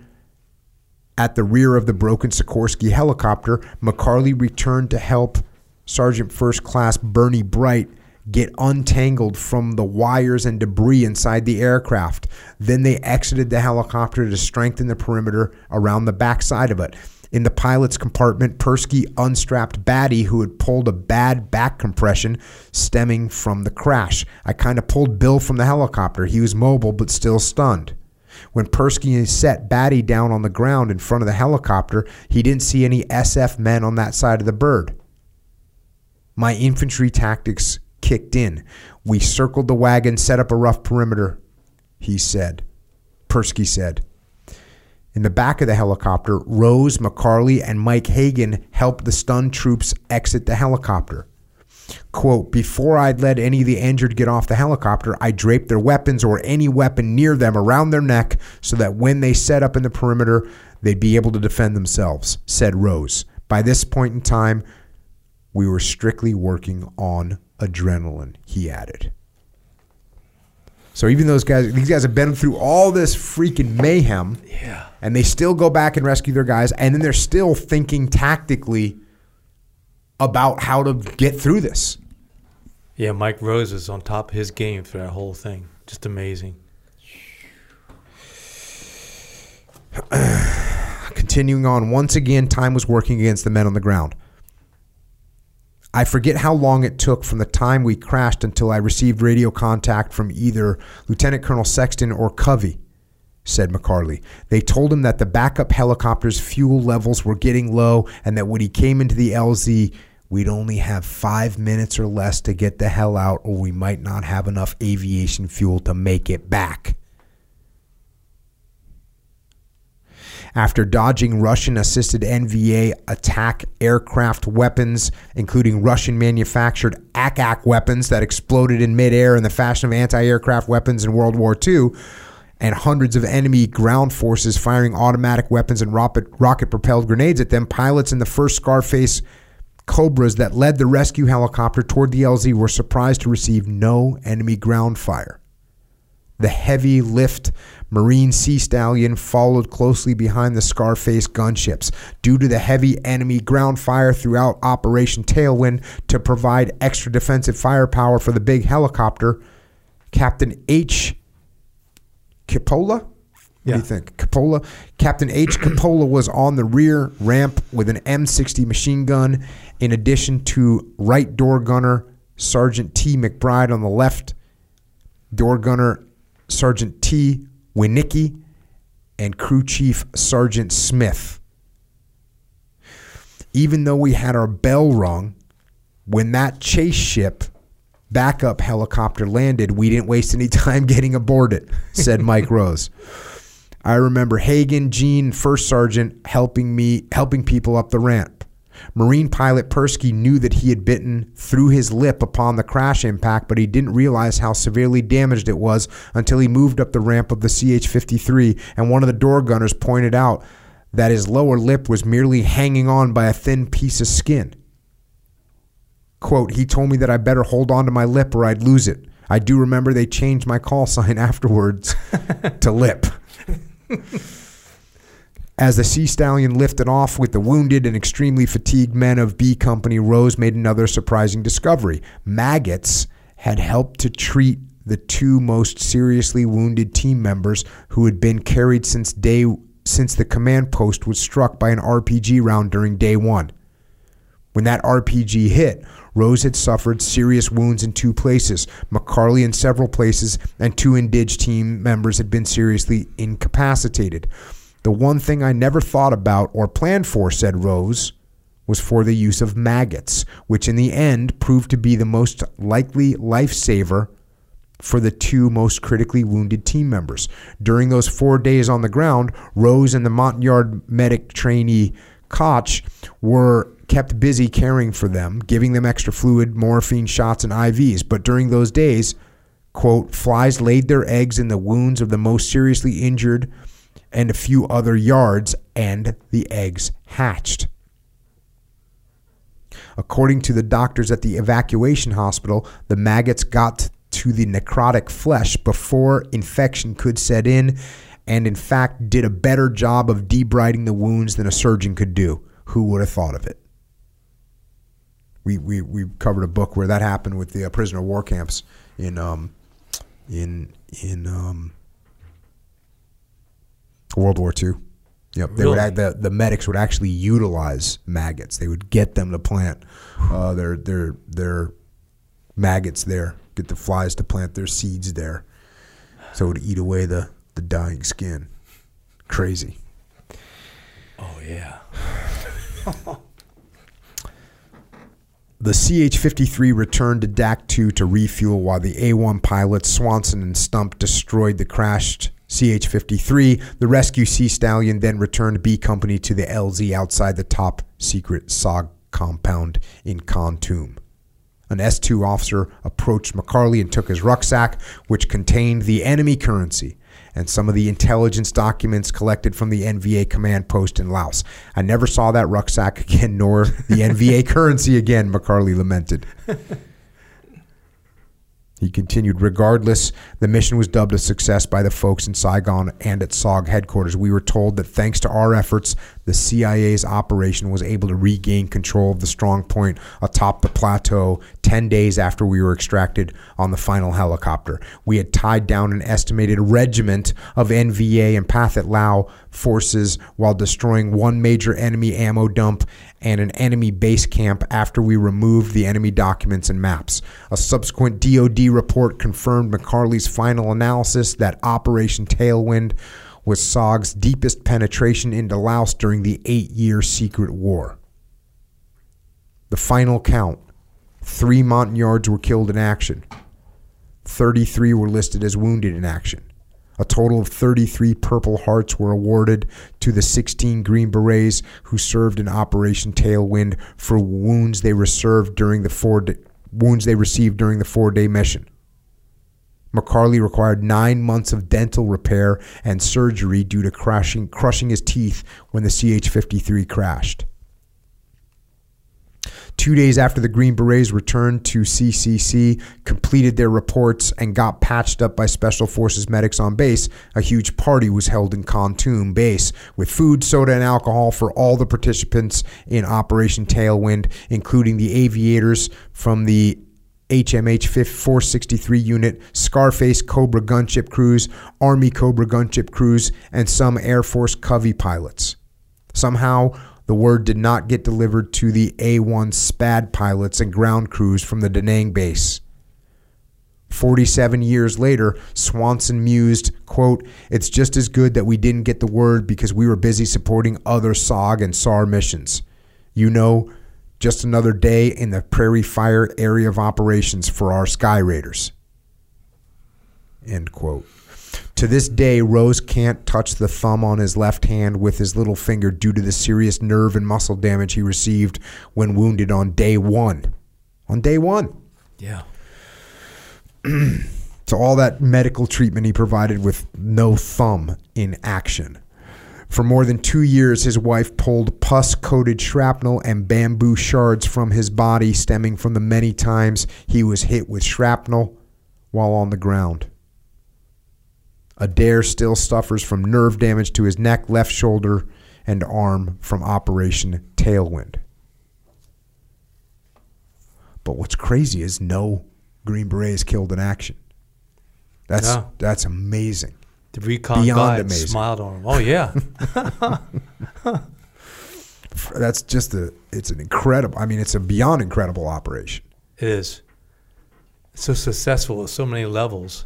at the rear of the broken Sikorsky helicopter, McCarley returned to help Sergeant First Class Bernie Bright get untangled from the wires and debris inside the aircraft. Then they exited the helicopter to strengthen the perimeter around the backside of it. In the pilot's compartment, Persky unstrapped Batty, who had pulled a bad back compression stemming from the crash. I kind of pulled Bill from the helicopter. He was mobile but still stunned. When Persky set Batty down on the ground in front of the helicopter, he didn't see any SF men on that side of the bird. My infantry tactics kicked in. We circled the wagon, set up a rough perimeter, he said. Persky said. In the back of the helicopter, Rose, McCarley, and Mike Hagen helped the stunned troops exit the helicopter. Quote, before I'd let any of the injured get off the helicopter, I draped their weapons or any weapon near them around their neck so that when they set up in the perimeter, they'd be able to defend themselves, said Rose. By this point in time, we were strictly working on adrenaline, he added. So even those guys, these guys have been through all this freaking mayhem, Yeah. and they still go back and rescue their guys, and then they're still thinking tactically about how to get through this. Yeah, Mike Rose is on top of his game for that whole thing. Just amazing. Continuing on, once again, time was working against the men on the ground. I forget how long it took from the time we crashed until I received radio contact from either Lieutenant Colonel Sexton or Covey, said McCarley. They told him that the backup helicopter's fuel levels were getting low and that when he came into the LZ, we'd only have five minutes or less to get the hell out, or we might not have enough aviation fuel to make it back. After dodging Russian assisted NVA attack aircraft weapons, including Russian manufactured ack-ack weapons that exploded in midair in the fashion of anti aircraft weapons in World War II, and hundreds of enemy ground forces firing automatic weapons and rocket propelled grenades at them, pilots in the first Scarface Cobras that led the rescue helicopter toward the LZ were surprised to receive no enemy ground fire. The heavy lift Marine Sea Stallion followed closely behind the Scarface gunships due to the heavy enemy ground fire throughout Operation Tailwind to provide extra defensive firepower for the big helicopter. Captain H. Capola? What Yeah. do you think? Capola? Captain H. Capola was on the rear ramp with an M60 machine gun, in addition to right door gunner Sergeant T. McBride on the left, door gunner Sergeant T. Winicki, and crew chief Sergeant Smith. Even though we had our bell rung, when that chase ship backup helicopter landed, we didn't waste any time getting aboard it, said Mike Rose. I remember Hagen, Gene, First Sergeant helping me helping people up the ramp. Marine pilot Persky knew that he had bitten through his lip upon the crash impact, but he didn't realize how severely damaged it was until he moved up the ramp of the CH 53 and one of the door gunners pointed out that his lower lip was merely hanging on by a thin piece of skin. Quote, he told me that I better hold on to my lip or I'd lose it. I do remember they changed my call sign afterwards to lip. As the Sea Stallion lifted off with the wounded and extremely fatigued men of B Company, Rose made another surprising discovery. Maggots had helped to treat the two most seriously wounded team members who had been carried since day since the command post was struck by an RPG round during day 1. When that RPG hit, Rose had suffered serious wounds in two places, McCarley in several places, and two Indige team members had been seriously incapacitated. The one thing I never thought about or planned for, said Rose, was for the use of maggots, which in the end proved to be the most likely lifesaver for the two most critically wounded team members. During those four days on the ground, Rose and the Montagnard medic trainee Koch were kept busy caring for them, giving them extra fluid, morphine shots, and IVs. But during those days, quote, flies laid their eggs in the wounds of the most seriously injured and a few other yards, and the eggs hatched. According to the doctors at the evacuation hospital, the maggots got to the necrotic flesh before infection could set in, and in fact did a better job of debriding the wounds than a surgeon could do. Who would have thought of it? We, we, we covered a book where that happened with the uh, prisoner war camps in um, in in um, World War II. Yep, they would Really? act, the the medics would actually utilize maggots. They would get them to plant uh, their their their maggots there, get the flies to plant their seeds there, so it would eat away the the dying skin. Crazy. Oh yeah. The CH 53 returned to DAC 2 to refuel while the A 1 pilots Swanson and Stump destroyed the crashed CH 53. The rescue Sea Stallion then returned B Company to the LZ outside the top secret SOG compound in Kontum. An S 2 officer approached McCarley and took his rucksack, which contained the enemy currency and some of the intelligence documents collected from the NVA command post in Laos. I never saw that rucksack again, nor the NVA currency again, McCarley lamented. He continued, regardless, the mission was dubbed a success by the folks in Saigon and at SOG headquarters. We were told that thanks to our efforts, the CIA's operation was able to regain control of the strong point atop the plateau 10 days after we were extracted on the final helicopter. We had tied down an estimated regiment of NVA and Pathet Lao forces while destroying one major enemy ammo dump and an enemy base camp after we removed the enemy documents and maps. A subsequent DoD report confirmed McCarley's final analysis that Operation Tailwind was SOG's deepest penetration into Laos during the eight year secret war. The final count three Montagnards were killed in action, 33 were listed as wounded in action. A total of 33 Purple Hearts were awarded to the 16 Green Berets who served in Operation Tailwind for wounds they wounds they received during the four-day mission. McCarley required nine months of dental repair and surgery due to crashing, crushing his teeth when the CH-53 crashed. Two days after the Green Berets returned to CCC, completed their reports, and got patched up by Special Forces medics on base, a huge party was held in Kontum base with food, soda, and alcohol for all the participants in Operation Tailwind, including the aviators from the HMH 463 unit, Scarface Cobra gunship crews, Army Cobra gunship crews, and some Air Force Covey pilots. Somehow, the word did not get delivered to the A1 SPAD pilots and ground crews from the Da Nang base. 47 years later, Swanson mused, quote, It's just as good that we didn't get the word because we were busy supporting other SOG and SAR missions. You know, just another day in the Prairie Fire area of operations for our Skyraiders. End quote. To this day, Rose can't touch the thumb on his left hand with his little finger due to the serious nerve and muscle damage he received when wounded on day one. On day one. Yeah. So, all that medical treatment he provided with no thumb in action. For more than two years, his wife pulled pus coated shrapnel and bamboo shards from his body, stemming from the many times he was hit with shrapnel while on the ground. Adair still suffers from nerve damage to his neck, left shoulder, and arm from Operation Tailwind. But what's crazy is no Green Berets killed in action. That's Yeah. that's amazing. The recon Beyond guide amazing. smiled on him. Oh yeah. That's just a it's an incredible. I mean, it's a beyond incredible operation. It is. It's so successful at so many levels,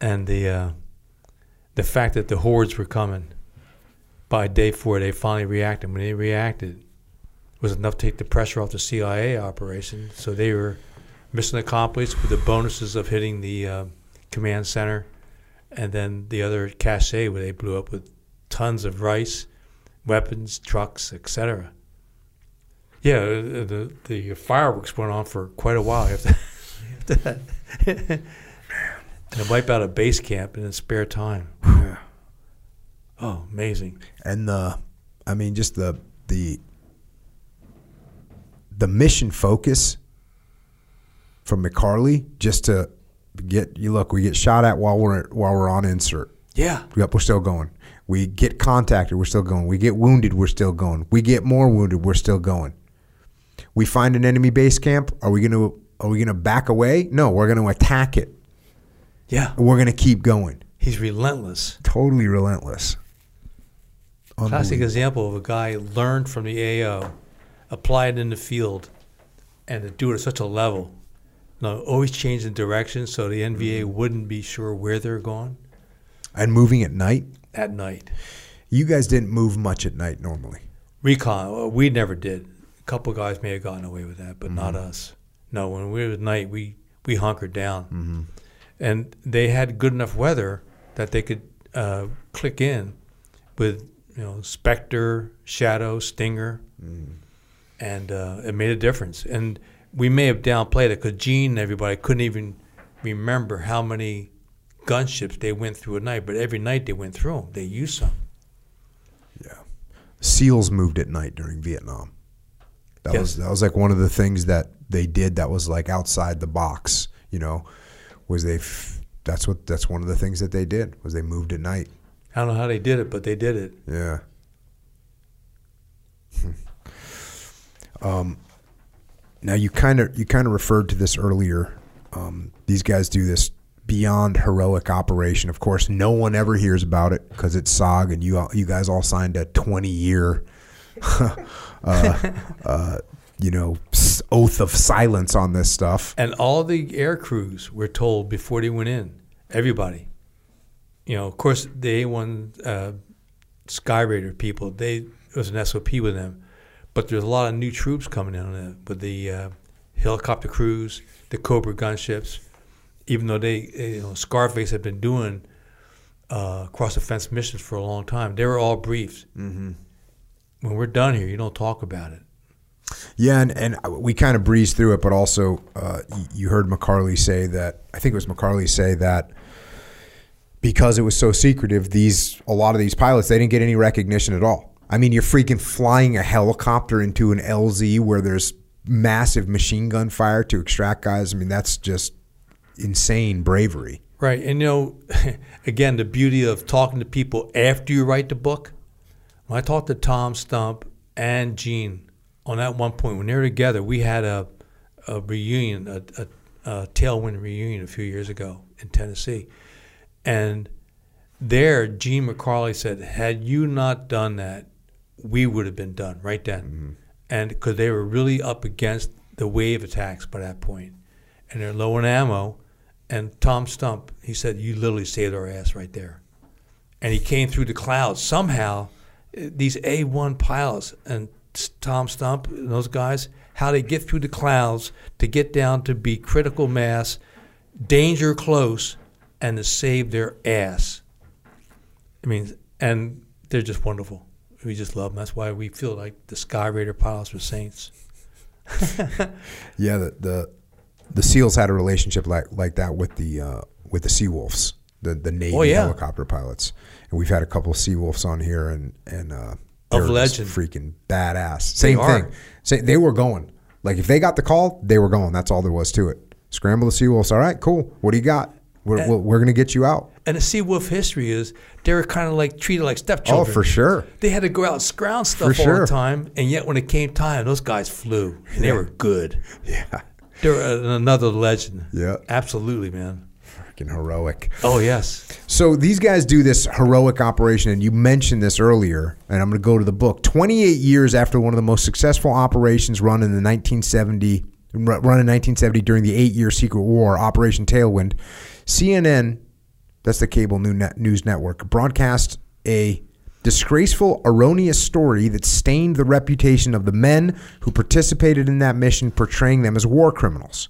and the uh, the fact that the hordes were coming by day four, they finally reacted. When they reacted, it was enough to take the pressure off the CIA operation. So they were mission accomplished with the bonuses of hitting the uh, command center, and then the other cache where they blew up with tons of rice, weapons, trucks, etc. Yeah, uh, the the fireworks went on for quite a while after, after that. and to wipe out a base camp in spare time. Oh, amazing! and the i mean just the the the mission focus from mccarley just to get you look we get shot at while we're while we're on insert. Yeah, yep we're still going. We get contacted we're still going. We get wounded we're still going. We get more wounded we're still going. We find an enemy base camp. Are we going to are we going to back away? No we're going to attack it. Yeah. we're going to keep going. He's relentless. totally relentless. Classic example of a guy learned from the AO, applied in the field, and to do it at such a level. No, always changing direction so the NVA wouldn't be sure where they're going and moving at night at night. You guys didn't move much at night normally. Recon, well, we never did. A couple of guys may have gotten away with that, but not us. No, when we were at night, we, we hunkered down. And they had good enough weather that they could uh, click in with, you know, Spectre, Shadow, Stinger, and uh, it made a difference. And we may have downplayed it because Gene and everybody couldn't even remember how many gunships they went through at night, but every night they went through them. They used some. Yeah, SEALs moved at night during Vietnam. That Yes. was that was like one of the things that they did that was like outside the box, you know, was they f- that's what that's one of the things that they did was they moved at night. I don't know how they did it, but they did it. Yeah. um, now you kind of you kind of referred to this earlier. Um, these guys do this beyond heroic operation. Of course, no one ever hears about it because it's SOG, and you all, you guys all signed a twenty year, uh, uh, you know, oath of silence on this stuff. And all the air crews were told before they went in, everybody. You know, of course, the A1 uh, Skyraider people, they it was an SOP with them. But there's a lot of new troops coming in on with the uh, helicopter crews, the Cobra gunships. Even though they, you know, Scarface had been doing uh, cross defense missions for a long time, they were all briefed. Mm-hmm. When we're done here, you don't talk about it. Yeah, and, and we kind of breezed through it, but also uh, you heard McCarley say that I think it was McCarley say that because it was so secretive, these a lot of these pilots they didn't get any recognition at all. I mean, you're freaking flying a helicopter into an LZ where there's massive machine gun fire to extract guys. I mean, that's just insane bravery. Right. And you know, again, the beauty of talking to people after you write the book. When I talked to Tom Stump and Gene on that one point, when they were together, we had a, a reunion, a, a, a tailwind reunion a few years ago in Tennessee. And there, Gene McCarley said, had you not done that, we would have been done right then. And because they were really up against the wave attacks by that point, and they're low on ammo. And Tom Stump, he said, you literally saved our ass right there. And he came through the clouds. Somehow, eh, these A1 pilots and Tom Stump and those guys, how they get through the clouds to get down to be critical mass, danger close, and to save their ass. I mean, and they're just wonderful. We just love them. That's why we feel like the Skyraider pilots were saints. Yeah, the the, the SEALs had a relationship like like that with the uh, with the Seawolves, the the Navy Oh, yeah. helicopter pilots, and we've had a couple of Seawolves on here, and and uh, they Of legend. freaking badass. Same are. thing. Say they were going. Like if they got the call, they were going. That's all there was to it. Scramble the Seawolves. All right, cool. What do you got? We're, we're, going to get you out. And the Sea Wolf history is they were kind of like treated like stepchildren. Oh, for sure. They had to go out and scrounge stuff all sure. the time, and yet when it came time, those guys flew, and they were good. Yeah. They're uh, another legend. Yeah. absolutely, man. Freaking heroic. Oh yes, So these guys do this heroic operation, and you mentioned this earlier, and I'm going to go to the book. 28 years after one of the most successful operations run in the 1970 run in 1970 during the eight-year secret war, Operation Tailwind, CNN, that's the cable news network, broadcast a disgraceful, erroneous story that stained the reputation of the men who participated in that mission, portraying them as war criminals.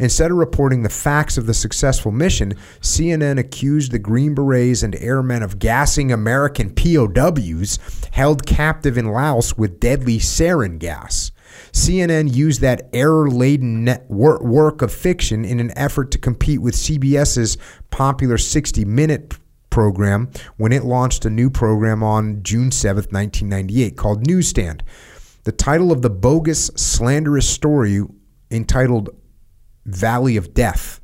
Instead of reporting the facts of the successful mission, CNN accused the Green Berets and airmen of gassing American POWs held captive in Laos with deadly sarin gas. CNN used that error laden work of fiction in an effort to compete with CBS's popular 60 Minute program when it launched a new program on June 7, 1998, called Newsstand. The title of the bogus, slanderous story entitled Valley of Death.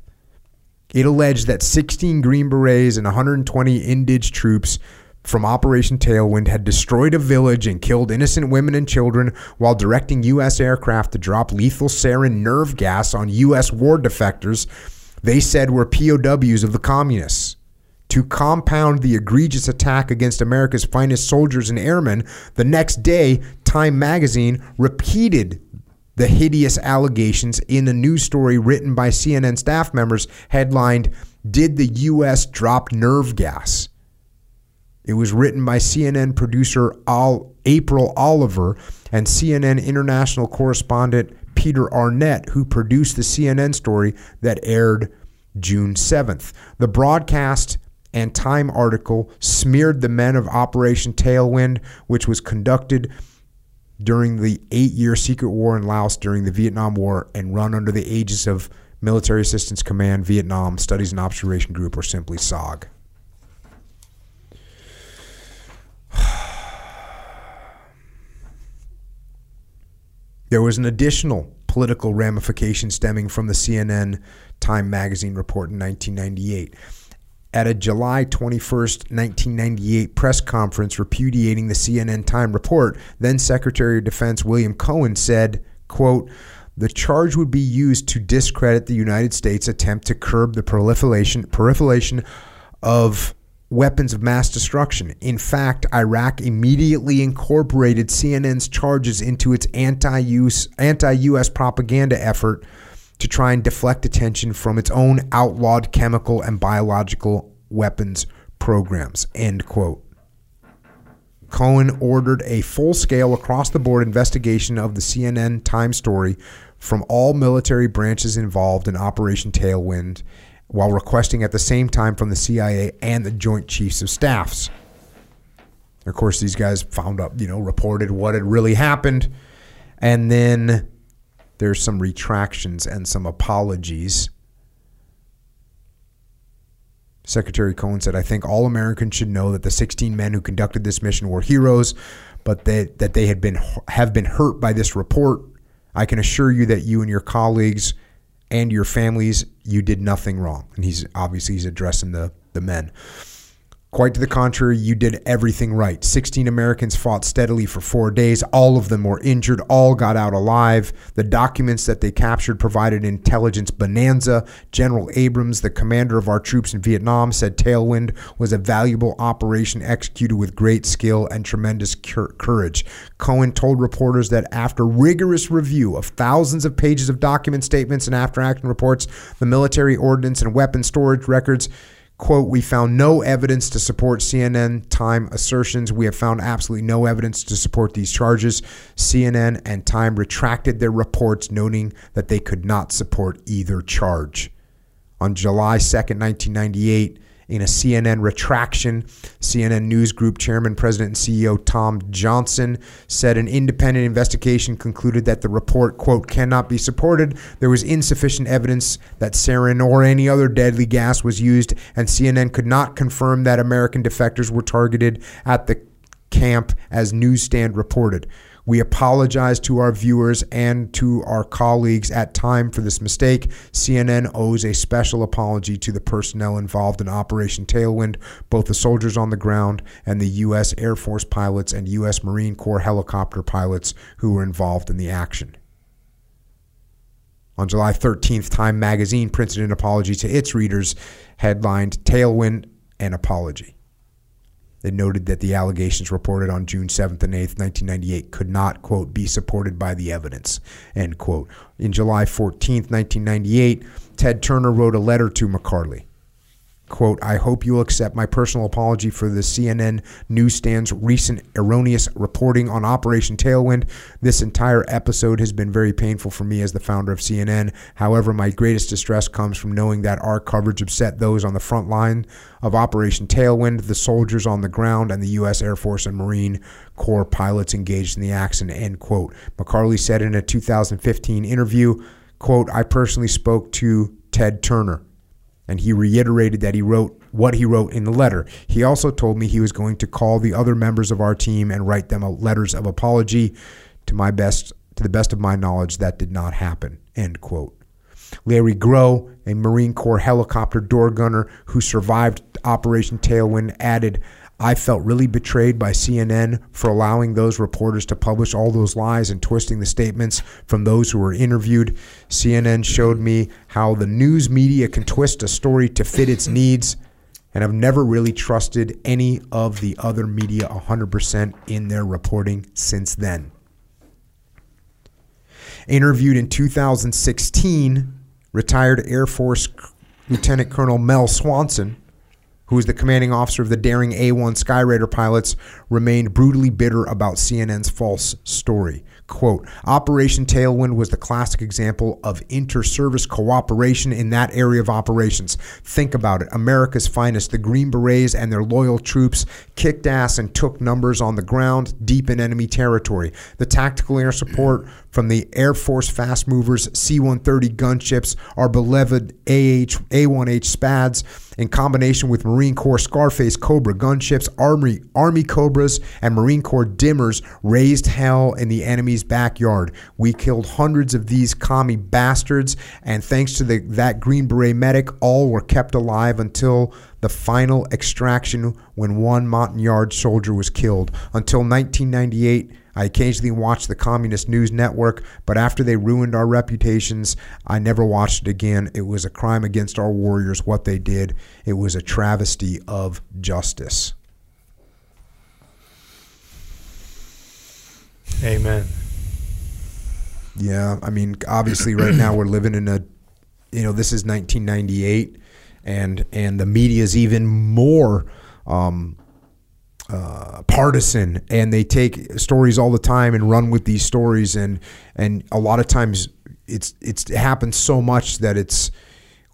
It alleged that 16 Green Berets and 120 Indige troops from Operation Tailwind had destroyed a village and killed innocent women and children while directing U.S. aircraft to drop lethal sarin nerve gas on U.S. war defectors they said were POWs of the communists. To compound the egregious attack against America's finest soldiers and airmen, the next day, Time magazine repeated the hideous allegations in a news story written by CNN staff members headlined, Did the U.S. Drop Nerve Gas? It was written by CNN producer Al- April Oliver and CNN international correspondent Peter Arnett, who produced the CNN story that aired June 7th. The broadcast and Time article smeared the men of Operation Tailwind, which was conducted during the eight year secret war in Laos during the Vietnam War and run under the aegis of Military Assistance Command Vietnam Studies and Observation Group, or simply SOG. There was an additional political ramification stemming from the CNN Time magazine report in 1998. At a July 21st, 1998 press conference repudiating the CNN Time report, then Secretary of Defense William Cohen said, quote, the charge would be used to discredit the United States attempt to curb the proliferation proliferation of weapons of mass destruction. In fact, Iraq immediately incorporated CNN's charges into its anti-US propaganda effort to try and deflect attention from its own outlawed chemical and biological weapons programs. End quote. Cohen ordered a full scale across the board investigation of the CNN Time story from all military branches involved in Operation Tailwind while requesting at the same time from the CIA and the Joint Chiefs of Staffs. Of course, these guys found up, you know, reported what had really happened. And then there's some retractions and some apologies. Secretary Cohen said, I think all Americans should know that the 16 men who conducted this mission were heroes, but that, that they had been have been hurt by this report. I can assure you that you and your colleagues and your families, you did nothing wrong. And he's obviously he's addressing the the men. Quite to the contrary, you did everything right. 16 Americans fought steadily for four days. All of them were injured. All got out alive. The documents that they captured provided intelligence bonanza. General Abrams, the commander of our troops in Vietnam, said Tailwind was a valuable operation executed with great skill and tremendous cur- courage. Cohen told reporters that after rigorous review of thousands of pages of document statements and after action reports, the military ordnance and weapon storage records, Quote, we found no evidence to support CNN Time assertions. We have found absolutely no evidence to support these charges. CNN and Time retracted their reports, noting that they could not support either charge. On July 2nd, 1998, in a CNN retraction. CNN News Group Chairman, President, and CEO Tom Johnson said an independent investigation concluded that the report, quote, cannot be supported. There was insufficient evidence that sarin or any other deadly gas was used, and CNN could not confirm that American defectors were targeted at the camp as Newsstand reported. We apologize to our viewers and to our colleagues at Time for this mistake. CNN owes a special apology to the personnel involved in Operation Tailwind, both the soldiers on the ground and the U.S. Air Force pilots and U.S. Marine Corps helicopter pilots who were involved in the action. On July 13th, Time magazine printed an apology to its readers, headlined Tailwind and Apology. It noted that the allegations reported on June 7th and 8th, 1998 could not, quote, be supported by the evidence, end quote. In July 14th, 1998, Ted Turner wrote a letter to McCarley. Quote, I hope you will accept my personal apology for the CNN newsstand's recent erroneous reporting on Operation Tailwind. This entire episode has been very painful for me as the founder of CNN. However, my greatest distress comes from knowing that our coverage upset those on the front line of Operation Tailwind, the soldiers on the ground, and the U.S. Air Force and Marine Corps pilots engaged in the accident, end quote. McCarley said in a 2015 interview, quote, I personally spoke to Ted Turner and he reiterated that he wrote what he wrote in the letter. He also told me he was going to call the other members of our team and write them letters of apology. To my best, to the best of my knowledge, that did not happen. End quote. Larry Groh, a Marine Corps helicopter door gunner who survived Operation Tailwind, added, I felt really betrayed by CNN for allowing those reporters to publish all those lies and twisting the statements from those who were interviewed. CNN showed me how the news media can twist a story to fit its needs, and I've never really trusted any of the other media 100% in their reporting since then. Interviewed in 2016, retired Air Force Lieutenant Colonel Mel Swanson who was the commanding officer of the daring A1 Skyraider pilots, remained brutally bitter about CNN's false story. Quote, Operation Tailwind was the classic example of inter-service cooperation in that area of operations. Think about it. America's finest, the Green Berets and their loyal troops kicked ass and took numbers on the ground deep in enemy territory. The tactical air support from the Air Force fast movers, C-130 gunships, our beloved AH, A-1H Spads, in combination with Marine Corps Scarface Cobra gunships, Army, Army Cobras, and Marine Corps Dimmers raised hell in the backyard. We killed hundreds of these commie bastards, and thanks to the, that Green Beret medic, all were kept alive until the final extraction when one Montagnard soldier was killed. Until 1998, I occasionally watched the Communist News Network, but after they ruined our reputations, I never watched it again. It was a crime against our warriors, what they did. It was a travesty of justice. Amen. Yeah, I mean, obviously, right now we're living in a, you know, this is 1998, and and the media is even more um, uh, partisan, and they take stories all the time and run with these stories, and and a lot of times it's it's it happens so much that it's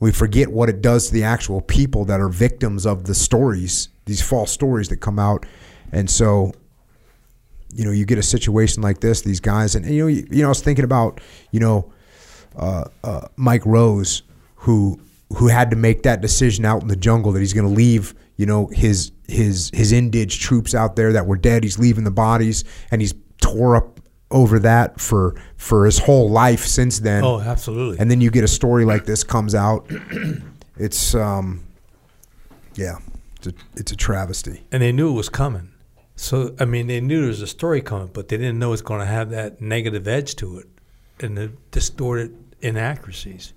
we forget what it does to the actual people that are victims of the stories, these false stories that come out, and so you know, you get a situation like this, these guys, and, and you know, you, you, know, I was thinking about, you know, uh, uh, Mike Rose, who who had to make that decision out in the jungle that he's going to leave, you know, his his his indige troops out there that were dead. He's leaving the bodies, and he's tore up over that for for his whole life since then. Oh, absolutely. And then you get a story like this comes out. It's um, yeah, it's a, it's a travesty. and they knew it was coming. So I mean, they knew there was a story coming, but they didn't know it's going to have that negative edge to it and the distorted inaccuracies.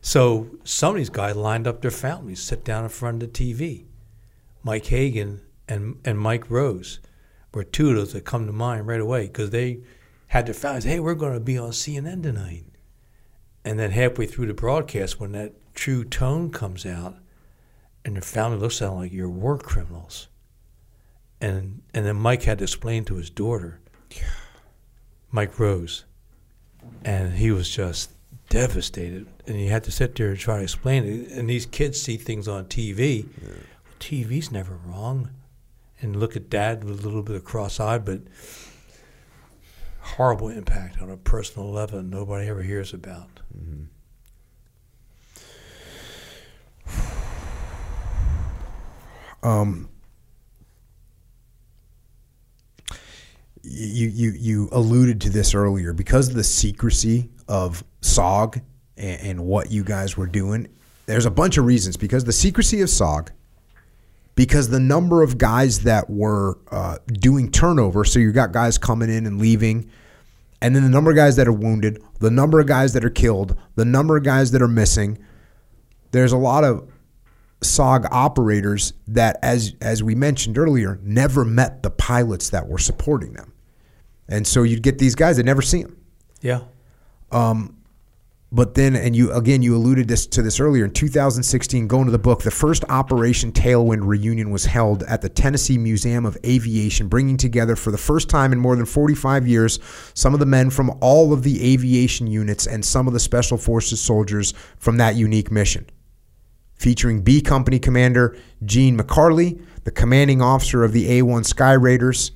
So some of these guys lined up their families, sit down in front of the TV. Mike Hagen and and Mike Rose were two of those that come to mind right away because they had their families. Hey, we're going to be on CNN tonight. And then halfway through the broadcast, when that true tone comes out, and their family looks at them like you're war criminals and and then Mike had to explain to his daughter, Mike Rose, and he was just devastated, and he had to sit there and try to explain it. And these kids see things on TV. TV's never wrong, and look at Dad with a little bit of cross-eyed, but horrible impact on a personal level nobody ever hears about. Um, you you you alluded to this earlier because of the secrecy of SOG and, and what you guys were doing. There's a bunch of reasons because the secrecy of SOG, because the number of guys that were uh, doing turnover. So you got guys coming in and leaving, and then the number of guys that are wounded, the number of guys that are killed, the number of guys that are missing. There's a lot of SOG operators that, as as we mentioned earlier, never met the pilots that were supporting them, and so you'd get these guys that never see them. Yeah. Um, but then, and you again, you alluded this to this earlier in 2016. Going to the book, the first Operation Tailwind reunion was held at the Tennessee Museum of Aviation, bringing together for the first time in more than 45 years some of the men from all of the aviation units and some of the Special Forces soldiers from that unique mission featuring B Company Commander Gene McCarley, the commanding officer of the A 1 Skyraiders,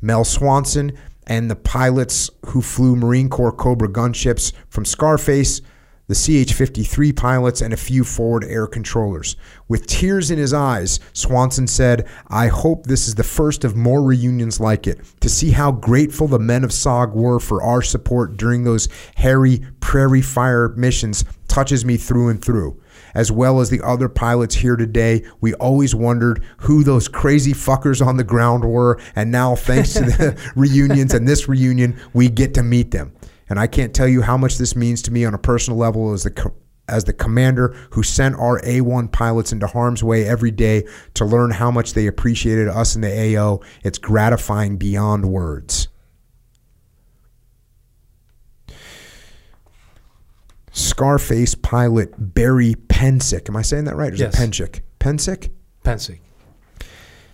Mel Swanson, and the pilots who flew Marine Corps Cobra gunships from Scarface, the CH 53 pilots, and a few forward air controllers. With tears in his eyes, Swanson said, I hope this is the first of more reunions like it. To see how grateful the men of SOG were for our support during those hairy prairie fire missions touches me through and through as well as the other pilots here today. We always wondered who those crazy fuckers on the ground were, and now thanks to the reunions and this reunion, we get to meet them. And I can't tell you how much this means to me on a personal level as the co- as the commander who sent our A1 pilots into harm's way every day to learn how much they appreciated us in the AO. It's gratifying beyond words. Scarface pilot Barry Pensick. Am I saying that right? Or is Yes. it Pensick? Pensick? Pensick.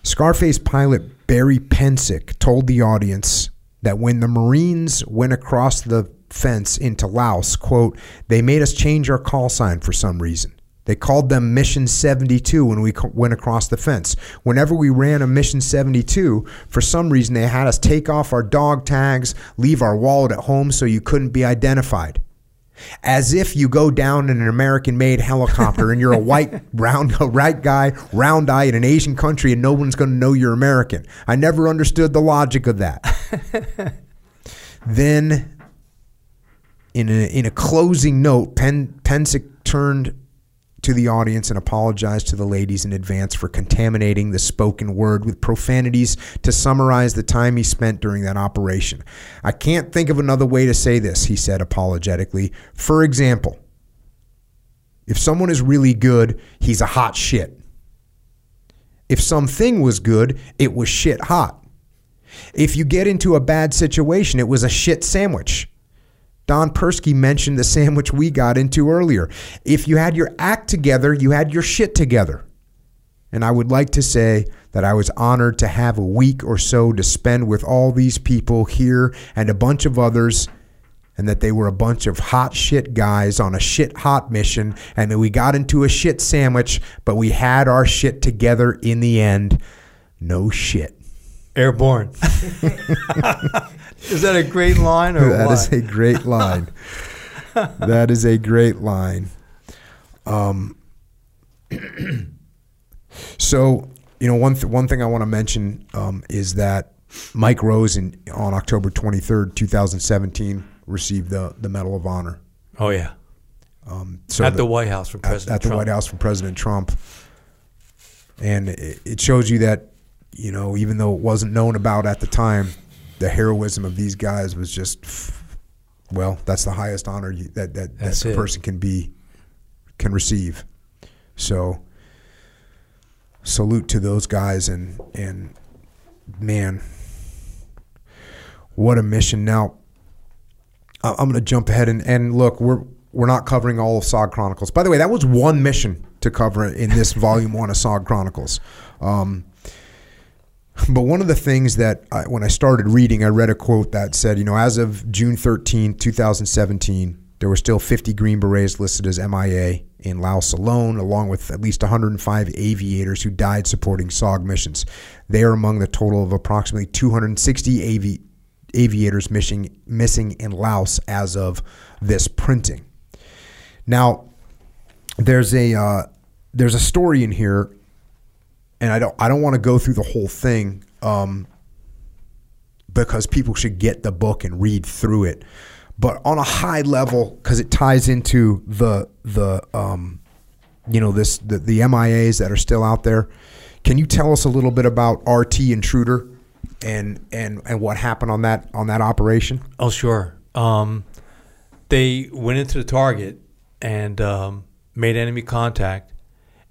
Scarface pilot Barry Pensick told the audience that when the Marines went across the fence into Laos, quote, they made us change our call sign for some reason. They called them Mission 72 when we went across the fence. Whenever we ran a Mission 72, for some reason they had us take off our dog tags, leave our wallet at home so you couldn't be identified as if you go down in an American-made helicopter and you're a white round a white guy, round eye in an Asian country, and no one's going to know you're American. I never understood the logic of that. then, in a in a closing note, Pen, Pensick turned to the audience and apologized to the ladies in advance for contaminating the spoken word with profanities to summarize the time he spent during that operation. I can't think of another way to say this, he said apologetically. For example, if someone is really good, he's a hot shit. If something was good, it was shit hot. If you get into a bad situation, it was a shit sandwich. Don Persky mentioned the sandwich we got into earlier. If you had your act together, you had your shit together. And I would like to say that I was honored to have a week or so to spend with all these people here and a bunch of others, and that they were a bunch of hot shit guys on a shit hot mission, and that we got into a shit sandwich, but we had our shit together in the end. No shit. Airborne. is that a great line or That what? is a great line. that is a great line. Um, so you know one th- one thing I want to mention um, is that Mike Rose in, on October 23rd, 2017, received the, the Medal of Honor. Oh yeah, Um, so at the, White House from President at the Trump. White House from President Trump. And it, it shows you that, you know, even though it wasn't known about at the time, the heroism of these guys was just, well, that's the highest honor you, that that, that a person can be, can receive. So, salute to those guys and and man, what a mission! Now, I'm going to jump ahead and, and look. We're we're not covering all of SOG Chronicles. By the way, that was one mission to cover in this volume one of SOG Chronicles. Um, but one of the things that I, when I started reading, I read a quote that said, you know, as of June 13, 2017, there were still 50 Green Berets listed as MIA in Laos alone, along with at least 105 aviators who died supporting SOG missions. They are among the total of approximately 260 avi- aviators missing, missing in Laos as of this printing. Now, there's a uh, there's a story in here, and I don't I don't want to go through the whole thing um, because people should get the book and read through it. But on a high level, because it ties into the the um, you know this the, the MIAs that are still out there. Can you tell us a little bit about RT Intruder and and and what happened on that on that operation? Oh, sure. Um, they went into the target and um, made enemy contact,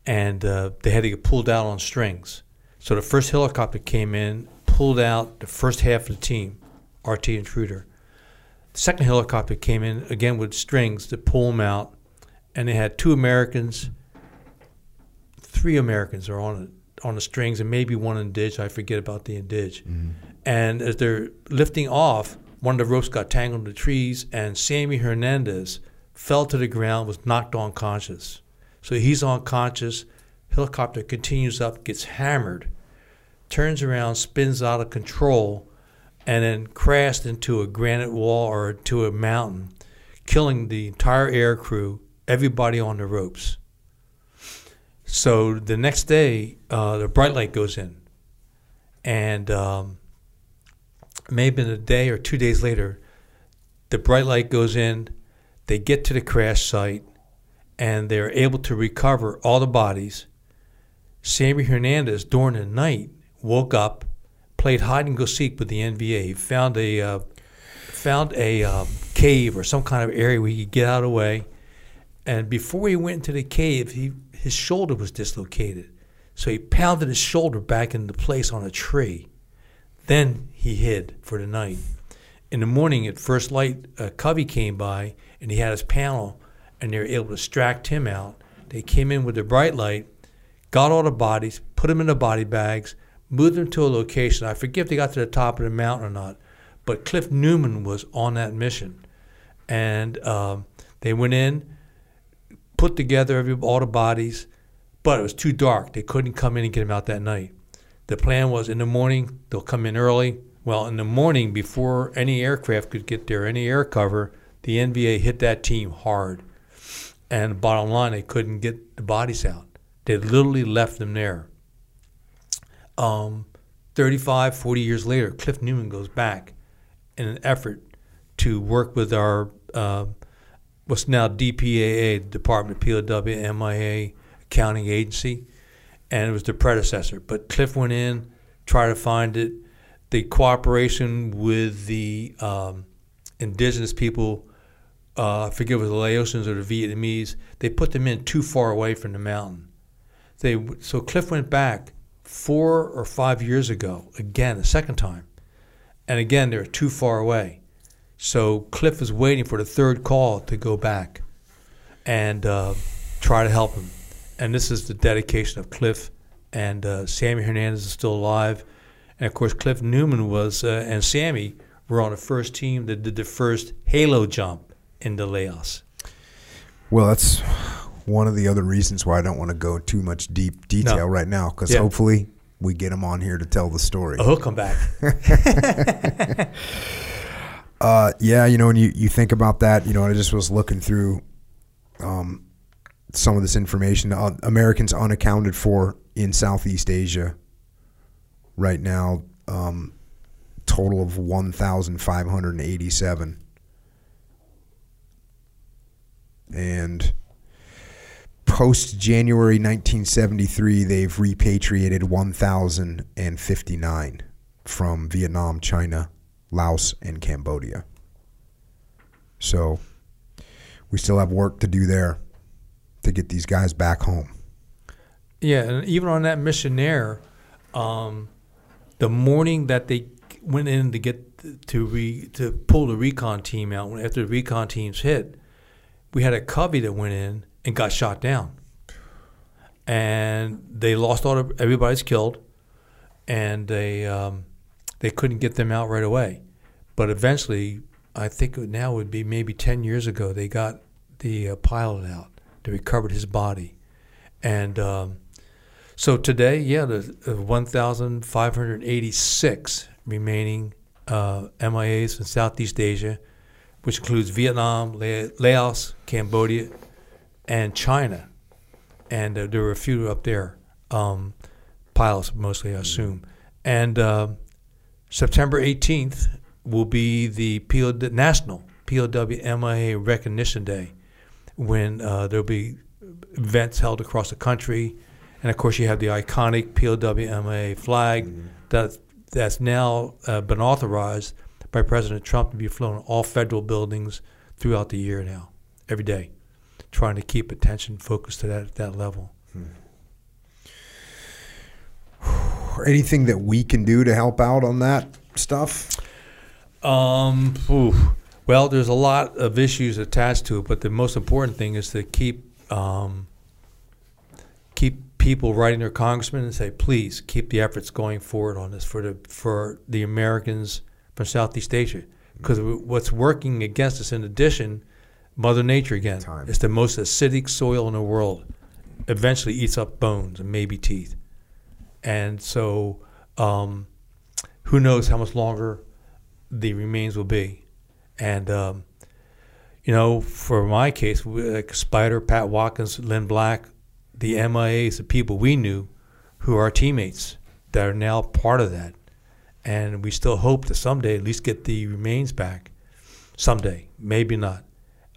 and uh, they had to get pulled out on strings. So the first helicopter came in, pulled out the first half of the team, RT Intruder. The second helicopter came in again with strings to pull them out, and they had two Americans, three Americans are on it on the strings, and maybe one indige. I forget about the indige. And as they're lifting off, one of the ropes got tangled in the trees, and Sammy Hernandez fell to the ground, was knocked unconscious. So he's unconscious. Helicopter continues up, gets hammered, turns around, spins out of control, and then crashed into a granite wall or to a mountain, killing the entire air crew, everybody on the ropes. So the next day, uh, the bright light goes in, and um, maybe a day or two days later, the bright light goes in. They get to the crash site, and they're able to recover all the bodies. Sammy Hernandez, during the night, woke up, played hide and go seek with the NVA. He found a uh, found a uh, cave or some kind of area where he could get out of the way. And before he went into the cave, he his shoulder was dislocated, so he pounded his shoulder back into place on a tree. Then he hid for the night. In the morning, at first light, uh, Covey came by and he had his panel, and they were able to extract him out. They came in with their bright light, got all the bodies, put them in the body bags, moved them to a location. I forget if they got to the top of the mountain or not, but Cliff Newman was on that mission, and um, they went in, put together every, all the bodies, but it was too dark. They couldn't come in and get him out that night. The plan was in the morning they'll come in early. Well, in the morning before any aircraft could get there, any air cover, the NVA hit that team hard. And bottom line, they couldn't get the bodies out. They literally left them there. Um, 35, 40 years later, Cliff Newman goes back in an effort to work with our uh, what's now DPAA, Department of POW, MIA accounting agency, and it was the predecessor. But Cliff went in, tried to find it. The cooperation with the um, indigenous people, uh, I forget the Laotians or the Vietnamese, they put them in too far away from the mountain. They so Cliff went back four or five years ago again, a second time, and again they're too far away. So Cliff is waiting for the third call to go back and uh, try to help him. And this is the dedication of Cliff and uh, Sammy Hernandez is still alive, and of course Cliff Newman was uh, and Sammy were on the first team that did the first halo jump into Laos. Well, that's one of the other reasons why I don't want to go too much deep detail No. right now because Yeah. hopefully we get him on here to tell the story. Oh, he'll come back. Uh, yeah, you know, when you, you think about that, you know, I just was looking through um, some of this information. Uh, Americans unaccounted for in Southeast Asia right now. Um, total of 1,587. And post January 1973, they've repatriated 1,059 from Vietnam, China, Laos, and Cambodia. So we still have work to do there to get these guys back home. Yeah, and even on that missionaire, um, the morning that they went in to get to re, to pull the recon team out, after the recon teams hit, we had a covey that went in and got shot down, and they lost all of everybody's killed, and they um, they couldn't get them out right away, but eventually, I think now would be maybe ten years ago, they got the uh, pilot out. They recovered his body, and um, so today, yeah, the uh, 1,586 remaining uh, MIAs in Southeast Asia, which includes Vietnam, Laos, Cambodia, and China. And uh, there were a few up there, um, pilots mostly, I assume. And uh, September 18th will be the PO, National POW MIA Recognition Day, when uh, there'll be events held across the country and of course you have the iconic POWMA flag mm-hmm. that that's now uh, been authorized by President Trump to be flown all federal buildings throughout the year now, every day, trying to keep attention focused to that that level. Hmm. Anything that we can do to help out on that stuff? Um, well, there's a lot of issues attached to it, but the most important thing is to keep um, keep people writing their congressmen and say, please keep the efforts going forward on this for the for the Americans from Southeast Asia, because what's working against us, in addition, Mother Nature again, Time. it's the most acidic soil in the world. Eventually, eats up bones and maybe teeth, and so um, who knows how much longer the remains will be, and. Um, you know, for my case, like Spider, Pat Watkins, Lynne Black, the MIAs, the people we knew who are teammates that are now part of that. And we still hope to someday at least get the remains back. Someday, maybe not.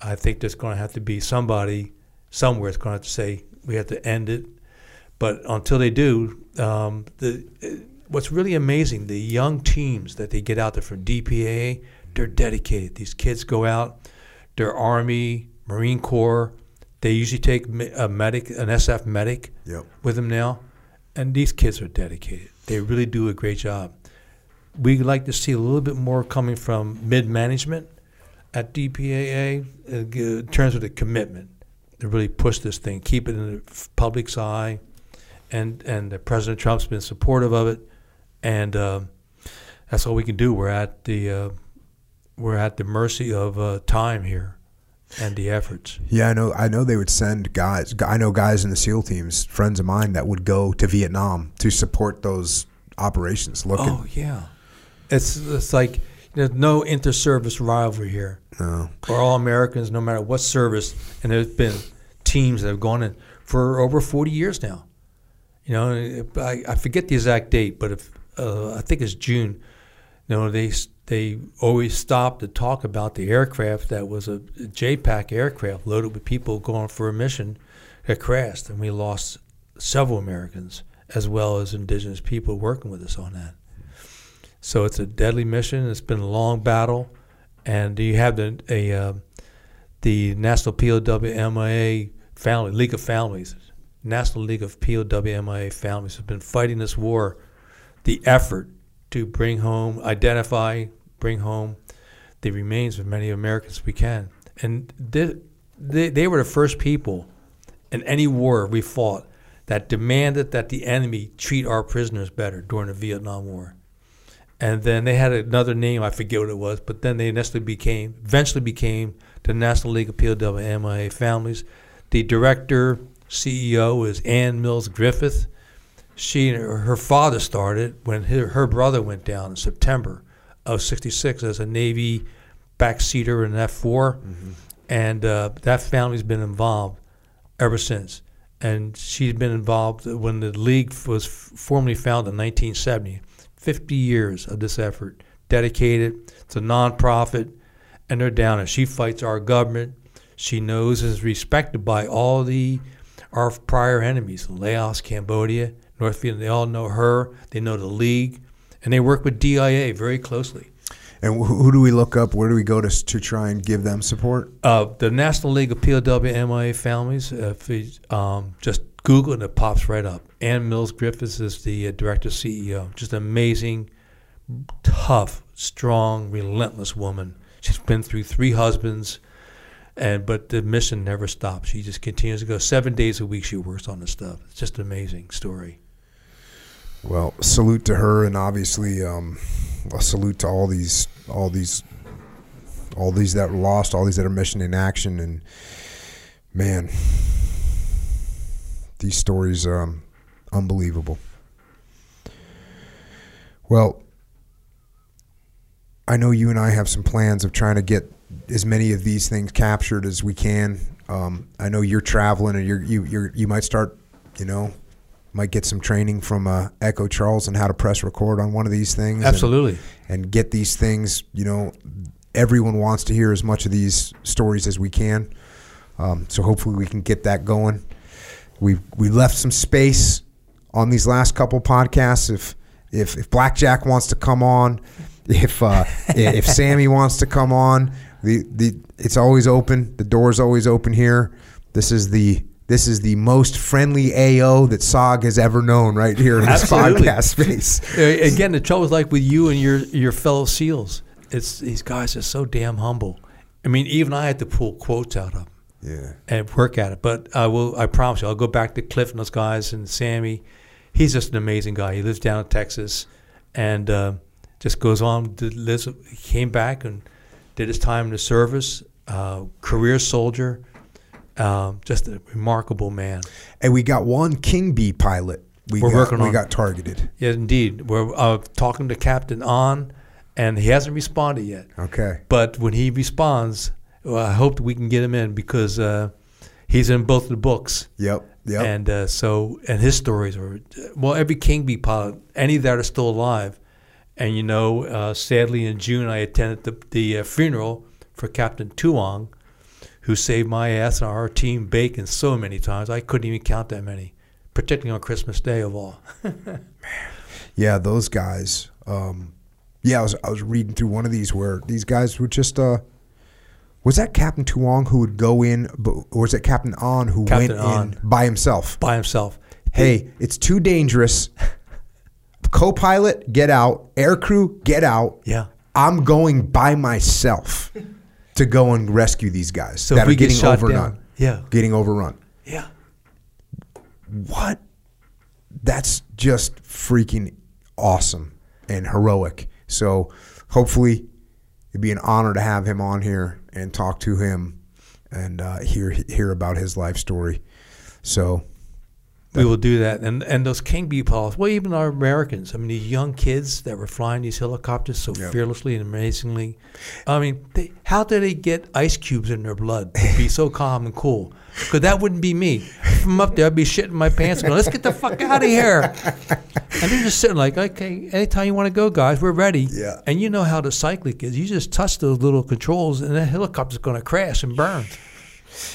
I think there's going to have to be somebody somewhere that's going to have to say we have to end it. But until they do, um, the what's really amazing, the young teams that they get out there from DPA, they're dedicated. These kids go out, they're Army, Marine Corps, they usually take a medic, an SF medic, yep. with them now, and these kids are dedicated. They really do a great job. We'd like to see a little bit more coming from mid management at DPAA in terms of the commitment to really push this thing, keep it in the public's eye, and and President Trump's been supportive of it, and uh, that's all we can do. We're at the uh, we're at the mercy of uh, time here and the efforts. Yeah, I know. I know they would send guys. I know guys in the SEAL teams, friends of mine, that would go to Vietnam to support those operations. Looking. Oh yeah, it's it's like there's no inter-service rivalry here. No, we're all Americans, no matter what service. And there's been teams that have gone in for over 40 years now. You know, I, I forget the exact date, but if uh, I think it's June. You know, they they always stopped to talk about the aircraft that was a JPAC aircraft loaded with people going for a mission that crashed, and we lost several Americans as well as indigenous people working with us on that. So it's a deadly mission. It's been a long battle, and you have the a uh, the National POWMIA Family League of Families, National League of POWMIA Families have been fighting this war. The effort to bring home, identify, bring home the remains of many Americans we can. And they, they, they were the first people in any war we fought that demanded that the enemy treat our prisoners better during the Vietnam War. And then they had another name, I forget what it was, but then they eventually became eventually became the National League of POW Families. The director, CEO is Ann Mills Griffith. She her father started when her, her brother went down in September of 66 as a Navy backseater in F 4. Mm-hmm. And uh, that family's been involved ever since. And she's been involved when the league was formally founded in 1970. 50 years of this effort dedicated. It's a nonprofit, and they're down. And she fights our government. She knows and is respected by all the our prior enemies: Laos, Cambodia, North Vietnam. They all know her. They know the league, and they work with DIA very closely. And who do we look up? Where do we go to to try and give them support? Uh, the National League of POW MIA Families, uh, um, just Google and it pops right up. Ann Mills Griffiths is the uh, director CEO. Just amazing, tough, strong, relentless woman. She's been through three husbands, and but the mission never stops. She just continues to go. Seven days a week she works on this stuff. It's just an amazing story. Well, salute to her, and obviously um, a salute to all these, all these, all these that were lost, all these that are mission in action, and man, these stories are um, unbelievable. Well, I know you and I have some plans of trying to get as many of these things captured as we can. Um, I know you're traveling, and you're, you you're, you might start, you know, might get some training from uh, Echo Charles on how to press record on one of these things. and- Absolutely. and get these things. You know, everyone wants to hear as much of these stories as we can. Um, so hopefully we can get that going. We we left some space on these last couple podcasts. If if if Blackjack wants to come on, if uh, if Sammy wants to come on, the the it's always open. The door's always open here. This is the this is the most friendly AO that SOG has ever known right here in this Absolutely. podcast space. Again, the trouble is like with you and your your fellow SEALs. It's these guys are so damn humble. I mean, even I had to pull quotes out of them. Yeah. and work at it. But I will. I promise you, I'll go back to Cliff and those guys and Sammy. He's just an amazing guy. He lives down in Texas, and uh, just goes on. To lives, he came back and did his time in the service. Uh, career soldier, um, just a remarkable man. And we got one King Bee pilot. We We're got, working we on- got targeted. Yeah, indeed. We're uh, talking to Captain On, and he hasn't responded yet. Okay. But when he responds, well, I hope we can get him in because uh, he's in both the books. Yep. Yep. And uh, so, and his stories are well. Every King Bee pilot, any that are still alive, and you know, uh, sadly in June I attended the, the uh, funeral for Captain Tuong, who saved my ass and our team bacon so many times I couldn't even count that many, particularly on Christmas Day of all. yeah, those guys. Um, yeah, I was I was reading through one of these where these guys were just. Uh, was that Captain Tuong who would go in, or was it Captain On who Captain went On. in by himself? by himself. Hey, it's too dangerous. Co-pilot, get out. Aircrew, get out. Yeah. I'm going by myself to go and rescue these guys So that we are getting shot overrun. down, yeah, Getting overrun. yeah. what that's just freaking awesome and heroic so hopefully it'd be an honor to have him on here and talk to him and uh, hear hear about his life story so We will do that, and and those King Bee pilots. Well, even our Americans. I mean, these young kids that were flying these helicopters so Yeah. fearlessly and amazingly. I mean, they, how did they get ice cubes in their blood to be so calm and cool? Because that wouldn't be me. From up there, I'd be shitting my pants, going, "Let's get the fuck out of here!" And they're just sitting like, "Okay, anytime you want to go, guys, we're ready." Yeah. And you know how the cyclic is. You just touch those little controls, and the helicopter's going to crash and burn.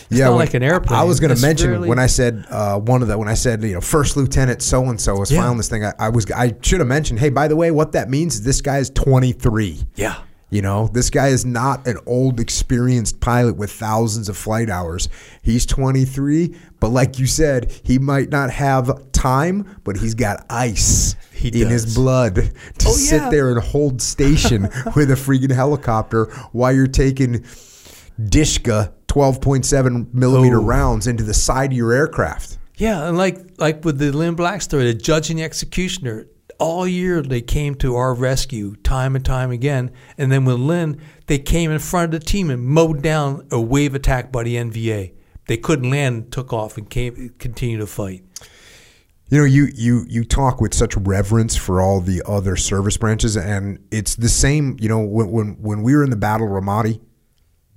yeah not when- like an airplane. i was going to mention really- when i said uh, one of the when i said you know first lieutenant so and so was Yeah. flying this thing I, I was i should have mentioned hey by the way what that means is this guy is 23 Yeah. You know, this guy is not an old, experienced pilot with thousands of flight hours. He's 23, but like you said, he might not have time, but he's got ice He in his blood to Oh, sit yeah. there and hold station with a freaking helicopter while you're taking Dishka 12.7 millimeter Oh. rounds into the side of your aircraft. Yeah, and like like with the Lynne Black story, the judge and the executioner, all year they came to our rescue time and time again. And then with Lynne, they came in front of the team and mowed down a wave attack by the NVA. They couldn't land, took off, and came continued to fight. You know, you you you talk with such reverence for all the other service branches, and it's the same. You know, when when, when we were in the Battle of Ramadi,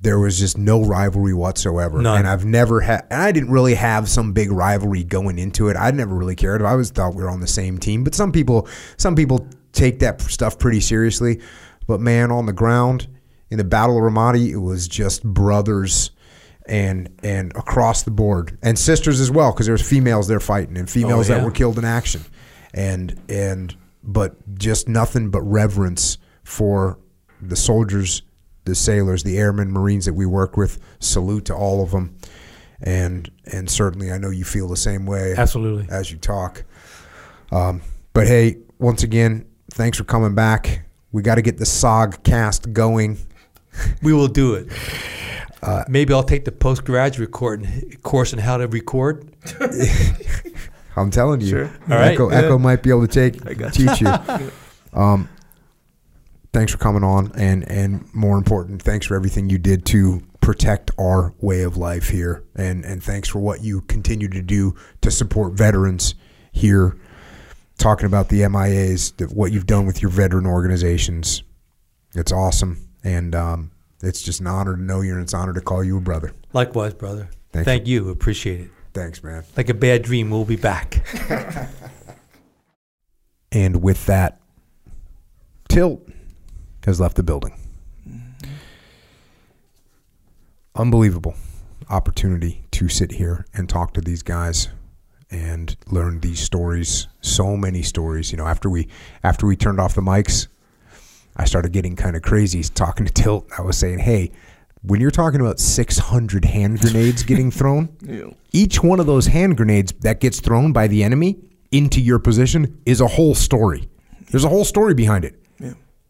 there was just no rivalry whatsoever, None. and I've never had. And I didn't really have some big rivalry going into it. I never really cared. I always thought we were on the same team. But some people, some people take that stuff pretty seriously. But man, on the ground in the Battle of Ramadi, it was just brothers and and across the board and sisters as well because there was females there fighting and females Oh, yeah. that were killed in action and and but just nothing but reverence for the soldiers the sailors the airmen marines that we work with salute to all of them and and certainly i know you feel the same way Absolutely. as you talk um, but hey once again thanks for coming back we got to get the sog cast going We will do it. Uh, Maybe I'll take the postgraduate court course in how to record. i'm telling you Sure. All right. echo, Yeah. echo might be able to take I teach you um, thanks for coming on and and more important thanks for everything you did to protect our way of life here and and thanks for what you continue to do to support veterans here talking about the MIAs what you've done with your veteran organizations it's awesome and um, it's just an honor to know you and it's an honor to call you a brother Likewise, brother. Thank Thank you. Appreciate it. thanks man Like a bad dream, we'll be back. And with that, Tilt has left the building. Unbelievable opportunity to sit here and talk to these guys and learn these stories. So many stories. You know, after we after we turned off the mics, I started getting kind of crazy talking to Tilt. I was saying, "Hey, when you're talking about 600 hand grenades getting thrown, Yeah. each one of those hand grenades that gets thrown by the enemy into your position is a whole story. There's a whole story behind it.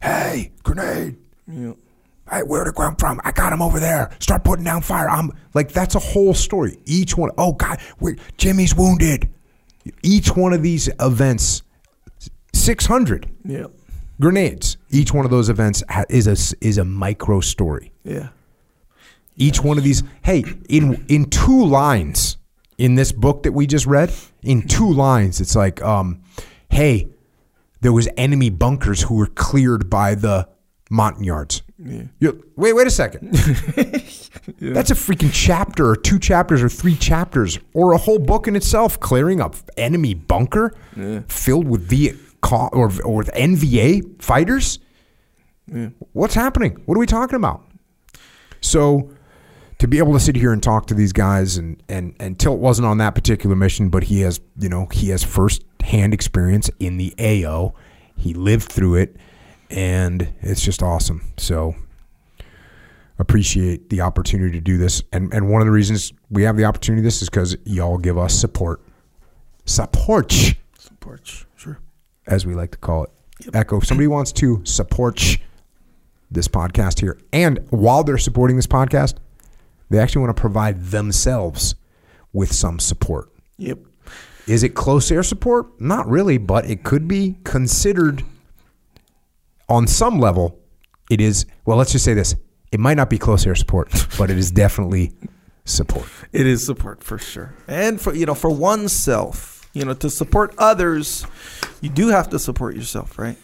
Hey, grenade. Yeah. Hey, where'd it come from? I got him over there. Start putting down fire. I'm like, that's a whole story. Each one. Oh God, wait, Jimmy's wounded. Each one of these events, six hundred Yeah. grenades. Each one of those events ha- is a is a micro story. Yeah. Each one of these, hey, in in two lines in this book that we just read, in two lines, it's like, um, hey, there was enemy bunkers who were cleared by the Montagnards. Yeah. You- wait, wait a second. That's a freaking chapter, or two chapters, or three chapters, or a whole book in itself. Clearing up enemy bunker Yeah. filled with Viet Cong or, or with NVA fighters. Yeah. What's happening? What are we talking about? So, to be able to sit here and talk to these guys, and and and Tilt wasn't on that particular mission, but he has, you know, he has first hand experience in the AO. He lived through it, and it's just awesome. So, appreciate the opportunity to do this, and and one of the reasons we have the opportunity this is because y'all give us support, support, Support. Sure. as we like to call it. Echo. If somebody wants to support this podcast here, and while they're supporting this podcast, they actually want to provide themselves with some support. Yep. Is it close air support? Not really, but it could be considered on some level. It is, well, let's just say this it might not be close air support, but it is definitely support. It is support for sure. And for you know, for oneself, you know, to support others, you do have to support yourself, right?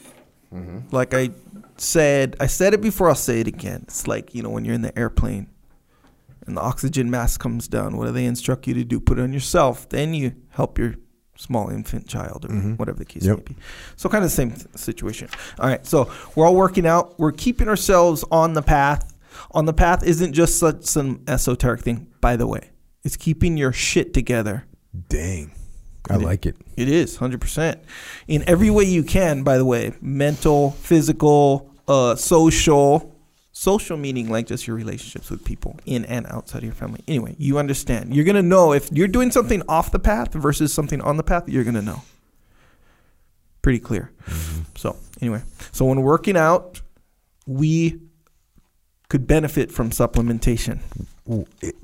Mm-hmm. Like I said, I said it before, I'll say it again. It's like, you know, when you're in the airplane and the oxygen mask comes down, what do they instruct you to do? Put it on yourself. Then you help your small infant child or whatever the case Yep. may be. So kind of the same th- situation. All right. So we're all working out. We're keeping ourselves on the path. On the path isn't just such some esoteric thing, by the way. It's keeping your shit together. Dang. I like it. It is 100%. In every way you can, by the way. Mental, physical, uh, social. Social meaning like just your relationships with people in and outside of your family. Anyway, you understand. You're going to know if you're doing something off the path versus something on the path, you're going to know. Pretty clear. Mm-hmm. So, anyway, so when working out, we could benefit from supplementation,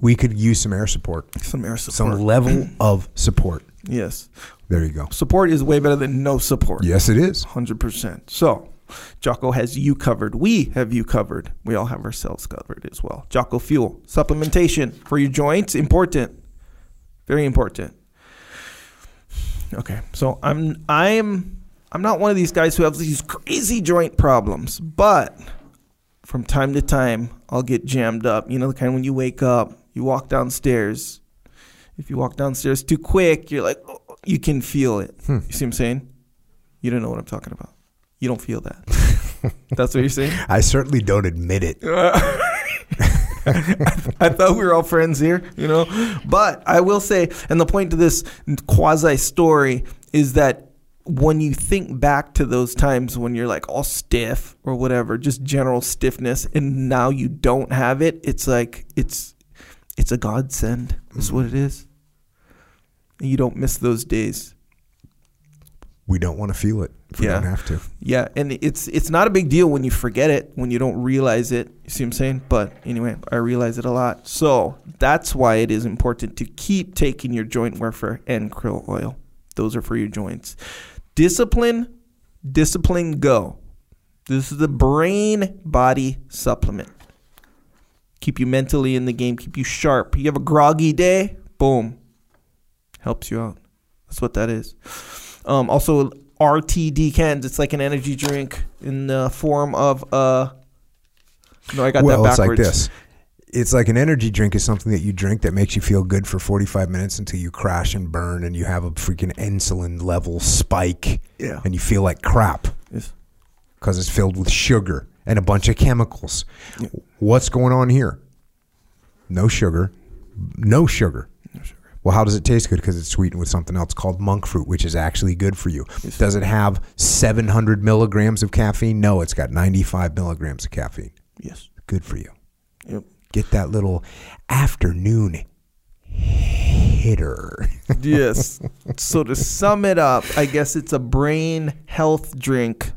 We could use some air support, some air support. some level of support. yes. There you go. Support is way better than no support. Yes, it is. 100%. So, Jocko has you covered. We have you covered. We all have ourselves covered as well. Jocko Fuel, supplementation for your joints, important. Very important. Okay. So, I'm I'm I'm not one of these guys who have these crazy joint problems, but from time to time I'll get jammed up. You know, the kind when you wake up, you walk downstairs. If you walk downstairs too quick, you're like, oh, you can feel it. Hmm. You see what I'm saying? You don't know what I'm talking about. You don't feel that. That's what you're saying. I certainly don't admit it. I thought we were all friends here, you know. But I will say, and the point to this quasi story is that when you think back to those times when you're like all stiff or whatever, just general stiffness, and now you don't have it, it's like it's it's a godsend. Is mm-hmm. what it is. And you don't miss those days. We don't want to feel it if we Yeah. don't have to. Yeah, and it's it's not a big deal when you forget it, when you don't realize it. You see what I'm saying? But anyway, I realize it a lot. So that's why it is important to keep taking your joint warfare and krill oil. Those are for your joints. Discipline, discipline, go. This is the brain body supplement. Keep you mentally in the game, keep you sharp. You have a groggy day, boom, helps you out. That's what that is. Um, also, RTD cans. It's like an energy drink in the form of uh. No, I got well, that it's backwards. like this. It's like an energy drink is something that you drink that makes you feel good for 45 minutes until you crash and burn and you have a freaking insulin level spike Yeah. and you feel like crap Yes. because it's filled with sugar and a bunch of chemicals. What's going on here? No sugar. No sugar. Well, how does it taste good? Because it's sweetened with something else called monk fruit, which is actually good for you. Does it have 700 milligrams of caffeine? No, it's got 95 milligrams of caffeine. Yes. Good for you. Yep. Get that little afternoon hitter. yes. So to sum it up, I guess it's a brain health drink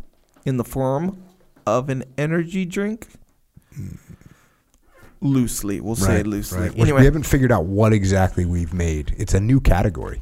in the form of an energy drink. Mm. Loosely, we'll say loosely. right. Anyway, We haven't figured out what exactly we've made. It's a new category,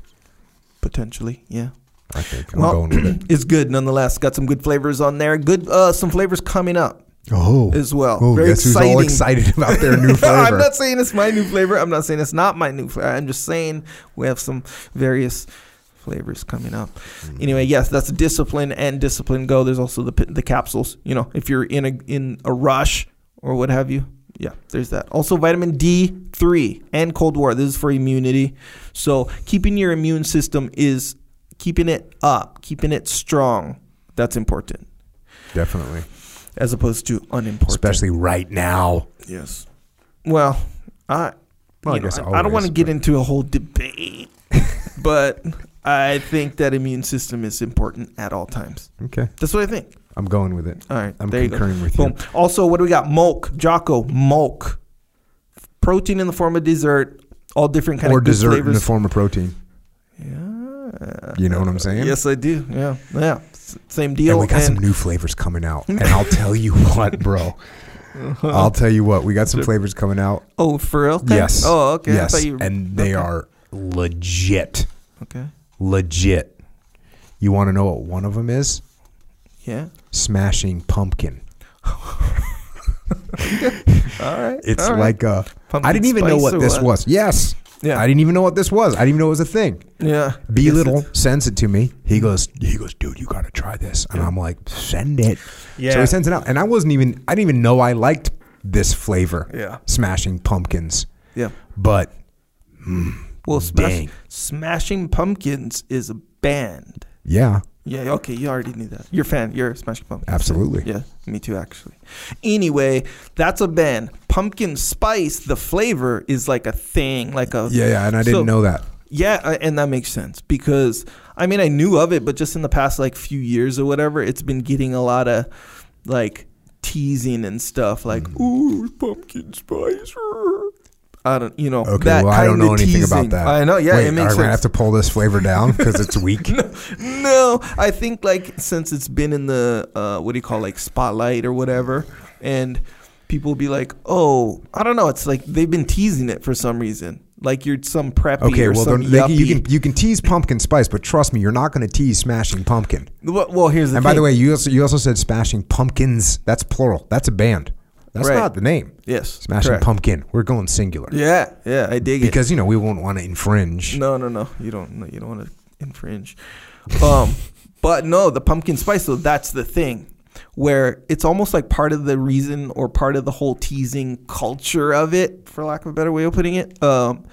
potentially, yeah. I think. I'm Well, going with it. it's good nonetheless. Got some good flavors on there. Good, uh, some flavors coming up Oh, as well. oh Very guess exciting. who's all excited about their new flavor? I'm not saying it's my new flavor. I'm not saying it's not my new flavor. I'm just saying we have some various flavors coming up. Mm-hmm. Anyway, yes, that's discipline and discipline go. There's also the the capsules. You know, if you're in a in a rush or what have you. Yeah, there's that. Also, vitamin D3 and cold war. This is for immunity. So, keeping your immune system is keeping it up, keeping it strong. That's important Definitely. as opposed to unimportant. Especially right now. Yes. Well, I, Well, I know, guess I, I don't want to get into a whole debate, but I think that immune system is important at all times. Okay. That's what I think. I'm going with it. All right, I'm there you concurring with Boom. you. Also, what do we got? Milk, Jocko, milk, protein in the form of dessert, all different kind Or of good dessert in the form of protein. yeah. You know what I'm saying? Yes, I do. Yeah, yeah. S- Same deal. And we got And- some new flavors coming out. And I'll tell you what, bro. I'll tell you what. We got some flavors coming out. oh, for real? Okay. Yes. Oh, okay. Yes. you- and they okay. are legit. Okay. Legit. You want to know what one of them is? Yeah. Smashing Pumpkin. All right. It's all right. like uh Pumpkin I didn't even know what this what? was. Yes. Yeah. I didn't even know what this was. I didn't even know it was a thing. Yeah. B Little sends it to me. He goes, he goes, dude, you got to try this. And I'm like, send it. Yeah. So Yeah. he sends it out, and I wasn't even, I didn't even know I liked this flavor. Yeah. Smashing Pumpkins, Yeah. but Well, Smash, Dang. Smashing Pumpkins is a band. yeah, Yeah, okay, you already knew that. You're a fan. You're a Smashing Pumpkins. Absolutely. Yeah, me too, actually. Anyway, that's a band. Pumpkin spice, the flavor is like a thing, like a yeah, yeah. And I didn't So- know that. Yeah, and that makes sense because I mean I knew of it, but just in the past like few years or whatever, it's been getting a lot of like teasing and stuff, like Mm. ooh pumpkin spice. Er." I don't, you know. Okay, that well, I don't know anything about teasing. that. I know, yeah, Wait, it makes are sense. gonna have to pull this flavor down because it's weak? No, I think like since it's been in the uh, what do you call like spotlight or whatever, and people will be like, oh, I don't know. It's like they've been teasing it for some reason. Like you're some preppy Okay, or well, some they, you can you can tease pumpkin spice, but trust me, you're not going to tease smashing pumpkin. Well, well, here's the and thing. by the way, you also you also said smashing pumpkins. That's plural. That's a band. That's Right. not the name. yes, Smashing correct. pumpkin. We're going singular Yeah, yeah, I dig it. because you know we won't want to infringe. No, no, no. You don't. No, you don't want to infringe. Um, but no, the pumpkin spice. though, that's the thing, where it's almost like part of the reason or part of the whole teasing culture of it, for lack of a better way of putting it, um,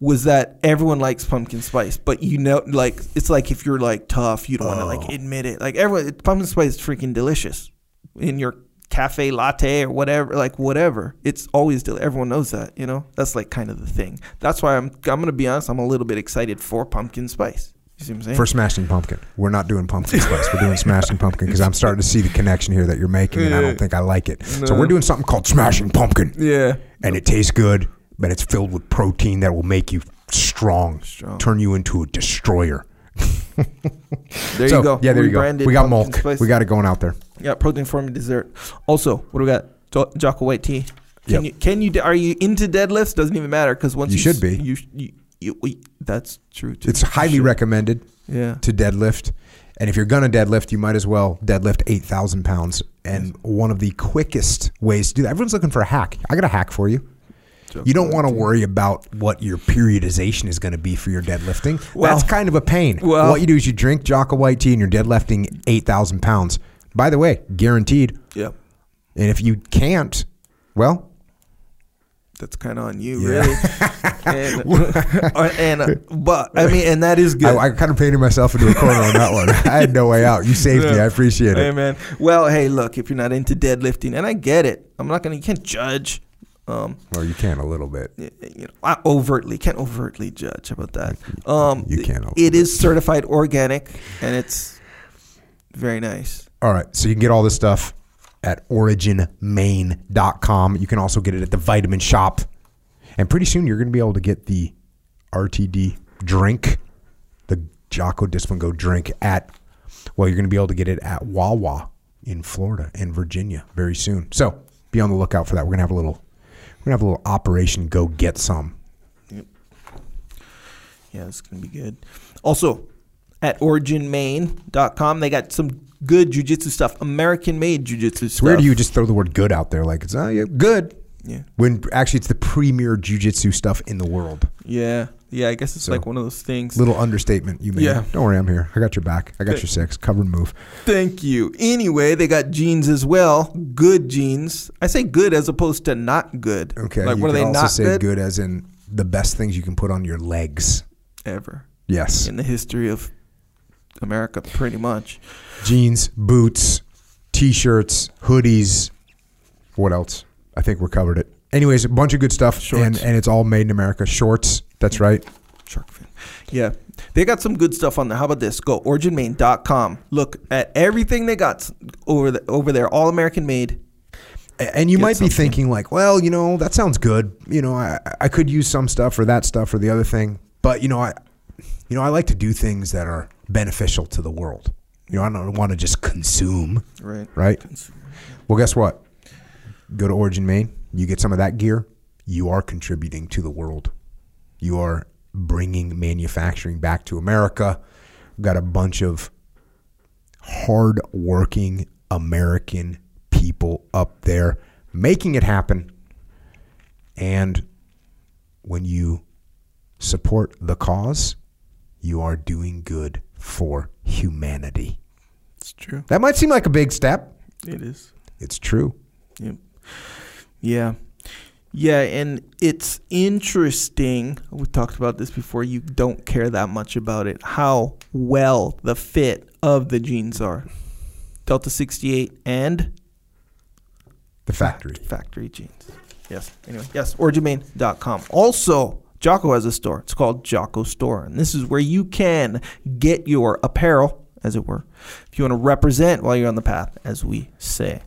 was that everyone likes pumpkin spice. But you know, like it's like if you're like tough, you don't want to like admit it. Like everyone, pumpkin spice is freaking delicious. in your cafe latte or whatever, like whatever. It's always del- everyone knows that, you know. That's like kind of the thing. That's why I'm I'm gonna be honest. I'm a little bit excited for pumpkin spice. You see what I'm saying? For Smashing Pumpkin. We're not doing Pumpkin Spice. We're doing Smashing Pumpkin because I'm starting to see the connection here that you're making, and I don't think I like it. So No. we're doing something called Smashing Pumpkin, yeah. and it tastes good, but it's filled with protein that will make you strong, Strong. turn you into a destroyer. There you go. Yeah, there you go. Rebranded We got pumpkin Molk. spice. We got it going out there. Yeah, protein form dessert. Also, what do we got? Jo- Jocko white tea. Can Yep. you can you are you into deadlifts? Doesn't even matter because once You you, should s- be. You, you, you, we- that's true too. It's highly recommended Yeah. to deadlift. And if you're going to deadlift, you might as well deadlift 8,000 pounds. And one of the quickest ways to do that, everyone's looking for a hack. I got a hack for you. You don't want to worry about what your periodization is going to be for your deadlifting. Well- That's kind of a pain. well- what you do is you drink Jocko White tea and you're deadlifting 8,000 pounds. By the way, guaranteed. Yep. And if you can't, well, That's kind of on you, Yeah. really. and, and uh, but I mean, and that is good. I, I kind of painted myself into a corner on that one. I had no way out. You saved me. I appreciate Hey it. man. Well, hey, look, if you're not into deadlifting, and I get it, I'm not gonna. You can't judge. Um, Well, you can a little bit. you know, I overtly can't overtly judge. About that? Um, You can a little It is certified organic, and it's very nice. All right. So you can get all this stuff at originmaine.com. You can also get it at the Vitamin Shoppe. And pretty soon you're going to be able to get the RTD drink, the Jocko Go drink at, well, you're going to be able to get it at Wawa in Florida and Virginia very soon. So be on the lookout for that. We're going to have a little, we're going to have a little operation go get some. Yeah, it's gonna be good. Also, at originmaine.com, they got some good jujitsu stuff, American made jujitsu stuff. Where do you just throw the word good out there? Like it's, oh, yeah, good. Yeah, When actually it's the premier jujitsu stuff in the world. yeah, yeah. I guess it's So, like one of those things. Little understatement you made. Yeah. Don't worry, I'm here. I got your back. I got your six. Cover and move. Thank you. Anyway, they got jeans as well. Good jeans. I say good as opposed to not good. Okay. Like, what are they also not say good? good? as in the best things you can put on your legs. Ever Yes. in the history of America, pretty much. Jeans, boots, t-shirts, hoodies. What else? I think we're covered it. Anyways, a bunch of good stuff, Shorts. and and it's all made in America. Shorts. That's right. Shark fin. Yeah. They got some good stuff on there. How about this? Go originmaine.com. Look at everything they got over the, over there, all American made. And you Get might be something. thinking like, well, you know, that sounds good. You know, I I could use some stuff or that stuff or the other thing, but you know, I you know, I like to do things that are beneficial to the world. You know, I don't want to just consume, Right. right? Well, guess what? Go to Origin Maine. You get some of that gear. You are contributing to the world. You are bringing manufacturing back to America. We've got a bunch of hard-working American people up there making it happen. And when you support the cause, you are doing good for humanity. It's true. That might seem like a big step. It is. It's true. Yep. Yeah. Yeah, and it's interesting. We talked about this before. You don't care that much about it. How well the fit of the jeans are. Delta 68 and The factory. factory jeans. Yes. Anyway, yes. OriginMaine.com. Also, Jocko has a store. It's called Jocko Store, and this is where you can get your apparel, as it were, if you want to represent while you're on the path, as we say.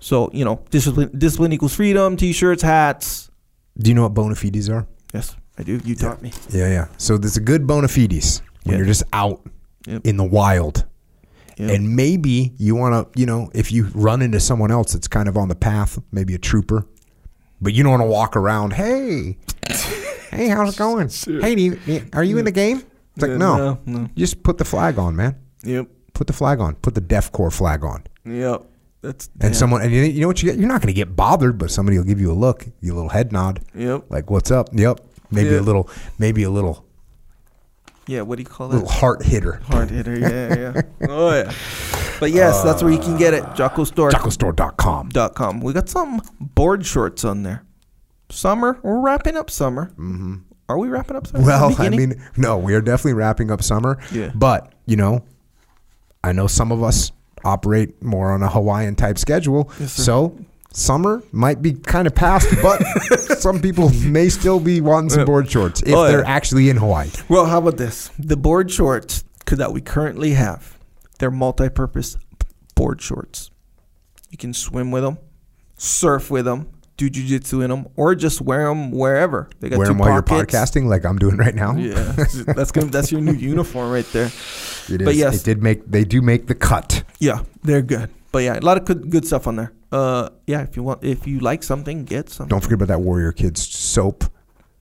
So you know, discipline, discipline equals freedom. T-shirts, hats. Do you know what bona fides are? Yes, I do. You taught me. Yeah, yeah. So there's a good bona fides when Yeah. you're just out Yep. in the wild. Yep. And maybe you want to, you know, if you run into someone else that's kind of on the path, maybe a trooper, but you don't want to walk around, hey, hey, how's it going? Hey, do you, eh, are you in the game? It's like, Yeah, no, no, no. Just put the flag on, man. Yep. Put the flag on. Put the Def Corps flag on. Yep. That's And damn. someone, and you, you know what you get? You're not going to get bothered, but somebody will give you a look, you a little head nod, Yep. like, what's up? Yep. Maybe Yeah. a little, maybe a little, Yeah. What do you call it? A little that? heart hitter. Hard hitter. Yeah. Yeah. oh yeah. But yes, that's where you can get it. Jocko Store. JockoStore.com. dot com. We got some board shorts on there. Summer. We're wrapping up summer. Mm-hmm. Are we wrapping up summer? Well, I mean, no, we are definitely wrapping up summer. Yeah. But, you know, I know some of us operate more on a Hawaiian type schedule. Yes, so summer might be kind of past, but some people may still be wanting some board shorts if Oh, yeah. they're actually in Hawaii. Well, how about this? The board shorts that we currently have, they're multi-purpose board shorts. You can swim with them, surf with them, do jujitsu in them, or just wear them wherever. They got Wear two them while you're podcasting, like I'm doing right now. Yeah, that's gonna that's your new uniform right there. It But is. yes. it did make. They do make the cut. Yeah, they're good. But yeah, a lot of good, good stuff on there. Uh, yeah, if you want, if you like something, get some. Don't forget about that Warrior Kids soap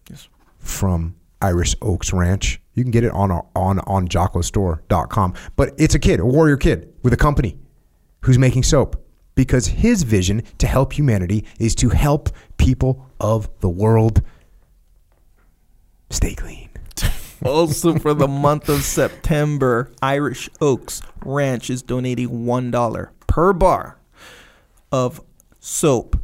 Yes. from Irish Oaks Ranch. You can get it on our, on on jockostore.com. But it's a kid, a warrior kid with a company who's making soap because his vision to help humanity is to help people of the world stay clean. also, for the month of September, Irish Oaks Ranch is donating one dollar per bar of soap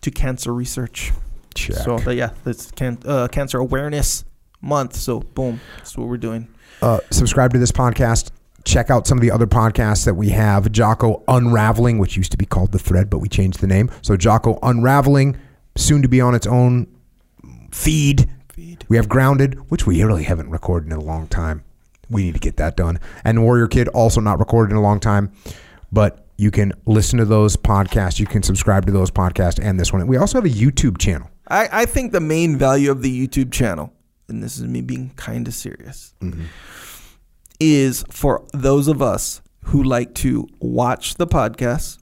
to cancer research. Check. So yeah, that's can, uh, cancer awareness month. So boom, that's what we're doing. uh, subscribe to this podcast. Check out some of the other podcasts that we have. Jocko Unraveling, which used to be called The Thread, but we changed the name. So Jocko Unraveling, soon to be on its own feed. Feed. We have Grounded, which we really haven't recorded in a long time. We need to get that done. And Warrior Kid, also not recorded in a long time. But you can listen to those podcasts. You can subscribe to those podcasts and this one. We also have a YouTube channel. I, I think the main value of the YouTube channel, and this is me being kind of serious, mm-hmm. Is for those of us who like to watch the podcast.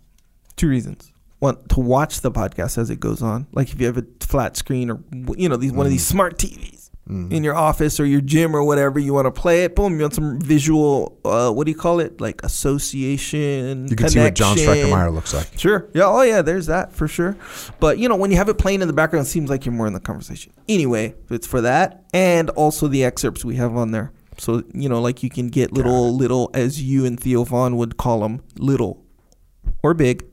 Two reasons. One, to watch the podcast as it goes on. Like if you have a flat screen or, you know, these one of these smart TVs in your office or your gym or whatever, you want to play it, boom, you want some visual, uh, what do you call it? Like association. You can see what John connection. Stryker Meyer looks like. Sure. Yeah. Oh, yeah. There's that for sure. But you know, when you have it playing in the background, it seems like you're more in the conversation. Anyway, it's for that, and also the excerpts we have on there. So you know, like you can get little, little, as you and Theo Von would call them, little or big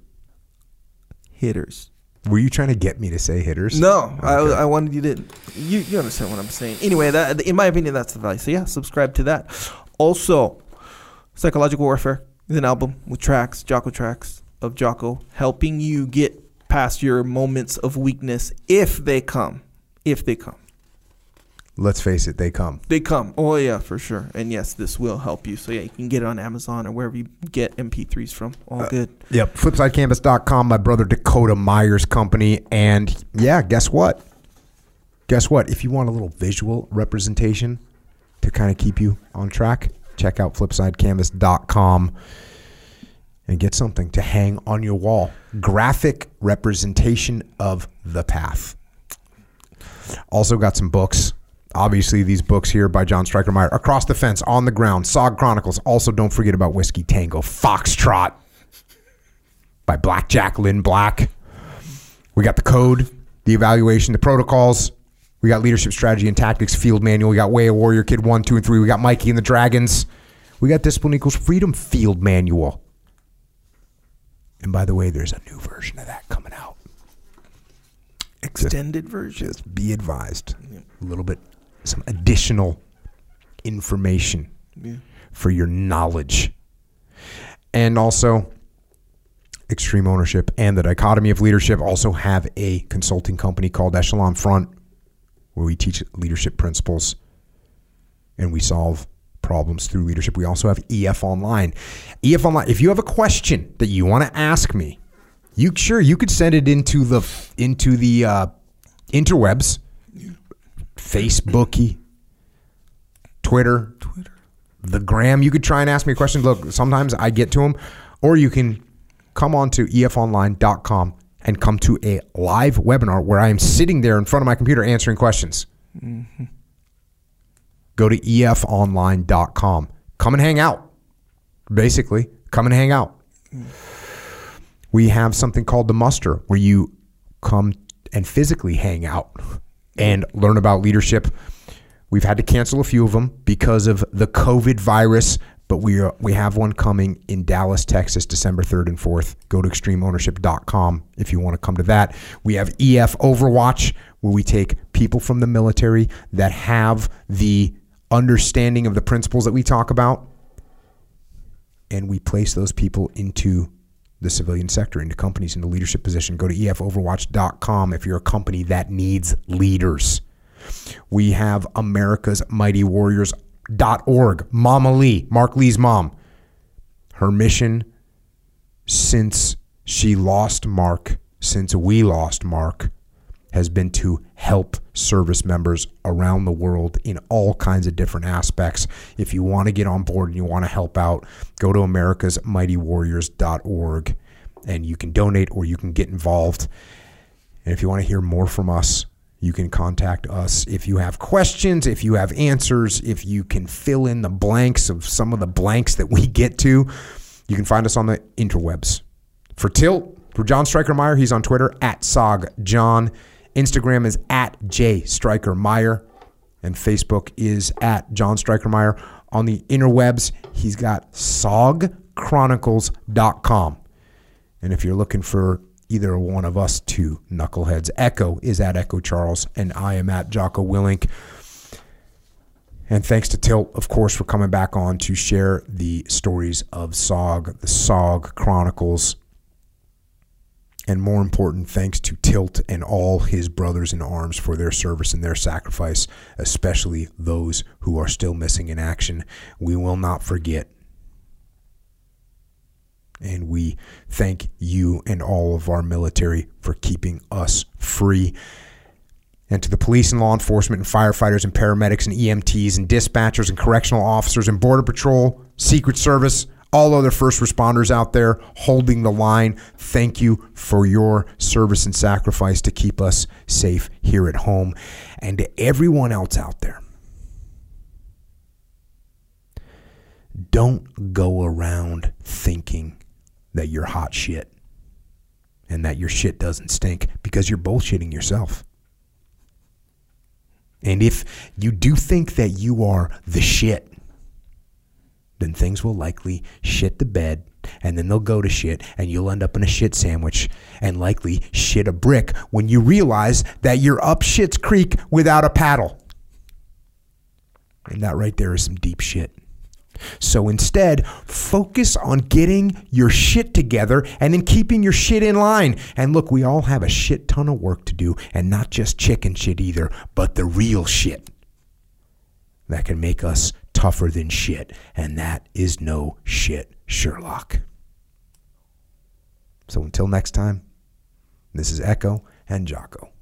hitters. Were you trying to get me to say hitters? No, I, Okay. I wanted you to. You, you understand what I'm saying. Anyway, that in my opinion, that's the value. So yeah, subscribe to that. Also, Psychological Warfare is an album with tracks, Jocko tracks of Jocko, helping you get past your moments of weakness if they come. If they come. Let's face it, they come. They come. Oh yeah, for sure. And yes, this will help you. So yeah, you can get it on Amazon or wherever you get MP3s from. All uh, good. Yep. FlipsideCanvas.com, my brother Dakota Meyer's company. And yeah, guess what? Guess what? If you want a little visual representation to kind of keep you on track, check out FlipsideCanvas.com and get something to hang on your wall. Graphic representation of the path. Also got some books. Obviously, these books here by John Stryker Meyer. Across the Fence, On the Ground, Sog Chronicles. Also, don't forget about Whiskey Tango, Foxtrot by Blackjack Lynne Black. We got the code, the evaluation, the protocols. We got leadership strategy and tactics field manual. We got Way of Warrior Kid 1, 2, and 3. We got Mikey and the Dragons. We got Discipline Equals Freedom field manual. And by the way, there's a new version of that coming out. Extended version. Just be advised. A little bit, some additional information Yeah. for your knowledge. And also, Extreme Ownership and the Dichotomy of Leadership also have a consulting company called Echelon Front where we teach leadership principles and we solve problems through leadership. We also have EF Online. EF Online, if you have a question that you want to ask me, you sure you could send it into the into the uh, interwebs, Facebooky, Twitter, Twitter. the gram. You could try and ask me a question. Look, sometimes I get to them, or you can come on to efonline.com and come to a live webinar where I am sitting there in front of my computer answering questions. Mm-hmm. Go to efonline.com. Come and hang out. Basically, come and hang out. Mm. We have something called the muster where you come and physically hang out and learn about leadership. We've had to cancel a few of them because of the COVID virus, but we are, we have one coming in Dallas, Texas, December 3rd and 4th. Go to extremeownership.com if you want to come to that. We have EF Overwatch where we take people from the military that have the understanding of the principles that we talk about and we place those people into the civilian sector, into companies, into leadership position. Go to efoverwatch.com if you're a company that needs leaders. We have America's Mighty Warriors.org. Mama Lee, Mark Lee's mom. Her mission since she lost Mark, since we lost Mark, has been to help service members around the world in all kinds of different aspects. If you want to get on board and you want to help out, go to americasmightywarriors.org and you can donate or you can get involved. And if you want to hear more from us, you can contact us if you have questions, if you have answers, if you can fill in the blanks of some of the blanks that we get to. You can find us on the interwebs. For Tilt, for John Stryker Meyer, he's on Twitter at SOG John. Instagram is at J Stryker Meyer, and Facebook is at John Stryker Meyer. On the interwebs, he's got sogchronicles.com. And if you're looking for either one of us two knuckleheads, Echo is at Echo Charles, and I am at Jocko Willink. And thanks to Tilt, of course, for coming back on to share the stories of SOG, the SOG Chronicles. And more important, thanks to Tilt and all his brothers in arms for their service and their sacrifice, especially those who are still missing in action. We will not forget. And we thank you and all of our military for keeping us free. And to the police and law enforcement and firefighters and paramedics and EMTs and dispatchers and correctional officers and Border Patrol, Secret Service, all other first responders out there holding the line, thank you for your service and sacrifice to keep us safe here at home. And to everyone else out there, don't go around thinking that you're hot shit and that your shit doesn't stink because you're bullshitting yourself. And if you do think that you are the shit, then things will likely shit the bed and then they'll go to shit and you'll end up in a shit sandwich and likely shit a brick when you realize that you're up shit's creek without a paddle. And that right there is some deep shit. So instead, focus on getting your shit together and then keeping your shit in line. And look, we all have a shit ton of work to do, and not just chicken shit either, but the real shit that can make us tougher than shit. And that is no shit, Sherlock. So until next time, this is Echo and Jocko.